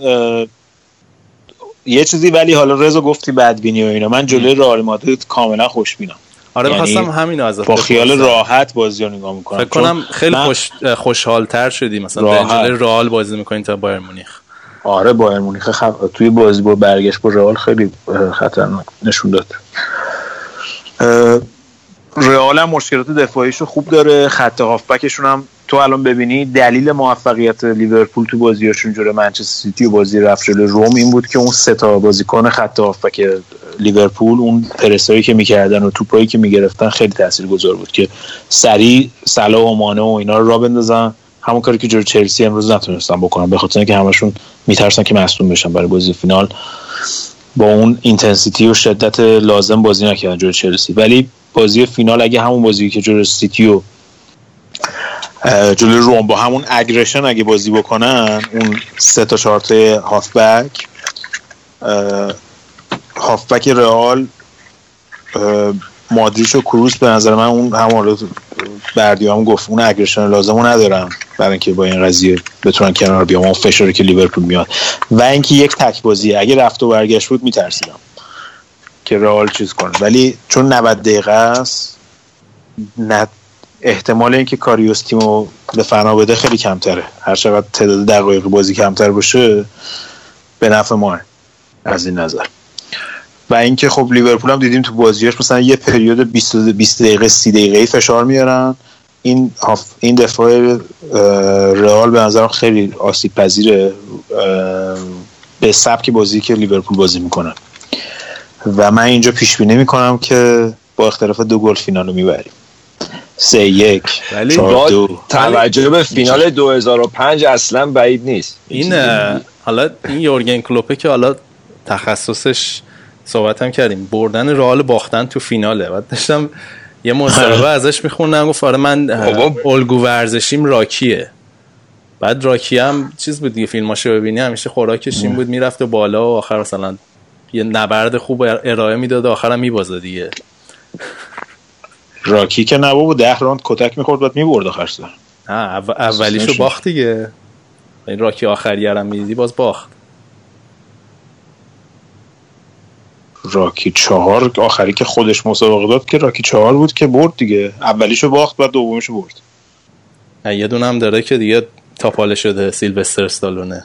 یه چیزی ولی حالا رضا گفتی بدبینی و اینا. من جلوی رئال مادرید کاملا خوشبینم. آره یعنی می‌خواستم همین از با خیال راحت بازی رو نگاه می‌کنم. فکر کنم خیلی خوش خوشحال تر شدی مثلا. جلوی رئال بازی می‌کنین تا بایر مونیخ. آره بایر مونیخ خب توی بازی با برگشت با رئال خیلی خطرناک نشون داد. رئال هم مشکلات دفاعیشو خوب داره خط هافبکشون هم تو الان ببینی دلیل موفقیت لیورپول تو بازیاشون جلوی منچستر سیتی و بازی رفت جلوی روم این بود که اون سه تا بازیکن خط هافبک لیورپول اون پرسایی که می‌کردن و توپایی که می‌گرفتن خیلی تاثیرگذار بود که سریع صلاح و مانع و اینا رو را بندازن. همون کاری که جلوی چلسی امروز نتونستن بکنن به خاطر اینکه همشون میترسن که مصدوم بشن برای بازی فینال. با اون intensity و شدت لازم بازی نکردن جلوی چلسی. ولی بازی فینال اگه همون بازی که جلوی سیتی و جلوی روم با همون aggression اگه بازی بکنن اون سه تا چهار تا هافبک هافبک رئال اه، مادریچ و کروس به نظر من اون هم حالا بردی هم گفت. اون aggression لازم رو ندارم برای اینکه با این قضیه بتونن کنار بیام. اون فشاری که لیورپول میاد. و اینکه یک تک بازیه. اگه رفت و برگشت بود میترسیدم که رئال چیز کنه. ولی چون 90 دقیقه است نه احتمال اینکه کاریوس تیمو به فنا بده خیلی کمتره. هر چقدر تعداد دقایق بازی کمتر باشه به نفع ما از این نظر. و اینکه خب لیورپول هم دیدیم تو بازیاش مثلا یه پریود 20 20 دقیقه 30 دقیقه فشار میارن. این این دفاع رئال به نظرم خیلی آسیب پذیره به سبک بازی که لیورپول بازی می‌کنن و من اینجا پیش بینی می‌کنم که با اختلاف دو گل فینال رو می‌بریم. سه یک ولی دو. توجه به فینال 2005 اصلا بعید نیست. این حالا این یورگن کلوپه که حالا تخصصش صحبت هم کردیم بردن رئال باختن تو فیناله. بعد داشتم یه مصاحبه ازش میخوندم گفت آره من. الگو ورزشیم راکیه. بعد راکی هم چیز بود دیگه فیلماشو ببینی همیشه خوراکش این بود می‌رفت بالا و آخر مثلا یه نبرد خوب ارائه می‌داد و آخرم میبازه دیگه. راکی که نه بابا ده راند کتک می‌خورد بعد می‌برد آخر سر اول اولیشو. باخت دیگه. این راکی آخریه هم می‌دیدی باز باخت. راکی چهار آخری که خودش مسابقه داد که راکی چهار بود که برد دیگه. اولیشو باخت بعد دومیشو برد. یه دونه هم داره که دیگه تاپاله شده سیلوستر استالونه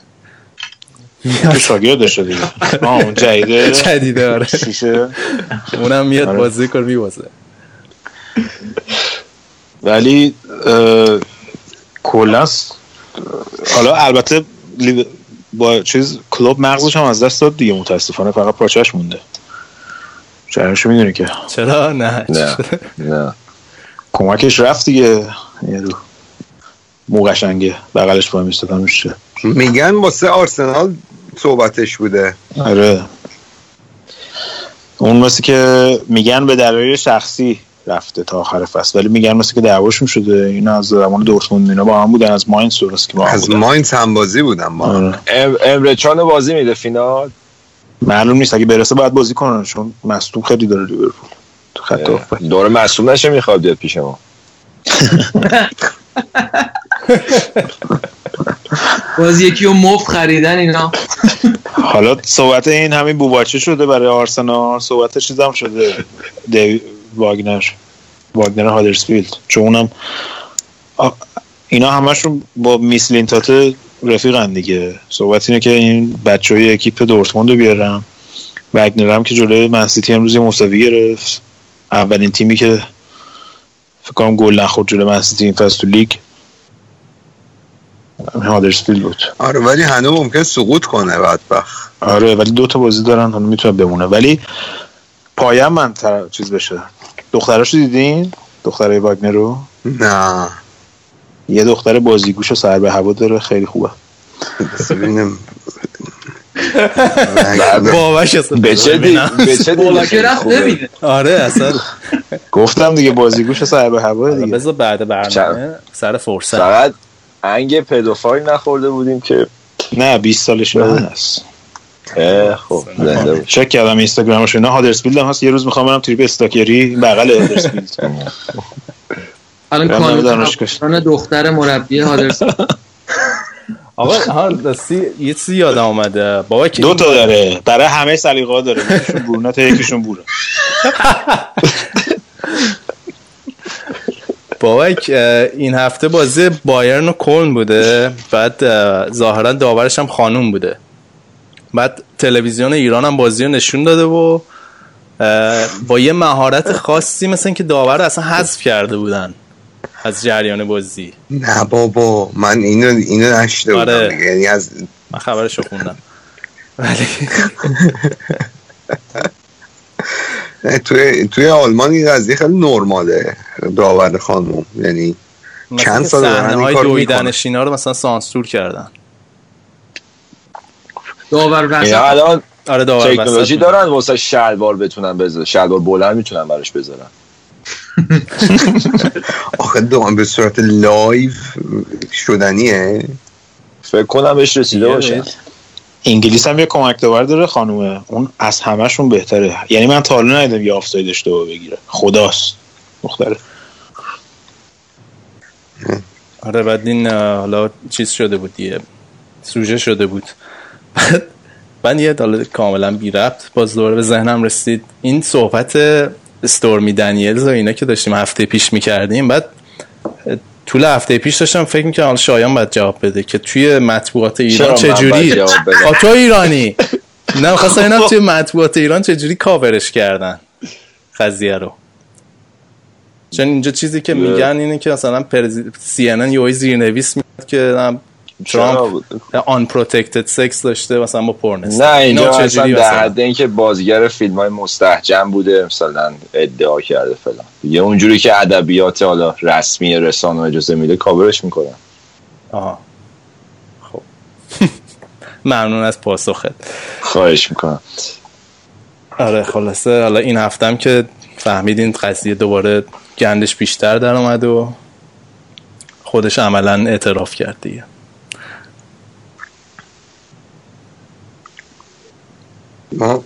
که شاگردش دیگه. آه اون جدیده. جدیده آره. شیشه. اونم میاد آره. بازی کن میبازه. ولی کلا حالا البته با چیز کلوب مغزش هم از دست داد دیگه متاسفانه. فقط پاچش مونده. جریانشو می‌دونی که. چرا؟ نه. نه. نه. کمکش رفت دیگه. یه رو مو قشنگه. بغلش با میستادم میشه. میگن واسه آرسنال صحبتش بوده. آره. اون مثل که میگن به دلایل شخصی. رفته تا آخر فصل. ولی میگن مثل که دعواشون شده این از زمان دورتموند اینا با هم بودن از ماینز درست که با هم از بودن. ماینز هم بازی بودم ما آره. ام- امرچان بازی میده فینال؟ معلوم نیست. اگه برسه باید بازی کنن چون مصدوم خیلی داره لیورپول. تو خط. دور مصوم نشه می‌خواد بیاد پیش ما. باز یکی رو مفت خریدن اینا. حالا صحبت این همین بوباچه شده برای آرسنال صحبت چیز هم شده. دیوی واگنر واگنر هادرسفیلد چون اونم اینا همشون با میسلینتات رفیقن دیگه. صحبت اینه که این بچه های اکیپ دورتموند رو بیارم واگنر هم که جلوی منسیتی امروز یه مساوی گرفت. اولین تیمی که فکر کنم گل نخورد جلوی منسیتی این فصل تو لیگ. هادرسفیلد بود. آره ولی هنوز ممکن سقوط کنه بدبخت. آره ولی دو تا بازی دارن حالا می‌تونه بمونه. ولی پایم من تر... چیز بشه. دختراشو دیدین؟ دخترای واگنر رو؟ نه. یه دختر بازیگوش و سر به هوا داره خیلی خوبه. ببینم. باباش اصلا به چه دی... به چه بالا دیگه آره اصلا. گفتم دیگه بازیگوش و سر به هوا دیگه. بذار بعد برنامه سر فرصت. فقط انگ پدوفایل نخورده بودیم که نه 20 سالش هست اه، خب زنده بود چک کردم اینستاگرامش اینا هادرسفیلد هم هست. یه روز می‌خوام برم تریپ استاکری بغل هادرسفیلد. الان کانون دختر مربی هادرسون آقا ها سی... یه چیزی یادم اومده. بابا که دو تا داره. برای همه سلیقه‌ها داره. یکیشون برونه تا یکیشون بوره بابک این هفته بازی بایرن و کلن بوده. بعد اه، ظاهرا داورش هم خانوم بوده. بعد تلویزیون ایران هم بازی رو نشون داده و با یه مهارت خاصی مثل اینکه داور رو اصلا حذف کرده بودن از جریان بازی نه بابا من اینو اینو نشده بودم آره. دیگه. یعنی از من خبرش رو خوندم ولی توی توی آلمان این قضیه خیلی نرماله داور خانم یعنی چند سال دارن این کارو رو مثلا سانسور کردن داور وسط الان آره داور تکنولوژی. دارن واسه شلوار بتونن بذارن. شلوار بلند می‌تونن براش بذارن. آخه دوام به صورت live شدنیه. فکر کنم بهش رسیده یه باشه. انگلیس هم یه کمک داور داره خانومه. اون از همهشون بهتره. یعنی من تا حالا ندیدم یه آفساید اشتباه بگیره. خداست. مختلف آره بعد این حالا چیز شده بود دیگه. سوژه شده بود. من یه حالا کاملا بی ربط باز دوباره به ذهنم رسید. این صحبت استورمی دنیلز و اینا که داشتیم هفته پیش می‌کردیم بعد طول هفته پیش داشتم فکر می‌کنم حالا شایان باید جواب بده که توی مطبوعات ایران چجوری تو ایرانی. نه خواستم اینم توی مطبوعات ایران چجوری کاورش کردن قضیه رو. چون اینجا چیزی که میگن اینه که مثلا سی ان ان یه زیرنویس میاد که ترامپ؟ unprotected sex داشته مثلا با porn star نه اینجا اصلا چجوری در مثلا؟ حد اینکه بازیگر فیلم های مستهجن بوده مثلا ادعا کرده فلان. یه اونجوری که ادبیات حالا رسمی رسانه اجازه میده کاورش می‌کنن. آها. خب. ممنون از پاسخت. خواهش می‌کنم. آره خلاصه. حالا این هفتم که فهمیدین قضیه دوباره گندش بیشتر در اومد و خودش عملا اعتراف کرد دیگه.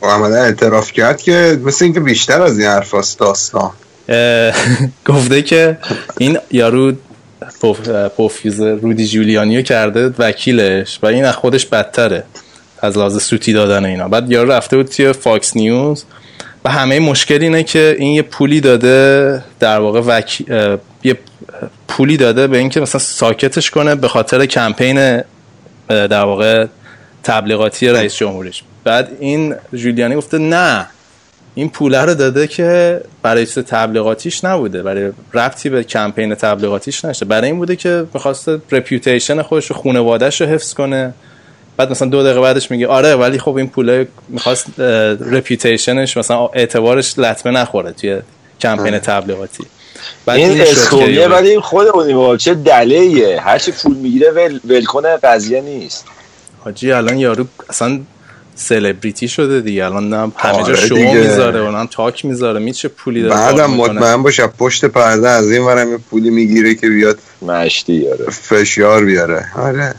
عملا اعتراف کرد که مثل اینکه بیشتر از این حرف هست داستان. گفته که این یارو پوف- اه، پوفیوز رودی جولیانیو کرده وکیلش و این از خودش بدتره از لحاظ سوتی دادن اینا. بعد یارو رفته بود توی فاکس نیوز و همه مشکل اینه که این یه پولی داده در واقع وکی... یه پولی داده به اینکه مثلا ساکتش کنه به خاطر کمپین در واقع تبلیغاتی رئیس جمهورش بعد این جولیانی گفته نه این پوله رو داده که برای چیز تبلیغاتیش نبوده برای ربطی به کمپین تبلیغاتیش نشده برای این بوده که می‌خواست reputation خودش و خانوادهش رو حفظ کنه. بعد مثلا دو دقیقه بعدش میگه آره ولی خب این پوله می‌خواست رپیوتیشنش مثلا اعتبارش لطمه نخوره توی کمپین تبلیغاتی. بعد این این یارو- ولی خودمونیم بابا. چه دلیه؟ هرچی پول می‌گیره ول, ول کنه قضیه نیست. حاجی الان یارو اصلا سلبریتی شده دیگه. الان هم همه جا آره شو. می‌ذاره و هم تاک می‌ذاره. می چه پولی داره بعدم. مطمئن باش از پشت پرده از این ورم یه پولی می‌گیره که بیاد مشتی آره. فشار بیاره. آره.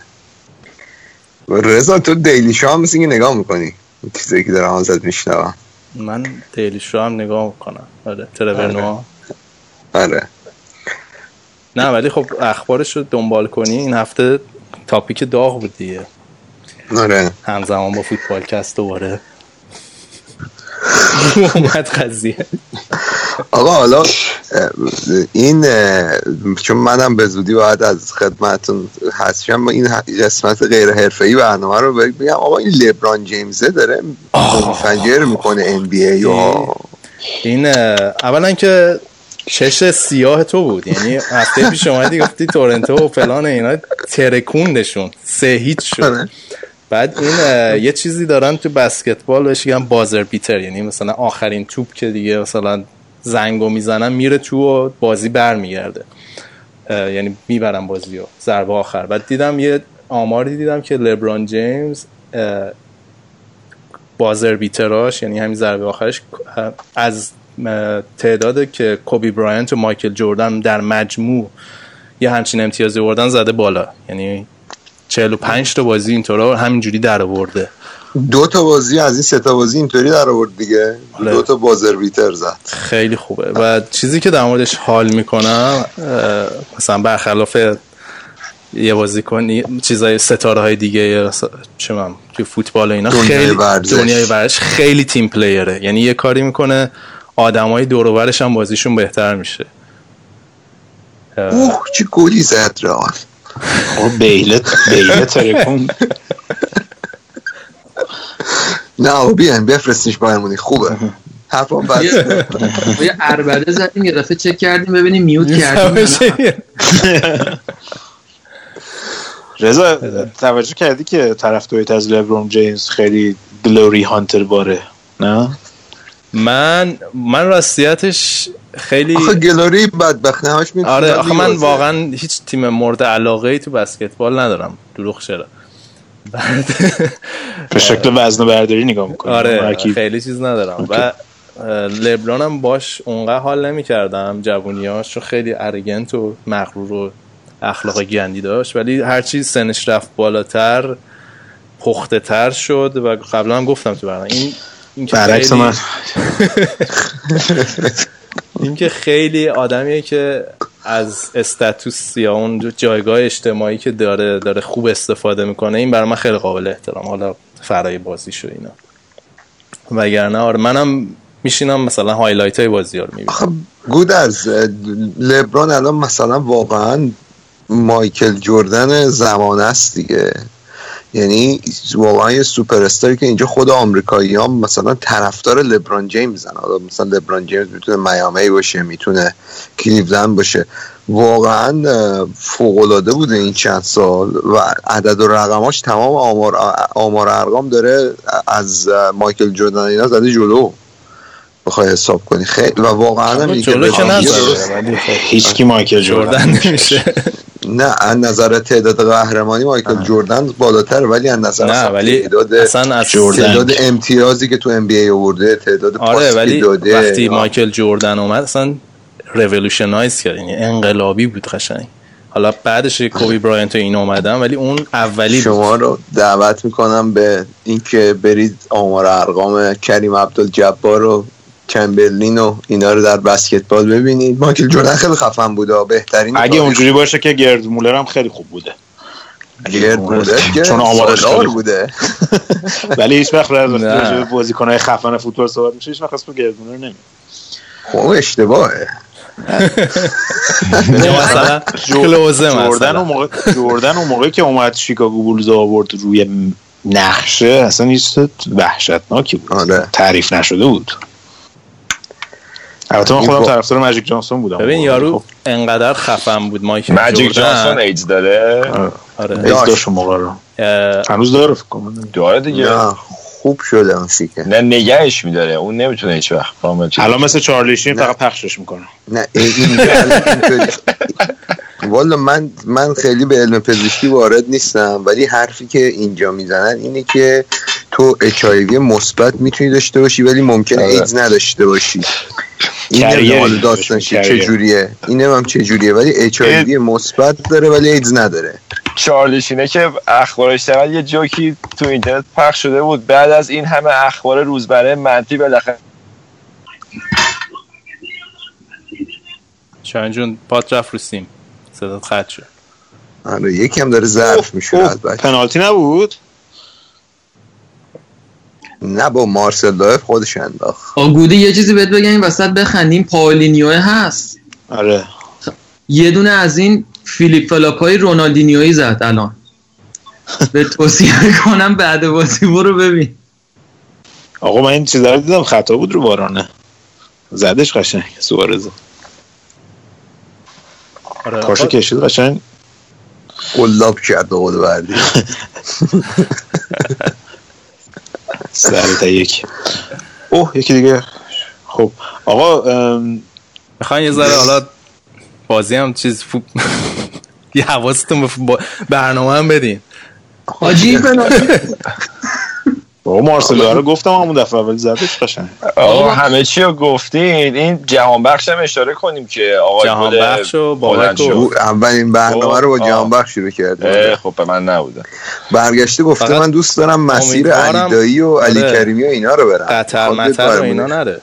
رضا تو Daily Show هم مثل نگاه می‌کنی؟ چیزایی که دارم ازت میشنوم. من Daily Show هم نگاه می‌کنم. آره ترور نوآ. آره. نه ولی خب اخبارش رو دنبال کنی. این هفته topic داغ بود دیگه. آره. همزمان با فوتبال کست دوباره. اومد قضیه. آقا حالا این چون منم به زودی باید از خدمتون هستم این ه- قسمت غیر حرفه‌ای برنامه رو بگم. آقا این لبران جیمزه داره منفجر می‌کنه NBA این اولا که چش سیاه تو بود. یعنی هفته پیش اومدی گفتی تورنتو و فلان اینا ترکوندشون سه هیچ شد. بعد این یه چیزی دارن تو بسکتبال بهش میگن buzzer beater یعنی مثلا آخرین توپ که دیگه مثلا زنگو می‌زنن میره تو و بازی برمیگرده. یعنی می‌برن بازی رو ضربه آخر. بعد دیدم یه آماری دیدم که لبران جیمز بازر بیتراش یعنی همین ضربه آخرش از تعداد که کوبی براینت و مایکل جوردن در مجموع یه همچین امتیازی بردن زده بالا. یعنی 45 تا بازی اینطورا همینجوری در آورده. دو تا بازی از این سه تا بازی اینطوری در آورد دیگه. دو تا بازر بیتر زد. خیلی خوبه. و چیزی که در موردش حال می‌کنم مثلا برخلاف یه بازیکن چیزای ستاره های دیگه چه من توی فوتبال و اینا دنیای خیلی ورزش. دنیای ورزش خیلی تیم پلیره. یعنی یه کاری می‌کنه آدمای دور و هم بازیشون بهتر میشه. اوه چه گلی زد رئال. بیله بیله ترکون نه آقا بیاین بفرستیش بایر مونیخ خوبه. حرفم بس یه اربده زدیم یه دفعه چک کردیم ببینیم میوت کردیم. رضا توجه کردی که طرفداریت از لبرون جیمز خیلی گلوری هانتر باره نه؟ من من راستیتش خیلی آخه گلوری بدبخت همش آره آخه من واقعا هیچ تیم مورد علاقه ای تو بسکتبال ندارم دروغ چرا؟ بعد به شکل وزن برداری نگاه می‌کنی آره خیلی چیز ندارم. و اه، لبران هم باش اونقدر حال نمی کردم جوونیاش چون خیلی ارگنت و مغرور و اخلاق گندی داشت. ولی هرچی سنش رفت بالاتر پخته تر شد و قبلا هم گفتم تو برنامه این برعکس خیلی- من. این که خیلی آدمیه که از استاتوس یا اون جایگاه اجتماعی که داره داره خوب استفاده می‌کنه این برای من خیلی قابل احترام. حالا فرای بازیش و اینا. وگرنه آره منم میشینم مثلا هایلایت های بازی ها رو می‌بینم. آخه گود از لبران الان مثلا واقعا مایکل جردن زمان است دیگه. یعنی واقعا یه سوپر استاری که اینجا خود آمریکایی هم مثلا طرفدار لبران جیمزن حالا مثلا لبران جیمز می‌تونه میامی باشه می‌تونه کلیولند باشه. واقعا فوق العاده بوده این چند سال و عدد و رقماش تمام آمار آمار ارقام داره از مایکل جردن اینا زده جلو. بخوای حساب کنی. خیلی و واقعا هم جلو که هیچ کی مایکل جردن نمیشه. نه از نظر تعداد قهرمانی مایکل جردن بالاتر ولی از نظر نه ولی تعداد اصلا از تعداد امتیازی که تو NBA آورده تعداد آره ولی داده. وقتی مایکل جردن اومد اصلا revolutionize کرد یعنی انقلابی بود قشنگ. حالا بعدش کوبی براینت و این اومدن ولی اون اولی. شما رو دعوت می‌کنم به اینکه برید آمار ارقام کریم عبدالجبار و چمبرلین و اینا رو در بسکتبال ببینید. مایکل جردن خیلی خفن بوده بهترین اگه اونجوری باشه که گرد مولر هم خیلی خوب بوده. گرد بوده که چون سالار خیلی. بوده. ولی هیچ وقت. راجع بازیکن‌های خفن فوتبال صحبت میشه هیچ وقت اسم گرد مولر نمیاد خب اشتباهه. مثلا مثلا. اون موقع جردن اون موقعی که اومد شیکاگو بولز آورد روی نقشه اصلا یه چیز وحشتناکی بود. آره. تعریف نشده بود. البته من خودم طرفدار ماجیک جانسون بودم. ببین یارو انقدر خفن بود مایکل ماجیک جانسون ایدز داره؟ آره. داشت. اون موقع رو. هنوز داره فکر کنم. داره دیگه. نه خوب شده اون سیکه نه نگهش میداره. اون نمی‌تونه هیچ وقت الان مثل چارلی شین فقط پخشش می‌کنه. نه این والا من من خیلی به علم پزشکی وارد نیستم ولی حرفی که اینجا می‌زنن اینه که تو اچ مثبت می‌تونی داشته باشی ولی ممکنه آره. ایدز نداشته باشی. این نمی‌دونم میگن، چجوریه؟ این هم چجوریه ولی اچ مثبت داره ولی ایدز نداره. چارلیشینه که اخبارش شد یه جوکی تو اینترنت پخش شده بود. بعد از این همه اخبار روزبره منفی بالاخره شاهین جون پات رفت رو سیم. صدات خط شد. آره یکی هم داره ظرف میشه البته پنالتی نبود؟ نه با مارسل لایف خودش انداخت. آگودی یه چیزی بهت بگم این وسط بخندیم پاولینیو هست. آره. یه دونه از این فیلیپ فلاپ های رونالدینیویی زد الان. به توصیه کنم بعد بازی برو ببین. آقا من این چیزا رو دیدم خطا بود رو بارانه. زدش قشنگ سوارز. آره کارشو آقا، کشید قشنگ. قلاب کرد قول بردی سر تا یک. اوه یکی دیگه. خب آقا ام، می‌خواین یه ذره حالا بازی هم چیز فو... یه حواستون به برنامه هم بدین. حاجی بابا مارسلو رو گفتم همون دفعه اول زدش قشنگ. آقا همه چی رو گفتین. این جهان بخش هم اشاره کنیم که آقای جهان بخش و بابک اولین برنامه رو با. جهان بخش شروع کرد خب به من نبوده. برگشته گفته من دوست دارم مسیر علی دایی و علی آره. کریمی و اینا رو برم. قطر مطر و اینا. نره.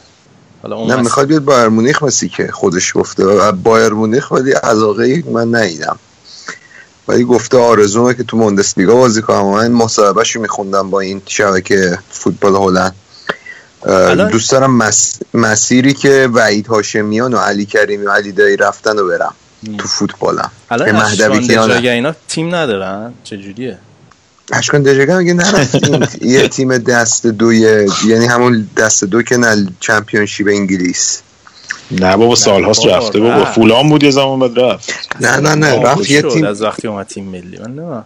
نه می‌خواد بیاد بایر مونیخ مسی که خودش گفته. بایر مونیخ ولی علاقه من ندیدم ولی گفته آرزومه که تو موندسلیگا بازی کنم. و من مصاحبهشو میخوندم با این شبکه فوتبال هلند. دوست دارم مس... مسیری که وحید هاشمیان و علی کریمی و علی دایی رفتن رو برم تو فوتبالم. الان به مهدوی. دژاگه اینا تیم ندارن؟ چجوریه؟ اشکان دژاگه میگه نرفتیم یه تیم دست دوی یعنی همون دست دو که نه چمپیونشیپ انگلیس. نه بابا سالهاست بابا، رفته بابا. رفت. فولان بود یه زمان بعد رفت. نه نه نه رفت یه تیم. از وقتی اومد تیم ملی. من نمی‌دونم.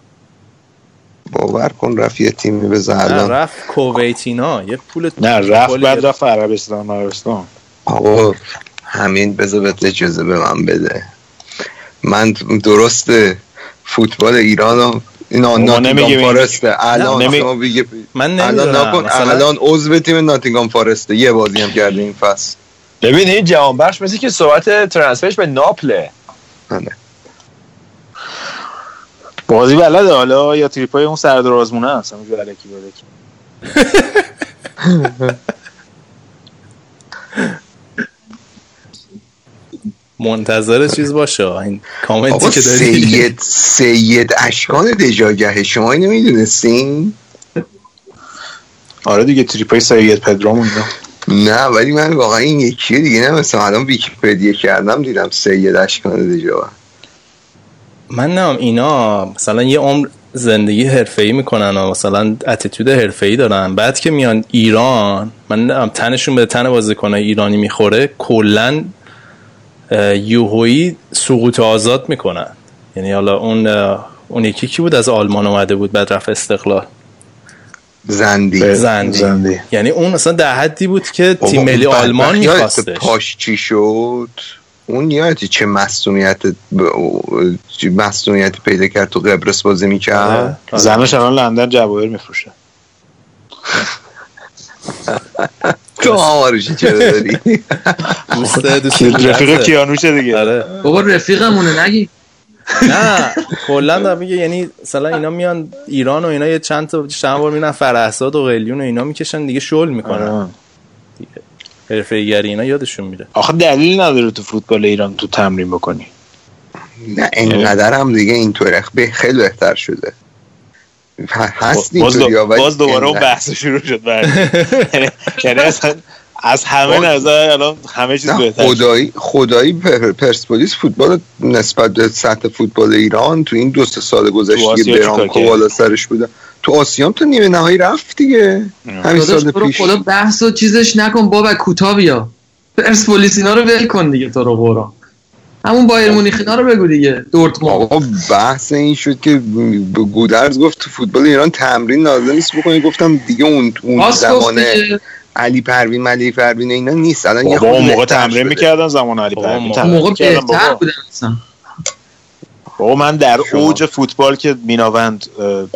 باور کن رفت یه تیمی به نه زرلان رفت کویتینا. یه پول نه رفت بعد. رفت عربستان عربستان. آقا همین بذار بهت اجازه به من بده. من درسته فوتبال ایران و این ما ناتینگام فارسته الان نمی- من الان نکن الان عضو تیم ناتینگام فارسته. یه بازی هم کرده این فصل. ببین این جهان بخش مثل که صحبت ترانسفرش به ناپله. آره. بازی بلده حالا یا تریپای اون سردار آزمونه هست همینجور الکی بالکی خب، منتظر چیز باشه این کامنتی که داری. سید سید اشکان دژاگه شما اینو می‌دونستین؟ آره دیگه تریپای سید پدرام اونجا نه ولی من واقعا این یکی دیگه. نمیستم الان ویکیپدیا کردم دیدم سید اشکان دژاگه من نم اینا مثلا یه عمر زندگی حرفه‌ای می‌کنن و مثلا اتیتود حرفه‌ای دارن. بعد که میان ایران من تنشون به تن بازیکنای ایرانی می‌خوره کلا یوهویی سقوط آزاد می‌کنن. یعنی حالا اون اون یکی کی بود؟ از آلمان اومده بود بعد رفت استقلال. زندی. زندی. زندی. یعنی اون مثلا در حدی بود که تیم ملی آلمان میخواستش. پاش چی شد؟ اون یادتی چه مسئولیت مسئولیت پیدا کرد تو قبرس بازی می‌کرد؟ آره. زنش الان لندن جواهر میفروشه. تو آمارشی چرا داری؟ رفیق کیانوشه دیگه. آره. بابا رفیقمونه نگی. نه کلا دارم میگه یعنی مثلا اینا میان ایران و اینا یه چند تا چند بار میرن فرهزاد و قلیون و اینا می‌کشن دیگه شل می‌کنن. حرفه گری اینا یادشون میره. آخه دلیل نداره تو فوتبال ایران تو تمرین بکنی. نه اینقدر هم دیگه اینطوره به خیلی بهتر شده. هست باز, دو... باز دوباره اون بحث شروع شد بعد. یعنی- یعنی اصلا از همه باز- نظر الان همه چیز بهتر. خدایی خدایی پر- پرسپولیس فوتبال نسبت به سطح فوتبال ایران تو این دو سه سال گذشته چیکار برانکو؟ بالا سرش بوده. تو آسیام تو نیمه نهایی رفت دیگه. همین سال پیش. خدا بحث و چیزش نکن بابا کوتاه بیا. پرسپولیس اینا رو ول کن دیگه تو رو قرآن همون بایر مونیخ اینا رو بگو دیگه دورتموند. آقا بحث این شد که گودرز گفت تو فوتبال ایران تمرین لازم نیست بکنی گفتم دیگه اون اون زمانه. علی پروین ملی پروین اینا نیست. الان یه اون خورده موقع تمرین. می‌کردن زمان علی پروین. موقع- بهتر. بودن اصلا. بابا من در شما. اوج فوتبال که میناوند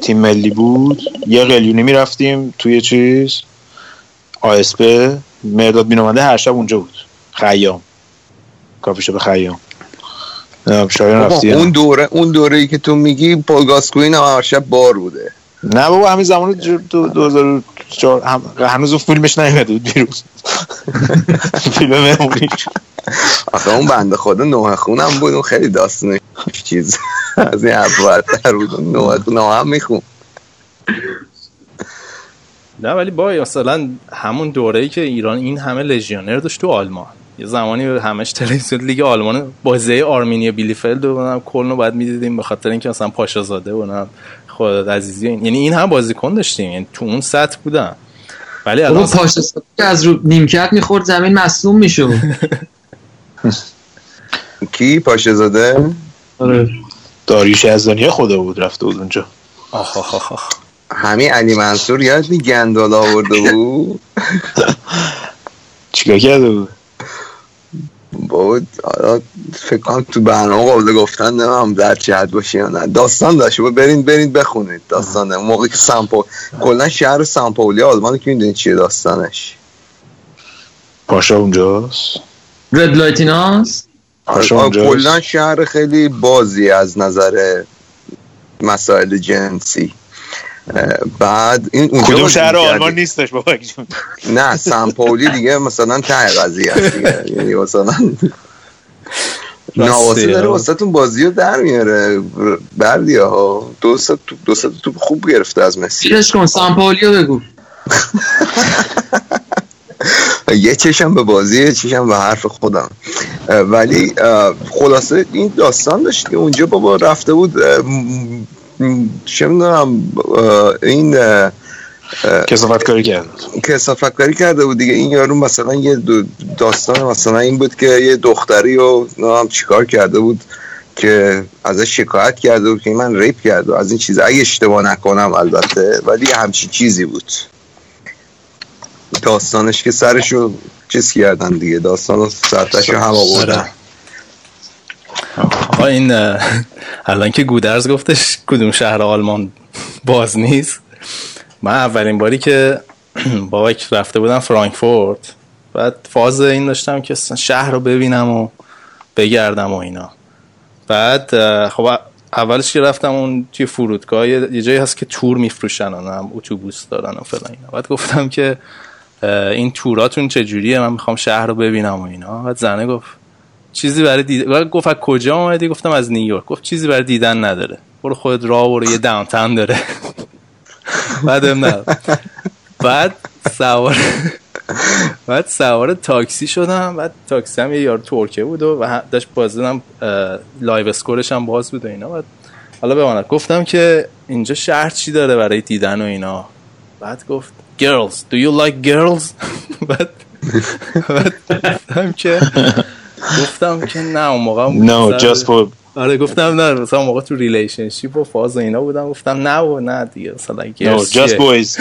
تیم ملی بود یه قلیونی می‌رفتیم توی چیز آسپه مرداد میناونده هر شب اونجا بود. خیام. کافی شاپ خیام. رفتی اون دوره اون دوره ای که تو میگی پول گاسکوین هم هر شب بار بوده. نه بابا همین زمان جو- دو- 2004 هم- هنوز اون فیلمش نیومده بود بیرون فیلم مهمونیش آخه اون بنده خدا نوح خونم بود اون خیلی داستانش چیز. از این اولتر بود اون نوح خون هم میخون. نه ولی با مثلا همون دوره ای که ایران این همه لژیونر داشت تو آلمان. یه زمانی همش تلویزیون لیگ آلمان بازی آرمینیا بیلیفلد و کلن رو باید می‌دیدیم به خاطر اینکه مثلا پاشا زاده و خود عزیزی. یعنی این هم بازیکن داشتیم. یعنی تو اون سطح بودن ولی الان پاش که از رو نیمکت می‌خورد زمین مصدوم می‌شد. کی پاشه زاده؟ آره. داریوش یزدانی خدا بود رفته بود اونجا. همین علی منصور یادت گندال آورده بود؟ چیکار کرده بود؟ حالا فکر کنم تو برنامه قابل گفتن نمیم در جهت باشه یا نه. داستان داشت. با برین برین بخونید داستان. اون موقعی که سامپو کلا شهر سامپولی آلمان که می‌دونید چیه داستانش. پاشا اونجاست؟ رد لایتیناس پاشا اونجاست؟ کلا شهر خیلی بازی از نظر مسائل جنسی. بعد این اونجا کدوم شهر. آلمان نیستش بابا نه سامپولی دیگه مثلا ته قضیه است دیگه. یعنی مثلا نواسه داره واسهتون بازی رو در میاره. بردیا ها. دو ست دو ست توپ خوب گرفته از مسی. شیرش کن سامپاولیو بگو. یه چشم به بازی یه چشم به حرف خودم. ولی خلاصه این داستان داشت که اونجا بابا رفته بود چه می‌دونم این اه، اه، کسافت کاری کرد. کسافت کاری کرده بود دیگه. این یارو مثلا یه دو- داستان مثلا این بود که یه دختری و هم چیکار کرده بود که ازش شکایت کرده بود که من ریپ کرده و از این چیز اگه اشتباه نکنم البته ولی یه همچین چیزی بود. داستانش که سرشو چیز کردن دیگه. داستان رو سرتشو هم آوردن. آقا این الان که گودرز گفتش کدوم شهر آلمان باز نیست. من اولین باری که بابک رفته بودم فرانکفورت بعد فاز این داشتم که شهر رو ببینم و بگردم و اینا. بعد خب اولش که رفتم اون توی فرودگاه یه جایی هست که تور میفروشن و هم اتوبوس دارن و فلان اینا. بعد گفتم که این توراتون چجوریه؟ من می‌خوام شهر رو ببینم و اینا. بعد زنه گفت چیزی برای دیدن گفت از کجا اومدی؟ گفتم از نیویورک. گفت چیزی برای دیدن نداره. برو خودت راه برو یه downtown داره. بعدم نه. بعد سوار بعد سوار تاکسی شدم. بعد تاکسی هم یه یارو ترکه بود و داشت بازدم live score ش هم باز بود و اینا. بعد حالا بماند. گفتم که اینجا شهر چی داره برای دیدن و اینا؟ بعد گفت girls. Do you like girls? بعد بعد که گفتم که نه اون موقع No, just for آره گفتم نه مثلا اون موقع تو relationship و فاز و اینا بودم گفتم نه و نه دیگه مثلا just چیه؟ boys.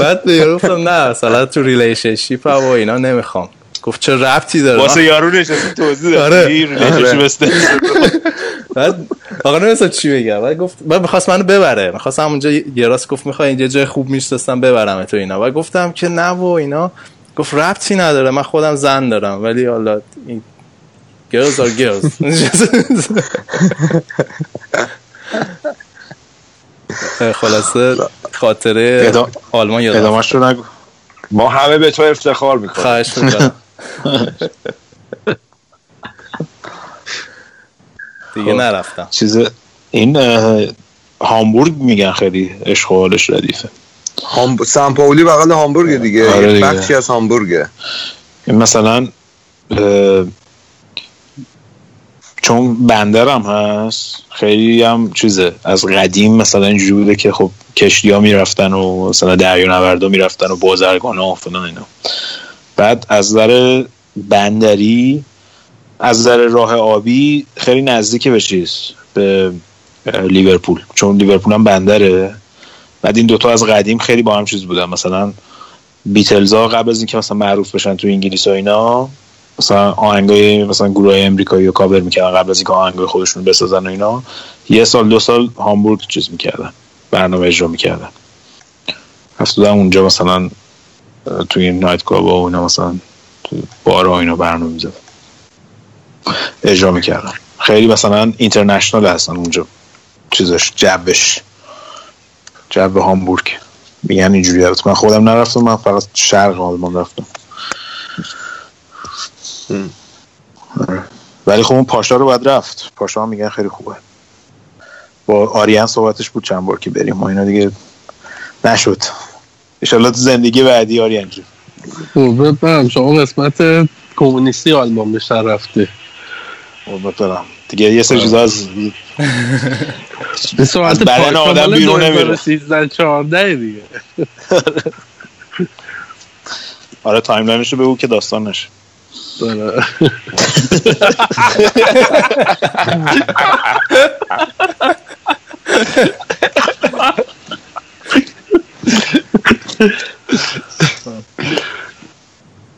بعد یارو گفتم نه مثلا تو relationship و اینا نمی‌خوام. گفت چه ربطی داره؟ واسه یارو نشستی توضیح آره. دادی relationship status بعد آقا نمیستم چی بگم بعد گفت بعد می‌خواست منو ببره. می‌خواستم اونجا یه راست گفت می‌خوای اینجا جای خوب می‌شناسم ببرم تو اینا. و گفتم که نه و اینا. گفت ربطی نداره من خودم زن دارم ولی حالا این girls are girls. خلاصه خاطره آلمان یادم رو نگو. ما همه به تو افتخار می‌کنیم. خواهش می‌کنم. دیگه نرفتم. چیز این هامبورگ میگن خیلی حالش ردیفه. هام... سان پائولی بغل هامبورگ دیگه. آره دیگه. بخشی از هامبورگه. مثلا اه، چون بندرم هست خیلی هم چیزه. از قدیم مثلا اینجوری بوده که خب کشتی ها می‌رفتن و مثلا دریا نوردا می‌رفتن و بازرگان ها و فلان اینا. بعد از نظر بندری از نظر راه آبی خیلی نزدیک به چیز به لیورپول. چون لیورپول هم بندره. بعد این دوتا از قدیم خیلی با هم چیز بودن. مثلا بیتلز ها قبل از اینکه مثلا معروف بشن تو انگلیس و اینا مثلا آهنگای مثلا گروه های امریکایی رو کاور می‌کردن قبل از اینکه آهنگای خودشون بسازن و اینا. یه سال دو سال هامبورگ چیز می‌کردن برنامه اجرا می‌کردن. رفته بودم اونجا مثلا توی این نایت کلاب و اینا مثلا بار و اینا برنامه می‌زد اجرا می‌کردن. خیلی مثلا اینترنشنال هستن اونجا چیزش جوش جو هامبورگ. میگن اینجوری هست من خودم نرفتم من فقط شرق آلمان رفتم. ولی خب اون پاشا رو باید رفت. پاشا هم میگن خیلی خوبه. با آریان صحبتش بود چند بار که بریم. ما اینا دیگه نشد. انشالله تو زندگی بعدی آریان جون. قربونت برم شما قسمت کمونیستی آلمان بیشتر رفته. قربونت برم. دیگه یه سری چیزا از به سرعت بدن آدم بیرون نمیره. 2013 14 دیگه آره timeline ش رو بگو که داستان نشه آره.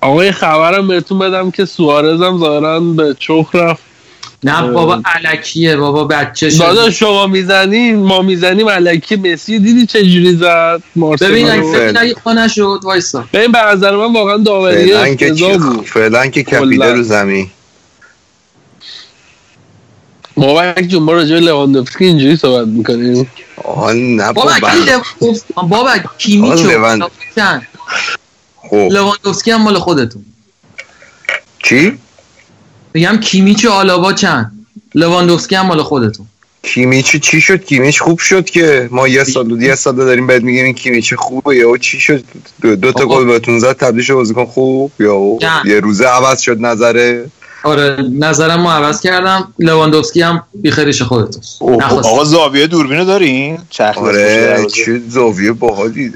آقا یه خبرم بهتون بدم که سوارز هم ظاهرا به چوخ رفت نه بابا علکیه بابا بچه شد دادا شما می‌زنین ما می‌زنیم علکی مسی دیدی چه جوری زد ببین؟ اگه نشد وایسا. ببین به نظر من واقعا داوری فعلا که افتضاح چی- بود. فعلا که کپیده. رو زمین. بابک جون ما راجع به لواندوفسکی اینجوری صحبت می‌کنیم. آه نه بابا بابا کی کیمیچو خب لواندوفسکی هم مال خودتون. چی؟ میگم کیمیچ و آلابا چند؟ لواندوفسکی هم مال خودتون. کیمیچی چی شد؟ کیمیچ خوب شد که ما یه سال یه سال داریم بهت میگیم این کیمیچ خوبه. یا چی شد؟ دو, دو تا. گل بهتون زد تبدیل شد بازیکن خوب. یا. یه روزه عوض شد نظره. آره نظرم رو عوض کردم. لواندوفسکی هم خودتون. اوه، نخواست. آقا زاویه دوربینو دارین؟ چرخ آره چه زاویه باحالی.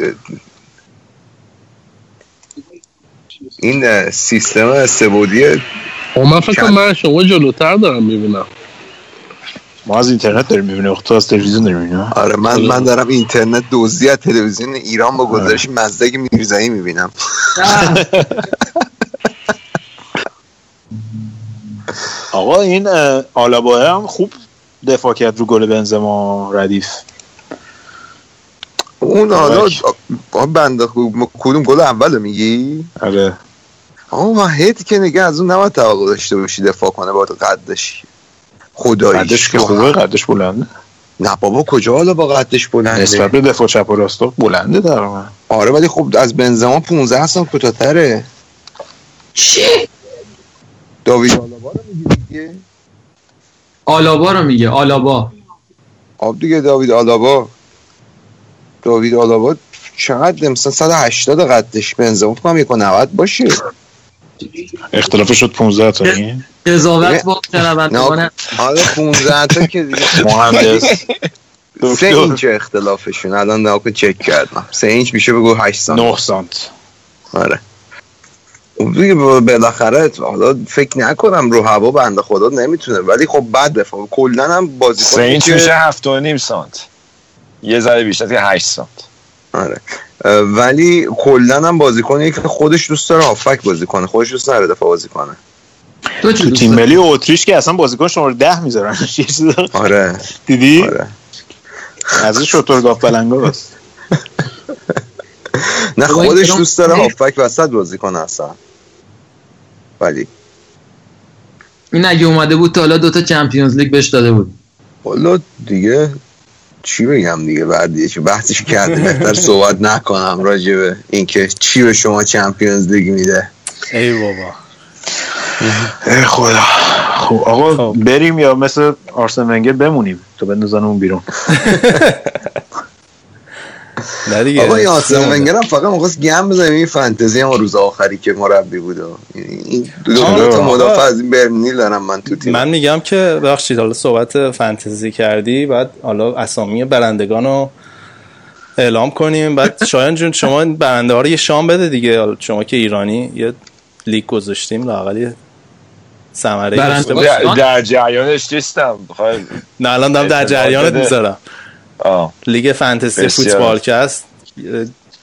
این سیستم استبودی خب من فکر کنم من شما جلوتر دارم می‌بینم. ما از اینترنت داریم می‌بینیم تو از تلویزیون داریم می‌بینیم آره من من دارم اینترنت دزدی از تلویزیون ایران با گزارش مزدک میرزایی می‌بینم. آقا این اه، آلابا هم خوب دفاع کرد رو گل بنزما ردیف. اون حالا بنده خوب کدوم گل اول میگی؟ آره. آقا واحد که نگه از اون نباید توقع داشته باشی دفاع کنه با قدش خداییش. قدش که خوبه قدش بلنده. نه بابا کجا حالا با قدش بلنده؟ نسبت به دفاع چپ و راست بلنده در من آره ولی خب از بنزما 15 سال کوتاه‌تره. چی؟ داوید آلابا رو میگی دیگه؟ آلابا رو میگه آلابا. آب دیگه داوید آلابا. داوید آلابا چقدر مثلا 180 قدش. بنزما فکر کنم 190 باشه. اختلافش شد 15 تا این قضاوت با شنوندگان نه آره 15 تا که دیگه مهندس. سه اینچ اختلافشون. الان نگاه کن چک کردم. سه اینچ میشه بگو 8 سانت. 9 سانت. آره. اون دیگه بالاخره حالا فکر نکنم رو هوا بنده خدا نمی‌تونه. ولی خب بعد دفاع کلا هم بازی سه اینچ میشه هفت و نیم سانت. یه ذره بیشتر که هشت سانت. آره. اه، ولی کلا هم بازیکنیه که خودش دوست داره هافک بازی کنه خودش دوست نداره دفاع بازی کنه تو تیم؟ ملی اتریش که اصلا بازیکن شماره 10 می‌ذارن. آره. دیدی؟ آره. از این شطرگاه بلنگا است نه خودش دوست داره هافک وسط بازی کنه اصلا. ولی. این اگه اومده بود تا حالا دوتا چمپیونز لیگ بهش داده بود. والا دیگه چی بگم دیگه؟ بعد دیگه چه بحثش کرده. بهتر صحبت نکنم راجع به اینکه چی به شما چمپیونز لیگ میده. ای بابا. ای خدا. خب آقا بریم یا مثل آرسن ونگر بمونیم. تو بندازن اون بیرون. نه دیگه آقا زمان. ونگر هم فقط می‌خواست گم بزنه این فانتزی هم روز آخری که مربی بود و این دو, دو. تا مدافع از این برنیل دارم من تو تیم من میگم که ببخشید حالا صحبت فانتزی کردی بعد حالا اسامی برندگان رو اعلام کنیم بعد شایان جون شما این برنده ها رو یه شام بده دیگه حالا شما که ایرانی یه لیگ گذاشتیم لاقل یه ثمره. در, جریانش نیستم نه الان دارم در جریانت. می‌ذارم آه. لیگ فانتزی. فوتبال کست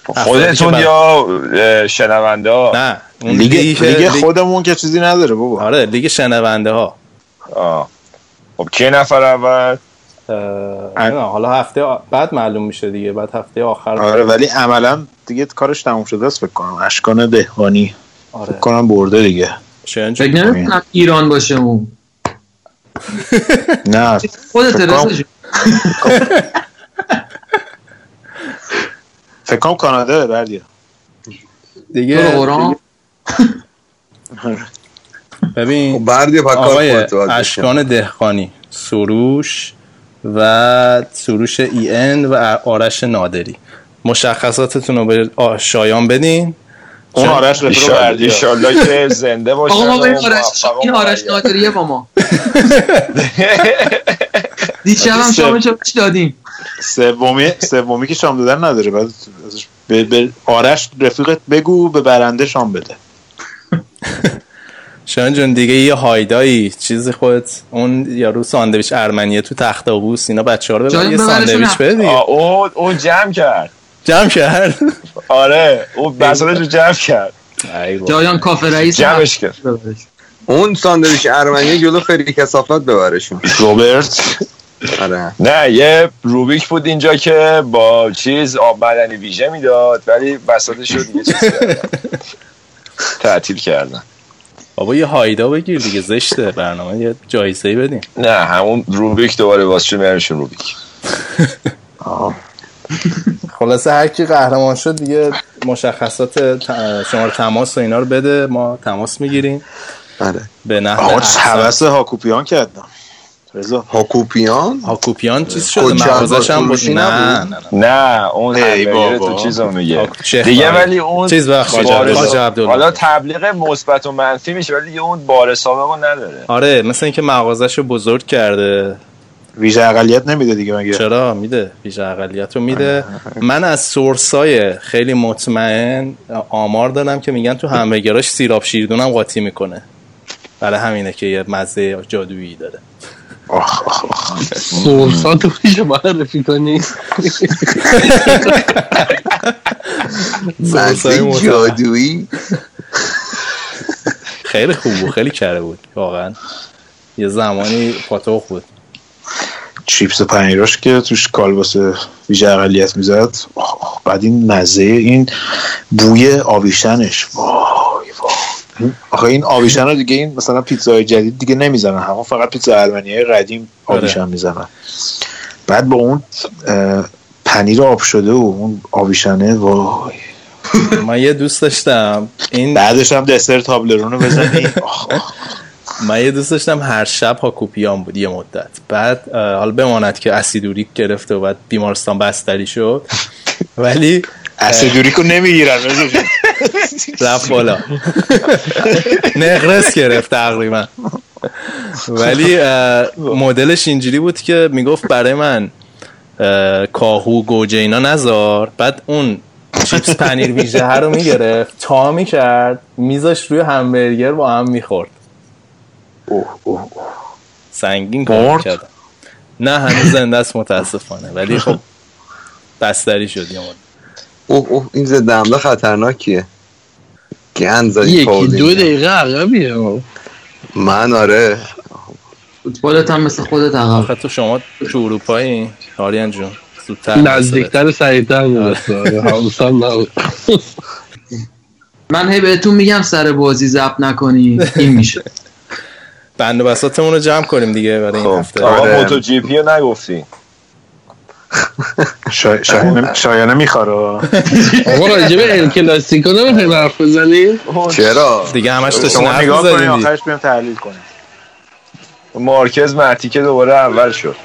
خودتون یا شنونده ها نه لیگ لیگ خودمون که چیزی نداره بابا آره لیگ شنونده ها آه. خب کی نفر اول اه، نه، حالا هفته بعد معلوم میشه دیگه بعد هفته آخر آره ولی عملا دیگه کارش تموم شده است فکر کنم اشکان دهقانی آره فکر کنم برده دیگه. فکر نمی‌کنم ایران باشه اون نه خودت جون. فکر کنم کانادا بردیا تو دیگه رو قرآن؟ ببین خب بردی پا کار آقای. اشکان دهقانی سروش و سروش ای ان و آرش نادری. مشخصاتتون رو به شایان بدین. اون آرش رفیق ایشال- بردیا. ایشالله که زنده باشه. آقا ما این آرش این آرش نادریه با ما؟ دیشب هم شام چاپش دادیم. سومی سومی که شام دادن نداره بعد ازش به, به آرش رفیقت بگو به برنده شام بده. شایان جون دیگه یه هایدایی چیزی خودت اون یارو ساندویچ ارمنیه تو تخت آبوس اینا بچه ها رو ببر یه ساندویچ آه، اون اون جمع کرد. جمع کرد؟ آره اون بساتش رو جمع کرد. ای بابا. جایان کافه رئیس جمعش کرد. اون ساندویچ ارمنی جلو فری کسافت ببرشون. روبرت. آره. نه یه روبیک بود اینجا که با چیز آب معدنی ویژه می‌داد ولی بساتش رو دیگه چیز کردن تعطیل کردن. بابا یه هایدا بگیر دیگه زشته. برنامه یه جایزه ای بدیم نه همون روبیک دوباره واسه میارشون روبیک. خلاصه هر کی قهرمان شد دیگه مشخصات شماره تماس و اینا رو بده ما تماس می‌گیریم. آره. به نحو. حوس هاکوپیان کردم. رضا. هاکوپیان هاکوپیان چیز شده مغازش هم بود نه؟ نه اون همبرگر. تو چیز رو میگه. دیگه. ولی اون چیز. حالا تبلیغ مثبت و منفی میشه ولی دیگه اون بار سابق رو نداره. آره مثل اینکه مغازش رو بزرگ کرده. ویژه اقلیت نمیده دیگه مگه؟ چرا؟ میده. ویژه اقلیت رو میده. من از سورسای خیلی مطمئن آمار دارم که میگن تو همبرگراش سیراب شیردون هم قاطی می‌کنه. برای همینه که یه مزه جادویی داره. آخ آخ آخ. سورسات رو میشه معرفی کنی مطمئن. جادویی. خیلی خوب بود خیلی کره بود واقعا. یه زمانی پاتوق بود. چیپس و پنیراش که توش کالباس ویژه اقلیت می‌زد. بعد این مزه این بوی آویشنش. وای وای. آخه این آویشن رو دیگه این مثلا پیتزای جدید دیگه نمی‌زنن. همون فقط پیتزا ارمنی های قدیم آویشن می‌زنن. بعد با اون پنیر آب شده و اون آویشنه وای. من یه دوست داشتم. این بعدش هم دسر تابلرون رو بزنی. من یه دوست داشتم هر شب هاکوپیان بود یه مدت. بعد حالا بماند که اسیدوریک گرفته و بعد بیمارستان بستری شد. ولی اسیدوریک رو نمی‌گیرن. رفت بالا. نقرس گرفت تقریبا. ولی مدلش اینجوری بود که می‌گفت برای من اه، کاهو گوجه اینا نزار بعد اون چیپس پنیر ویژه رو می‌گرفت تا می‌کرد میذاش روی همبرگر با هم می‌خورد. اوه اوه اوه. سنگین کار؟ کردم نه هنوز زنده است متاسفانه. ولی خب بستری شد یه اوه اوه این ضد حمله خطرناکیه. گند زدی یکی. دو دقیقه عقبیه. من آره. فوتبالت هم مثل خودت عقب. آخه تو شما تو اروپایی؟ آریان جون زودتر نزدیکتر و سریعتر می‌رسه. نبود. من هی بهتون میگم سر بازی ضبط نکنی. این میشه. بند و بساتمون رو جمع کنیم دیگه برای این خب هفته. آقا آره. موتو جی پی رو نگفتی. شا- شایانه شایانه میخواره. آقا راجب ال کلاسیکو نمی‌خوایم حرف بزنیم چرا؟ دیگه همش داشتین شما نگاه دیگه. آخرش بیام تحلیل کنیم. مارکز مرتیکه دوباره اول شد.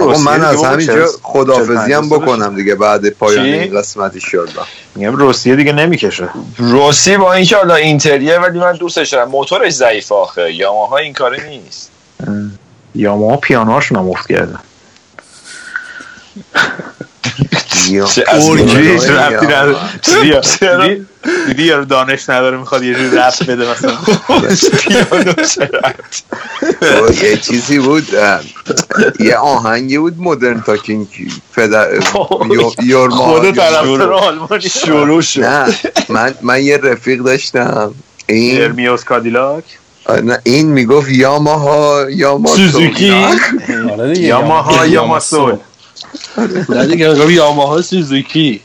آقا من از همینجا خدافزی هم بکنم دیگه بعد پایان؟ این قسمتی شد میگم روسیه دیگه نمی‌کشه. روسی با اینکه حالا اینتریه ولی من دوستش دارم. موتورش ضعیف آخه. یاماها این کاره نیست. یاما پیانوهاشون هم افت کرده. چه ربطی نداره؟ دیدی- چرا؟ دیدی- یارو دانش نداره می‌خواد یه جور رفت بده مثلا؟ پیانو یه چیزی بود یه آهنگی بود مدرن تاکینگ پدر یور خود طرفدار آلمانی. شروع شد. نه من من یه رفیق داشتم. این ارمیوس کادیلاک نه این می‌گفت یاماها یاما سوزوکی آره یاماها یاماسول نه دیگه میگم یاماها سوزوکی.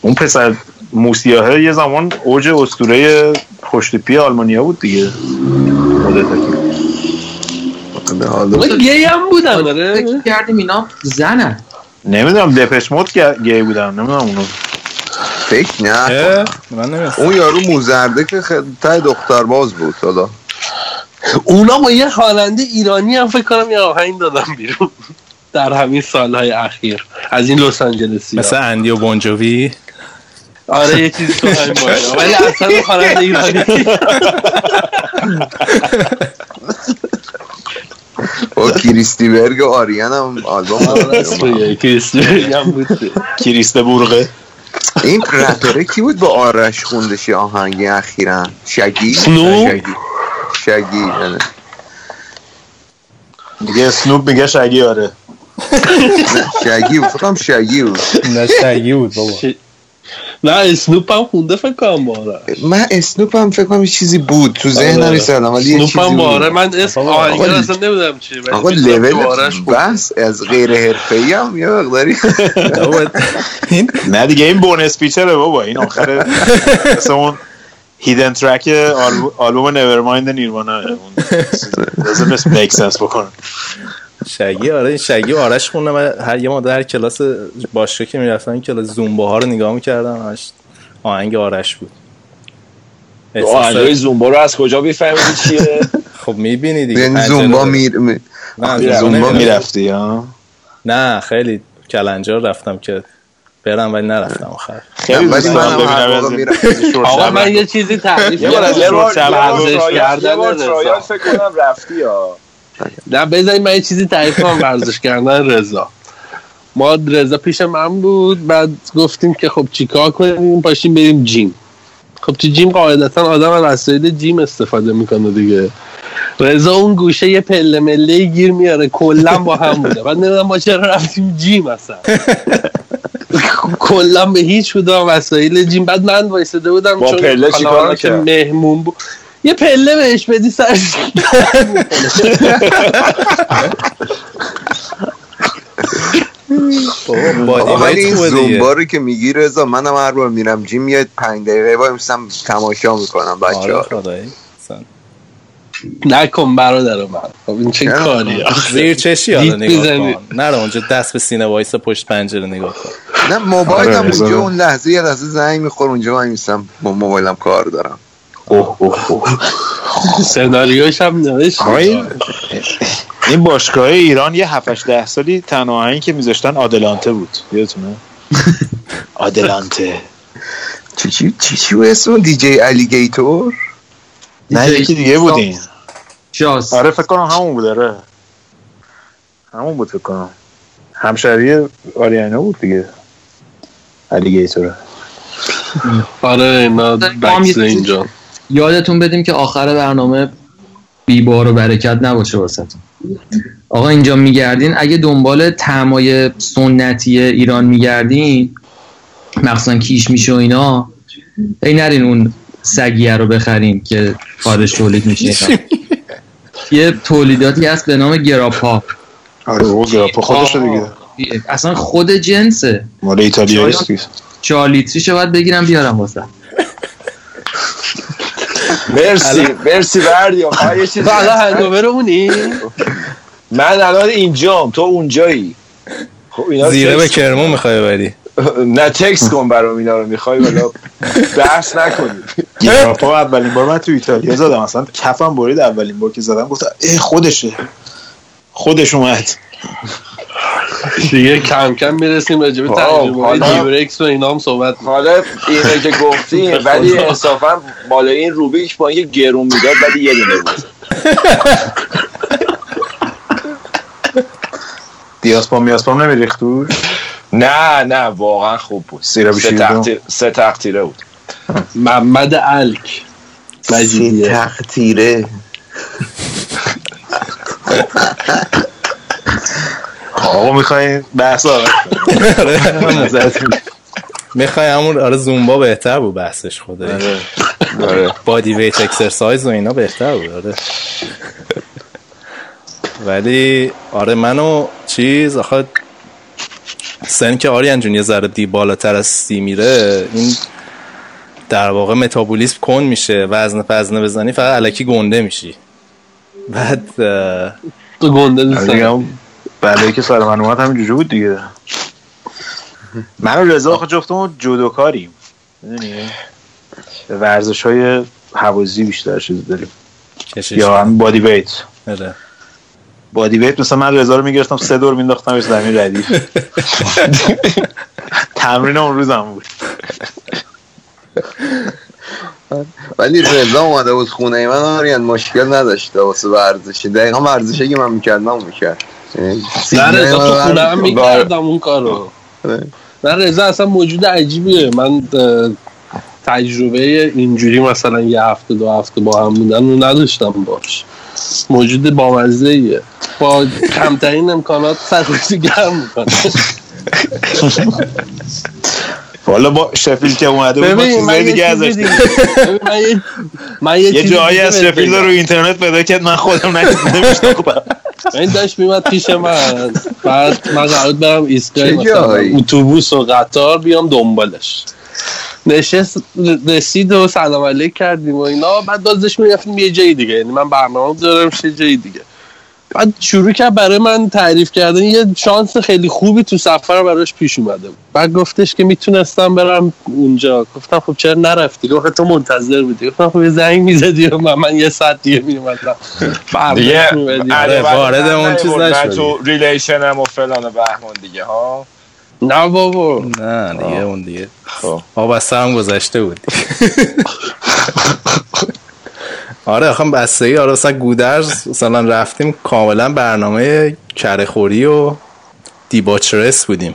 اون پسر موسیاهه یه زمان اوج اسطوره پشتپی آلمانیا بود دیگه. مدت گی هم بودن. آره. فکر کردیم اینا زنن. نمی‌دونم دپش مود گی بودن. نمی‌دونم اونو فکر نه. من. اون یارو موزرده که خیلی ته دختر باز بود حالا. اونا با یه خواننده ایرانی هم فکر کنم یه آهنگ دادم بیرون در همین سالهای اخیر. از این لس آنجلسی مثل اندی و بونجوی آره یه چیزی تو همین ولی اصلا خواننده ایرانی. با کریستی برگ و آریان هم آلبوم آره، داد. راست میگه. کریستی هم بود. کریست برغه این رپره کی بود با آرش خوندش یه آهنگی اخیرا؟ شگی؟ شگی. دیگه اسنوب میگه شگی آره شگی بود فکرم شگی بود نه شگی بود بابا نه اسنوپ هم خونده فکر کنم باره من اسنوپ هم فکر کنم یه چیزی بود تو ذهنم آره. نیست الان ولی یه اسنوپ چیزی هم باره بود من اسم آقا، آهنگ آقا، اصلا نمی‌دونم چیه ولی آقا لول. بس از غیر حرفه‌ای هم یه مقداری نه دیگه این بونس پیچره بابا این آخر مثل اون هیدن ترک آلبوم- نورمایند نیروانا لازم نیست میک سنس بکنه. شگی آره این شگی آرش خوندم من هر یه ماده هر کلاس باشگاه که می‌رفتم کلاس زومبا ها رو نگاه می‌کردم همش آهنگ آرش بود. آهنگای زومبا رو از کجا میفهمیدی چیه؟ خب می‌بینی دیگه یعنی زومبا. میر می- نه زومبا می‌رفتی می‌رفتی ها نه خیلی کلنجار رفتم که برم ولی نرفتم آخر. خیلی ولی دوست دارم. ببینم. شورت آقا. من یه چیزی تعریف یه بار کنم. یه بار یه بار فکر کنم رفتی نه بذارید من یه چیزی تعریف کنم. ورزش کردن رضا. ما رضا پیش من بود. بعد گفتیم که خب چیکار کنیم؟ پاشیم بریم جیم. خب تو جیم قاعدتا آدم از وسایل جیم استفاده می‌کنه دیگه. رضا اون گوشه یه پله مله گیر میاره. کلا با هم بوده. بعد نمی‌دونم ما چرا رفتیم جیم اصلا. کلا به هیچ کدوم وسایل جیم بعد من وایساده بودم با چون پله چیکار که؟ مهمون بود یه پله بهش بدی سرش. زومبا رو که میگی رضا منم هر بار میرم جیم یه پنج دقیقه وای میسم تماشا می‌کنم بچه ها. نکن برادر من. خب این چه؟ کاری زیر چشی حالا نگاه. کن. نرو اونجا دست به سینه وایس پشت پنجره نگاه کن. نه موبایلم آره، اونجا. اون لحظه یه لحظه زنگ میخور اونجا وای میسم با موبایلم کار دارم. اوه اوه اوه. سناریوش هم نوشت. این باشگاه ایران یه 7 ده سالی تنها آهنگی که میذاشتن Adelante بود. یادتونه؟ Adelante. چی چی چی اسم؟ DJ Aligator نه یکی دیگه بود شاس آره فکر کنم همون بود آره. همون بود فکر کنم. همشهری آریانا بود دیگه. الیگیتوره آره اینا داریم بکس اینجا. یادتون بدیم که آخر برنامه بیبار و برکت نباشه واسهتون. آقا اینجا میگردین. اگه دنبال تعمای سنتی ایران میگردین مخصوصا کیش میشه و اینا ای نرین اون سگیه رو بخرین که خارج تولید میشه. یه تولیداتی هست به نام گراپا. آره گراپا خودشه دیگه. اصلا خود جنسه. مال ایتالیا. چهار لیتریشو باید بگیرم بیارم واسه. مرسی مرسی تو الان هنگاور اونی من الان اینجام تو اونجایی. خب اینا زیره به کرمون می‌خوای بری نه تکس کن برام اینا رو می‌خوای ولی بحث نکنیم گراپا اولین بار من تو ایتالیا زدم اصلا کفم برید اولین بار که زدم گفتم ای خودشه. خودش اومد. دیگه کم کم می‌رسیم راجع به خب، تجربه جیبرکس و اینا هم صحبت حالا اینه که گفتیم ولی انصافا مال این روبیک با اینکه گرون می‌داد ولی یه دونه بود. دیاسپام میاسپام نمیریخت توش؟ نه نه واقعا خوب بود. سه. تقطیر- سه تقطیره بود. محمد الک. مجیدیه. تقطیره. آقا می‌خواین بحث آقا می‌خوای همون آره زومبا بهتر بود بحثش خدایی. آره. بادی ویت اکسرسایز و اینا بهتر بود آره. ولی آره منو چیز آخه سن که آریان جون یه ذره دی بالاتر از سی میره این در واقع متابولیسم کن میشه. وزن وزنه بزنی فقط علکی گنده میشی. بعد تو گنده دارم. هم بلایی که سر من اومد همین جوجه بود دیگه. من و رضا آخه جفتمون جودوکاریم. می‌دونی؟ ورزش های حوازی بیشتر چیز داریم. یا هم بادی ویت آره. بادی ویت مثلا من رضا رو می‌گرفتم سه دور مینداختم زمین ردیف تمرین اون روزم بود. ولی رضا اومده بود خونه من آریان مشکل نداشته واسه ورزشی دقیقا ورزشی که من می‌کردم اون می‌کرد یعنی نه رضا تو خونه هم. می‌کردم اون کارو. نه رضا اصلا موجود عجیبیه. من تجربه اینجوری مثلا یه هفته دو هفته با هم بودن رو نداشتم باش. موجود بامزه ایه با کمترین امکانات سرخوشی گرم می‌کنه. والا با شفیل که اومده بود ما ببین من چیزای دیگه ازش من یه جایی از شفیل. رو اینترنت پیدا کرد من خودم نمیشناختم این داشت میمد پیش من. بعد من قرار بود برم ایستگاه مثلا؟ اتوبوس و قطار بیام دنبالش. نشست رسید و سلام علیک کردیم و اینا. بعد بازش می‌رفتیم یه جایی دیگه. یعنی من برنامه دارم یه جایی دیگه. بعد شروع کرد برای من تعریف کردن. یه شانس خیلی خوبی تو سفر براش پیش اومده بود. بعد گفتش که می‌تونستم برم اونجا. گفتم خب چرا نرفتی؟ گفت تو منتظر بودی. گفتم خب یه زنگ می‌زدی و من, من یه ساعت دیگه میومدم دیگه آره، وارد اون چیز. تو ریلیشنم و فلان و بهمان دیگه ها؟ نه بابا. نه دیگه اون دیگه. آب از سرم گذشته بود. آره آخه بستگی آره مثلا گودرز مثلا رفتیم کاملا برنامه کرخوری و دیباچرس بودیم.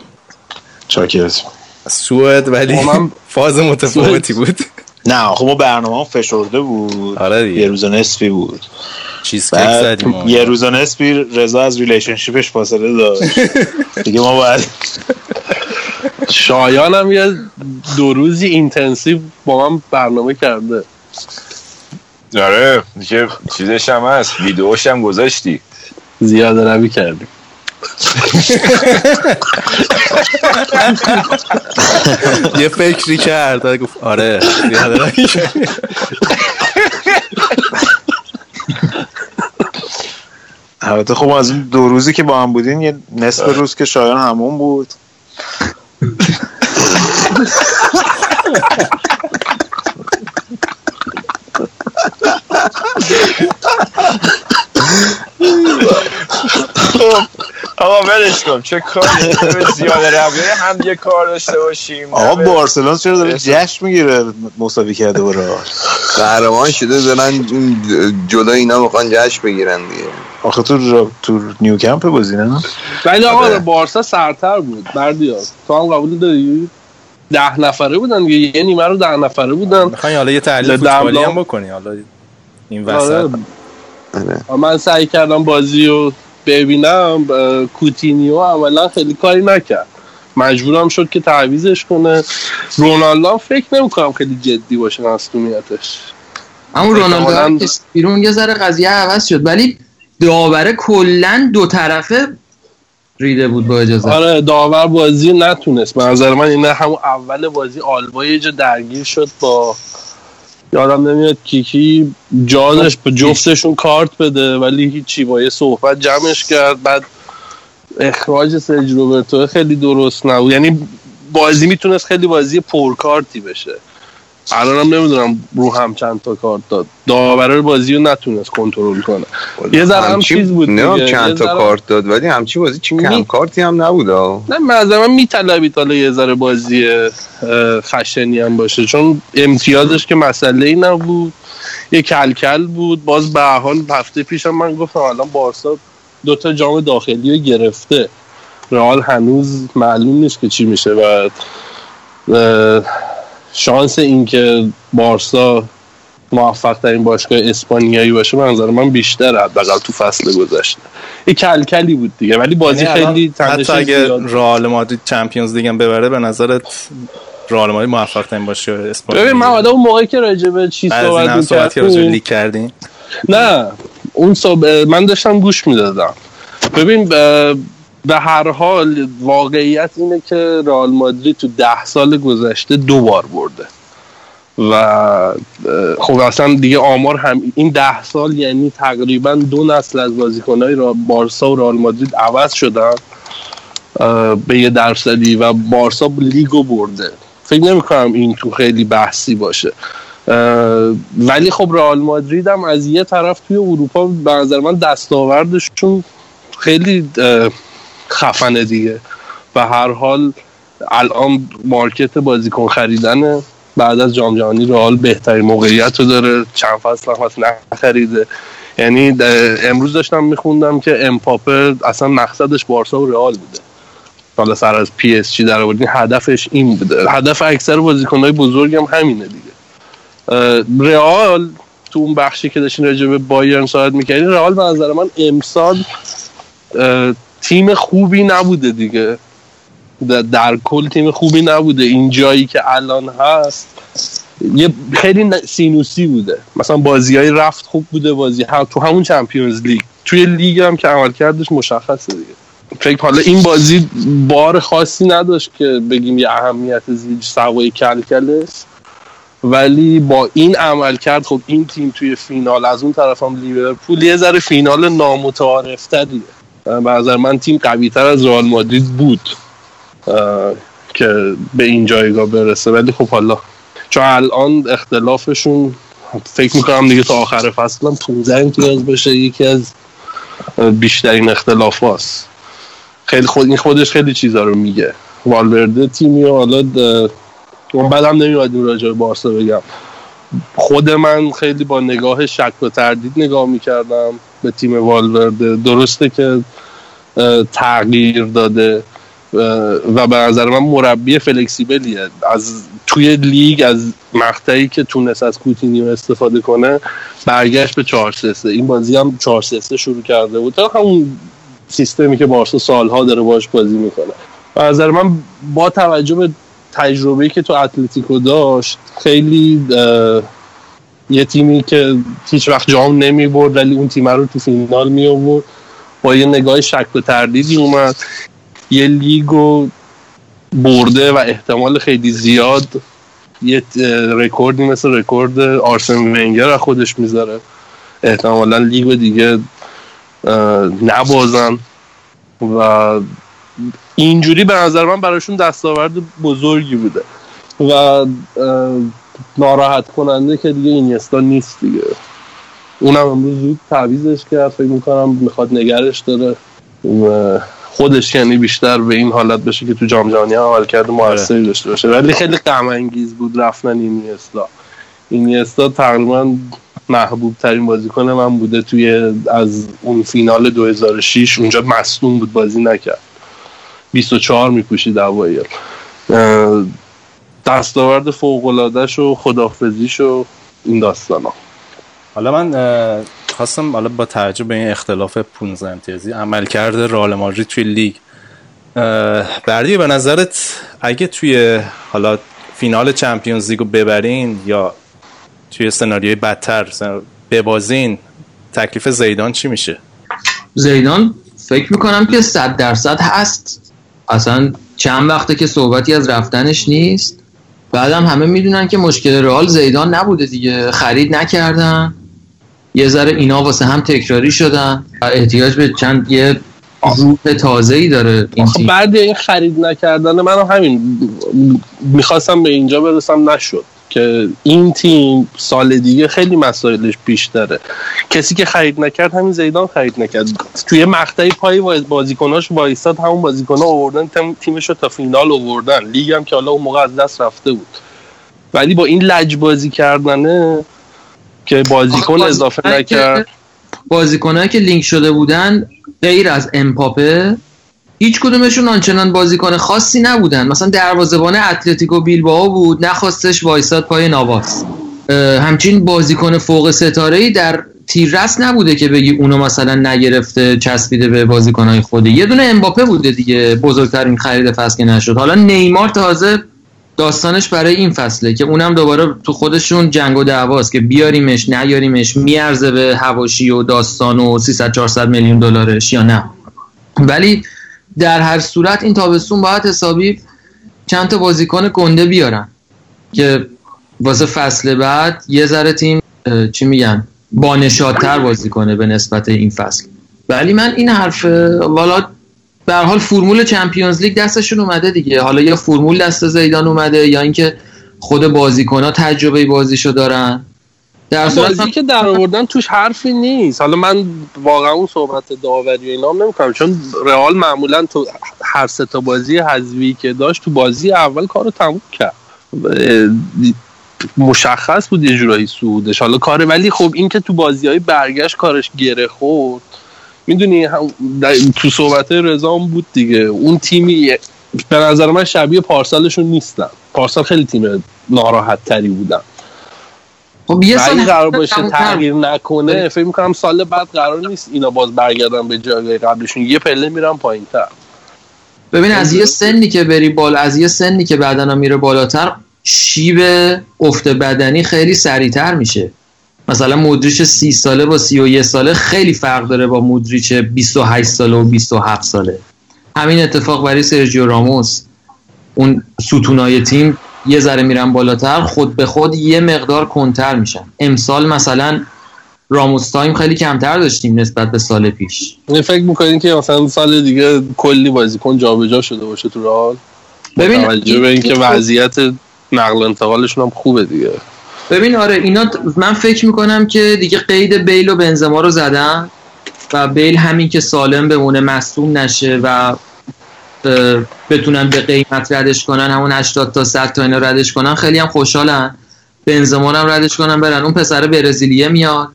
چاکرت. سوئد ولی خب فاز متفاوتی بود. نه خب ما برنامه فشرده بود. آره دیگه. یه روز و نصفی بود. چیز یه روز و نصفی رضا از ریلیشنشیپش فاصله داشت. دیگه ما باید شایان هم یه دو روزی اینتنسیو با من برنامه کرده. آره دیگه چیزش هم هست. ویدیوش هم گذاشتی. زیاده روی کردیم. یه فکری کرد گفت آره. البته خب از اون دو روزی که با هم بودین یه نصف روز که شایان همون بود خب آقا ولش کن. چه کاری؟ به زیاده روی هم یه کار داشته باشیم. آقا نه بارسلون چرا داره جشن می‌گیره مساوی کرده برای قهرمان شده دارن اون جلو اینا می‌خوان جشن بگیرن دیگه. آخه تو را- تو نیوکمپ گزینه ولی آقا آره. بارسا سرتر بود. بردیا تو هم قبول داری؟ ده نفره بودن دیگه. یه نیمه رو ده نفره بودن. می‌خوای حالا یه تحلیل فوتبالی هم بکنی حالا این آره. وسط من سعی کردم بازی رو ببینم کوتینیو اولا خیلی کاری نکرد. مجبورم شد که تعویزش کنه. رونالدو فکر نمی‌کنم خیلی جدی باشه مسئولیتش همون رونالدو بیرون یه ذره قضیه عوض شد ولی داوره کلا دو طرفه ریده بود با اجازه. آره داور بازی نتونست. به نظر من اینه همون اول بازی آلبا یه جا درگیر شد با یادم نمیاد کیکی جا داشت به جفتشون کارت بده ولی هیچی با یه صحبت جمعش کرد. بعد اخراج سرج روبرتو خیلی درست نبود. یعنی بازی می‌تونست خیلی بازی پرکارتی بشه. الانم نمی‌دونم رو هم چند تا کارت داد. داور بازی رو نتونست کنترل کنه. یه ذره هم چیز بود نه. چند تا کارت داد ولی همچی بازی چی کم می- کارتی هم نبود. نه مثلا من میطلبید حالا یه ذره بازی خشنی هم باشه. چون امتیازش که مسئله ای نبود. یه کلکل بود. باز به حال هفته پیشم من گفتم الان بارسا دوتا جام داخلی رو گرفته. رئال هنوز معلوم نیست که چی میشه. و شانس اینکه بارسا موفق ترین باشگاه اسپانیایی باشه به نظر من بیشتر حداقل تو فصل گذشته. یه کلکلی بود دیگه ولی بازی یعنی خیلی حتی اگه رئال مادرید چمپیونز لیگ ببره به نظرت رئال مادرید موفق ترین باشه اسپانیا ببین من حالا اون موقعی که راجع به چی این صحبت که کردیم نه اون صحب... من داشتم گوش می‌دادم. ببین. به هر حال واقعیت اینه که رئال مادرید تو ده سال گذشته دو بار برده. و خب اصلا دیگه آمار هم این ده سال یعنی تقریبا دو نسل از بازیکنهای بارسا و رئال مادرید عوض شدن به یه درصدی و بارسا لیگو برده. فکر نمی کنم این تو خیلی بحثی باشه. ولی خب رئال مادرید هم از یه طرف توی اروپا به نظر من دستاوردشون خیلی خفنه دیگه. و هر حال الان market بازیکن خریدن بعد از جام جهانی رئال بهترین موقعیت رو داره. چند فصل هم نخریده. یعنی امروز داشتم میخوندم که امپاپه اصلا مقصدش بارسا و رئال بوده. حالا سر از PSG در آوردین هدفش این بوده. هدف اکثر بازیکنهای بزرگ هم همینه دیگه. رئال تو اون بخشی که داشتین راجع به بایرن صحبت می‌کردین رئال به نظر من امسال تیم خوبی نبوده دیگه. در- در کل تیم خوبی نبوده. این جایی که الان هست یه خیلی سینوسی بوده. مثلا بازی های رفت خوب بوده بازی ها تو همون چمپیونز لیگ. توی لیگ هم که عمل کردش مشخصه دیگه. فکر حالا این بازی بار خاصی نداشت که بگیم یه اهمیت زیاد سوای کلکله. ولی با این عمل کرد خب این تیم توی فینال از اون طرف هم لیورپول یه ذره فینال نامتعارف تریه به نظر من تیم قوی تر از رئال مادرید بود که به این جایگاه برسه. ولی خب حالا چون الان اختلافشون فکر می‌کنم دیگه تا آخر فصل هم 15 امتیاز بشه یکی از بیشترین اختلاف هاست خیلی خود این خودش خیلی چیزا رو میگه. والورده تیمی حالا اون بعدم نمیاد راجع به بارسا بگم. خود من خیلی با نگاه شک و تردید نگاه می‌کردم. به تیم والورده. درسته که تغییر داده و به نظر من مربی فلکسیبلیه. از توی لیگ از مقطعی که تونست از کوتینیو استفاده کنه برگشت به 4 3 این بازی هم 4 3 شروع کرده بود. همون سیستمی که بارسا سالها داره باش بازی می‌کنه. به نظر من با توجه به تجربه‌ای که تو اتلتیکو داشت خیلی یه تیمی که هیچ وقت جام نمی برد ولی اون تیم رو تو فینال می آورد. با یه نگاه شک و تردیدی اومد. یه لیگو برده و احتمال خیلی زیاد یه رکوردی مثل رکورد آرسن ونگر خودش می‌ذاره. احتمالا لیگو دیگه اه، نبازن. و اینجوری به نظر من براشون دستاورد بزرگی بوده. و ناراحت کننده که دیگه اینیستا نیست دیگه. اونم امروز زود تعویزش کرد فکر می‌کنم می‌خواد نگرش داره. خودش یعنی بیشتر به این حالت بشه که تو جام جهانی هم عمل کرده موثری داشته باشه. ولی خیلی غم انگیز بود رفتن اینیستا. اینیستا تقریبا محبوب ترین بازیکن من بوده توی از اون فینال 2006 اونجا مصدوم بود بازی نکرد. 24 میپوشید اوایل. دستاورد فوق‌العاده‌ش و خدافزیش و این داستان ها حالا من خواستم حالا با توجه به این اختلاف 15 امتیازی عمل کرده رئال مادرید توی لیگ بردی به نظرت اگه توی حالا فینال چمپیونز لیگو ببرین یا توی سناریوی بدتر ببازین تکلیف زیدان چی میشه؟ زیدان فکر می‌کنم که صد درصد هست. اصلا چند وقته که صحبتی از رفتنش نیست. بعدم همه می‌دونن که مشکل رئال زیدان نبوده دیگه. خرید نکردن. یه ذره اینا واسه هم تکراری شدن و احتیاج به چند یه روح تازه ای داره این تیم. بعد این خرید نکردن من هم همین می‌خواستم به اینجا برسم نشد. که این تیم سال دیگه خیلی مسائلش بیشتره. کسی که خرید نکرد همین زیدان خرید نکرد. توی مقطعی پای بازیکناش وایستاد همون بازیکنها آوردن تیم- تیمش رو تا فینال آوردن. لیگ هم که حالا اون موقع از دست رفته بود. ولی با این لج بازی کردنه که بازیکن اضافه نکرد. بازیکنایی که لینک شده بودن غیر از امپاپه هیچ کدومشون آنچنان بازیکن خاصی نبودن. مثلا دروازه‌بان اتلتیکو بیلبائو بود نخواستش وایساد پای نواس اه، همچین بازیکن فوق ستاره در تیررس نبوده که بگی اونو مثلا نگرفته چسبیده به بازیکنهای خودی. یه دونه امباپه بوده دیگه بزرگترین خرید فصل که نشد. حالا نیمار تازه داستانش برای این فصله که اونم دوباره تو خودشون جنگ و دعواست که بیاریمش نیاریمش میارزه به هواشی و داستان و 300 400 میلیون دلارش یا نه. ولی در هر صورت این تابستون باید حسابی چند تا بازیکن گنده بیارن که واسه فصل بعد یه ذره تیم چی میگن بانشادتر بازی کنه به نسبت این فصل. ولی من این حرف والا به حال فرمول چمپیونز لیگ دستشون اومده دیگه. حالا یا فرمول دست زیدان اومده یا اینکه خود بازیکن ها تجربه بازیشو دارن. در بازی که در آوردن توش حرفی نیست. حالا من واقعا اون صحبت داوری و اینا نمی‌کنم چون رئال معمولا تو هر سه تا بازی حذوی که داشت تو بازی اول کارو تموم کرد. مشخص بود یه جورایی سودش حالا کار ولی خب این که تو بازی های برگشت کارش گره خورد می‌دونی تو صحبت رضا هم بود دیگه. اون تیمی به نظر من شبیه پارسالشون نیستن. پارسال خیلی تیم ناراحت تری بودن. خب یه و سال قرار باشه تغییر نکنه. فکر می‌کنم سال بعد قرار نیست اینا باز برگردن به جایگاه قبلشون یه پله میرن پایین تر ببین از یه سنی که بری بالا از یه سنی که بدنم میره بالاتر شیب افت بدنی خیلی سریعتر میشه. مثلا مودریچ 30 ساله با 31 ساله خیلی فرق داره با مودریچ 28 ساله و 27 ساله. همین اتفاق برای سرجیو راموس. اون ستونای تیم یه ذره میرن بالاتر خود به خود یه مقدار کنتر میشن امسال مثلا راموس تایم خیلی کمتر داشتیم نسبت به سال پیش. این فکر می‌کنین که مثلا سال دیگه کلی بازیکن جابجا شده باشه تو رئال؟ ببین، توجه به اینکه این- وضعیت نقل انتقالشون هم خوبه دیگه. ببین آره اینا من فکر می‌کنم که دیگه قید بیل و بنزما رو زدن و بیل همین که سالم بمونه مصوم نشه و بتونن به قیمت ردش کنن همون 80 تا 100 تا اینا ردش کنن خیلی هم خوشحالن. بنزما هم ردش کنن برن. اون پسر برزیلیه میاد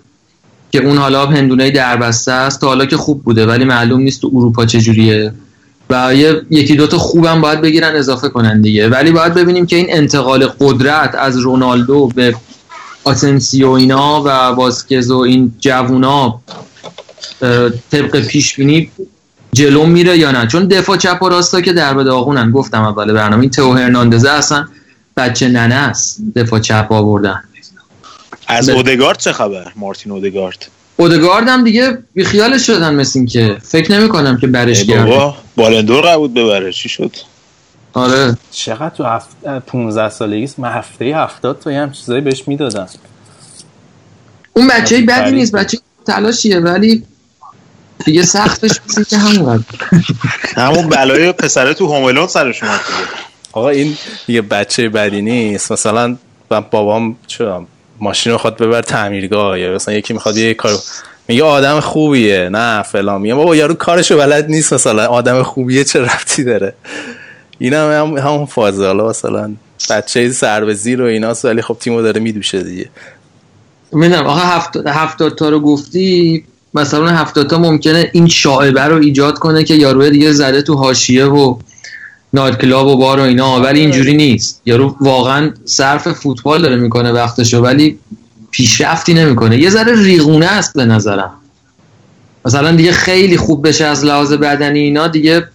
که اون حالا هندونه دربسته است. تا حالا که خوب بوده ولی معلوم نیست تو اروپا چجوریه و یه یکی دوتا خوبم باید بگیرن اضافه کنن دیگه. ولی باید ببینیم که این انتقال قدرت از رونالدو به آسنسیو اینا و واسکز و این جوونا طبق پیش بینی جلو میره یا نه؟ چون دفاع چپ و راستا که در داغونن گفتم اول برنامه. این تو هرناندزه اصلا بچه ننه است. دفاع چپ آوردن. از. اودگارد چه خبر؟ مارتین اودگارد. اودگارد هم دیگه بیخیالش شدن مثل این که فکر نمی کنم که برش گرده بابا بالندور قرار بود ببره. چی شد؟ آره. چقدر تو هفت... 15 سالگی است؟ من هفته 70 تا یه هم چیزایی بهش می‌دادن اون بچه بدی. نیست. بچه تلاشیه ولی دیگه سختش مثل که همون همون بلای پسره تو هوملون سرش اومد آقا این یه بچه بدی نیست. مثلا من بابام چه ماشین رو خواد ببر تعمیرگاه یا مثلا یکی می‌خواد یه کارو میگه آدم خوبیه. نه فلان. میگه بابا یارو کارشو بلد نیست مثلا. آدم خوبیه چه رفتی داره؟ این هم, هم همون فازه حالا مثلا بچه سر به زیر و ایناست ولی خب تیمو داره میدوشه دیگه. می‌دونم. آقا هفتاد, هفتاد تا رو گفتی مثلا اون هفتاد تا ممکنه این شاعبه رو ایجاد کنه که یارو دیگه زده تو حاشیه و نایت کلاب و بار و اینا ولی اینجوری نیست. یارو واقعا صرف فوتبال داره می‌کنه وقتشو ولی پیشرفتی نمی‌کنه. یه ذره ریغونه است به نظرم. مثلا دیگه خیلی خوب بشه از لحاظ بدنی اینا دیگه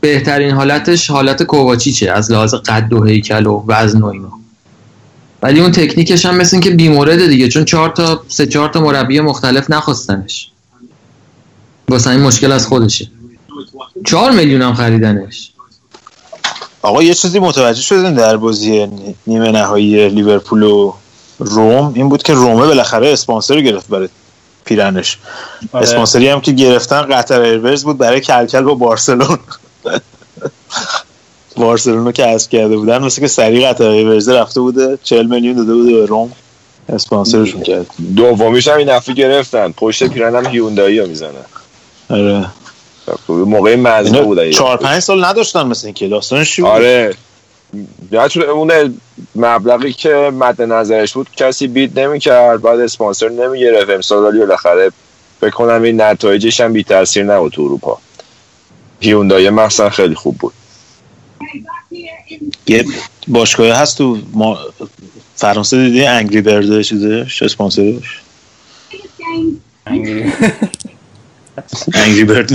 بهترین حالتش حالت کوواچیچه از لحاظ قد و هیکل و وزن و اینا. ولی اون تکنیکش هم مثل این که بیمورده دیگه چون چهار تا سه چهار تا مربی مختلف نخواستنش. واسه این مشکل از خودشه. چهار میلیون هم خریدنش. آقا یه چیزی متوجه شدین در بازی نیمه نهایی لیورپول و روم؟ این بود که رومه بالاخره اسپانسر رو گرفت برای پیرنش. آره. اسپانسری هم که گرفتن قطر ایرورز بود برای کلکل با بارسلون بارسلون رو که اسب کرده بودن مثل که سریع قطر ایرورز رفته بوده 40 میلیون داده بوده به روم. اسپانسرشون کرد. دومیش هم این دفعه گرفتن. پشت پیرن هم هیوندایی رو می‌زنن. آره. موقع مزنه اینا چهار پنج سال نداشتن مثل این که داستانش چی بود؟ آره. چون اون مبلغی که مد نظرش بود کسی بید نمی‌کرد بعد اسپانسر نمی‌گرفت. امسال ولی بالاخره فکر کنم این نتایجش هم بی تاثیر نبود تو اروپا. هیوندای مثلا خیلی خوب بود. یه باشگاه هست تو ما فرانسه دیدی؟ انگری برده چیزش اسپانسرش انگری. برد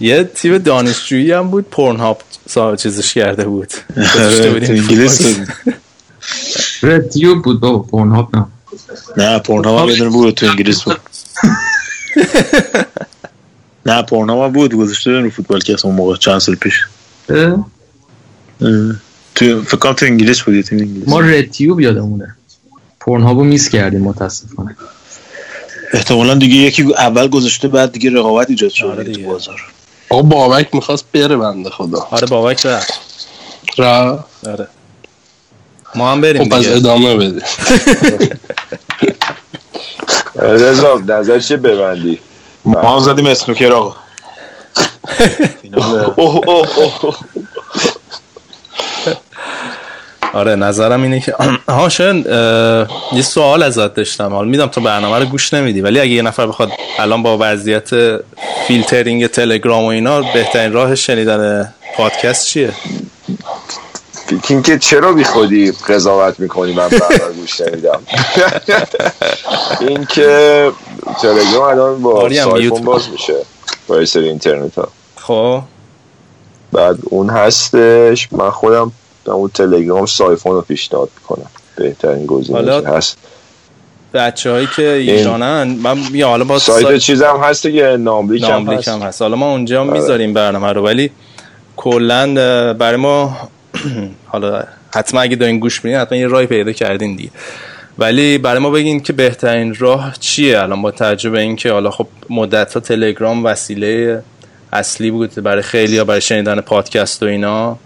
یه تیم دانشجویی هم بود پورن هاپ چیزش کرده بود. انگلیس رتیوب بود بابا پورن هاپ نه. نه پورنام هم بدون بود تو انگلیس بود. نه پورنام هم بود گذاشته رو فوتبال که اون موقع چند سال پیش. تو فکر کنم تو انگلیس بود یه تیم انگلیس. ما رتیوب یادمونه. پورن هاپو میس کردیم متاسفانه. احتمالا دیگه یکی اول گذاشته بعد دیگه رقابت ایجاد شده دیگه تو بازار. آقا بابک می‌خواست بره بنده خدا. آره بابک رفت. را. آره. ما هم بریم خب پس ادامه بده رضا نظر چیه ببندی؟ ما هم زدیم اسنوکر آقا. اوه اوه اوه. آره نظرم اینه که ها یه سوال ازت داشتم. حالا میدم تو برنامه رو گوش نمیدی ولی اگه یه نفر بخواد الان با وضعیت فیلترینگ تلگرام و اینا بهترین راه شنیدن پادکست چیه؟ این که چرا بی خودی قضاوت می‌کنی من برنامه گوش نمیدم؟ این که تلگرام الان با سایفون باز میشه با سری اینترنت ها خب. بعد اون هستش. من خودم اون تلگرام سایفون رو پیشنهاد می‌کنم. بهترین گزینه که هست. بچه هایی که ایرانن من یا حالا با سایت سایت چیز هم هست که ناملیک هم هست. هم هست. حالا ما اونجا آره. می‌ذاریم برنامه رو ولی کلا برای ما حالا حتما اگه دارین گوش میدین حتما یه رای پیدا کردین دیگه. ولی برای ما بگین که بهترین راه چیه؟ الان با توجه به اینکه حالا خب مدت ها تلگرام وسیله اصلی بود برای خیلی یا برای شنیدن پادکست و اینا.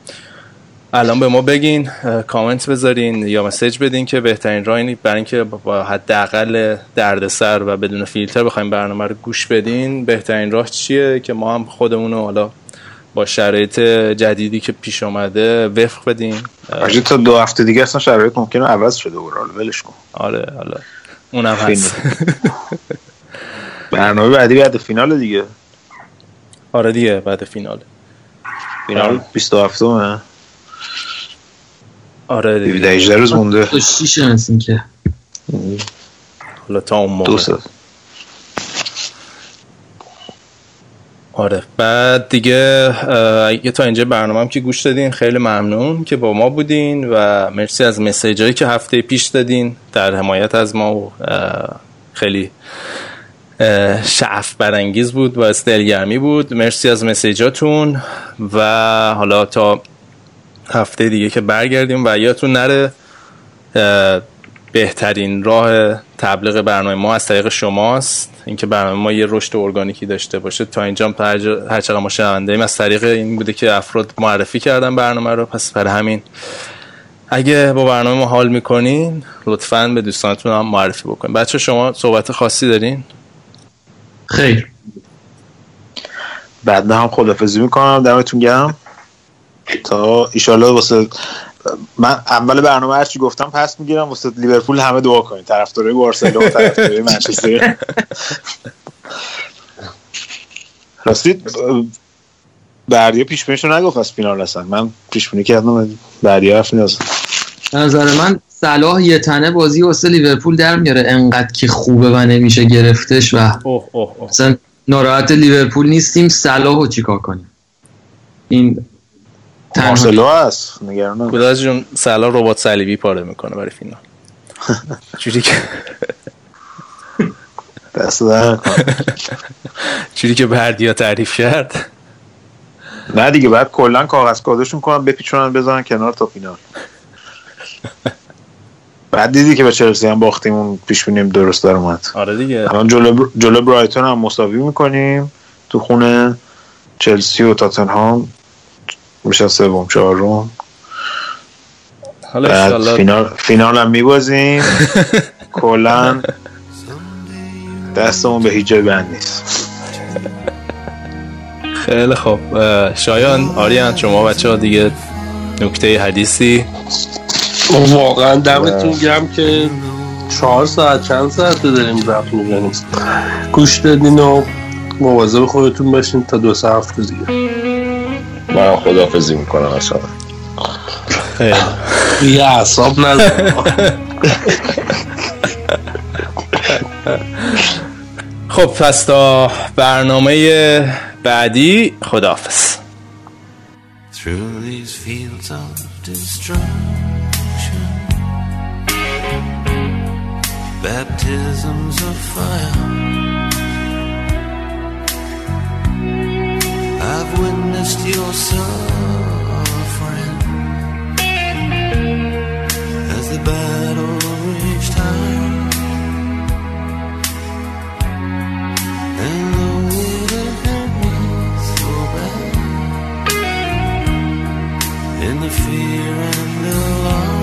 الان به ما بگین کامنت بذارین یا مسیج بدین که بهترین راه اینه برای اینکه با حداقل دردسر و بدون فیلتر بخوایم برنامه رو گوش بدین. بهترین راه چیه که ما هم خودمون حالا با شرایط جدیدی که پیش اومده وفق بدیم؟ آجی تا دو هفته دیگه اصلا شرایط ممکنه عوض شده و ولش کن. آره حالا اونم هست. برنامه بعدی بعد فینال دیگه. آره دیگه بعد فینال. فینال 27 همه آره دیگه. 18 روز مونده. تو شیش مثل که حالا تا اون موقع. آره. بعد دیگه اگه تا اینجا برنامه هم که گوش دادین. خیلی ممنون که با ما بودین و مرسی از مسیج هایی که هفته پیش دادین در حمایت از ما و خیلی شعف برانگیز بود و دلگرمی بود. مرسی از مسیجاتون و حالا تا هفته دیگه که برگردیم و یادتون نره بهترین راه تبلیغ برنامه ما از طریق شماست. اینکه برنامه ما یه رشد ارگانیکی داشته باشه. تا اینجا هم هر جا- هر چقدر ما شنونده ایم از طریق این بوده که افراد معرفی کردن برنامه رو. پس برای همین اگه با برنامه ما حال می‌کنین لطفا به دوستانتون هم معرفی بکنین. بچه شما صحبت خاصی دارین؟ خیر. بعد هم خدافزی می‌کنم. دمتون گرم. تا ایشالله واسه من اول برنامه هرچی گفتم پس می‌گیرم واسه لیورپول همه دعا کنین. طرفدارای بارسلونا و طرفدارای منچستر. راستی بردیا پیش بینیشو نگفت از فینال هستن من پیش بینی کردم بردیا حرف نظر من صلاح یه تنه بازی واسه لیورپول در میاره. انقدر که خوبه و نمیشه گرفتش و اوه اوه اوه. مثلا ناراحت لیورپول نیستیم. صلاح رو چیکار کنیم؟ این مارسلو هست نگران کوداز جون سلا ربات صلیبی پاره می‌کنه برای فینال. جوری که دست. جوری که بردیا تعریف کرد. نه دیگه بعد کلا کاغذ کادشون کنن بپیچونن بزنن کنار تا فینال. بعد دیدی که به چلسی هم باختیم اون پیش بینیم درست در اومد. آره دیگه. الان جلو, بر... جلو برایتون هم مساوی می‌کنیم تو خونه چلسی و تاتنهام. میشه سوم چهارم. حالا فینال فینال هم میبازیم. کلا دستمون به هیچ جای بند نیست. خیلی خوب. شایان آریان شما بچه ها دیگه نکته حدیثی؟ واقعا دمتون گرم که چهار ساعت چند ساعت داریم ضبط می‌کنیم. گوش دادین و مواظب خودتون باشین تا دو سه هفته دیگه. من خدافزی می‌کنم اصلا خیلی. یه اعصاب نزن خب پس تا برنامه بعدی خداحافظ. Through these fields of destruction, baptisms of fire. I've witnessed your suffering as the battle raged high. And though it hurt me so bad, in the fear and the You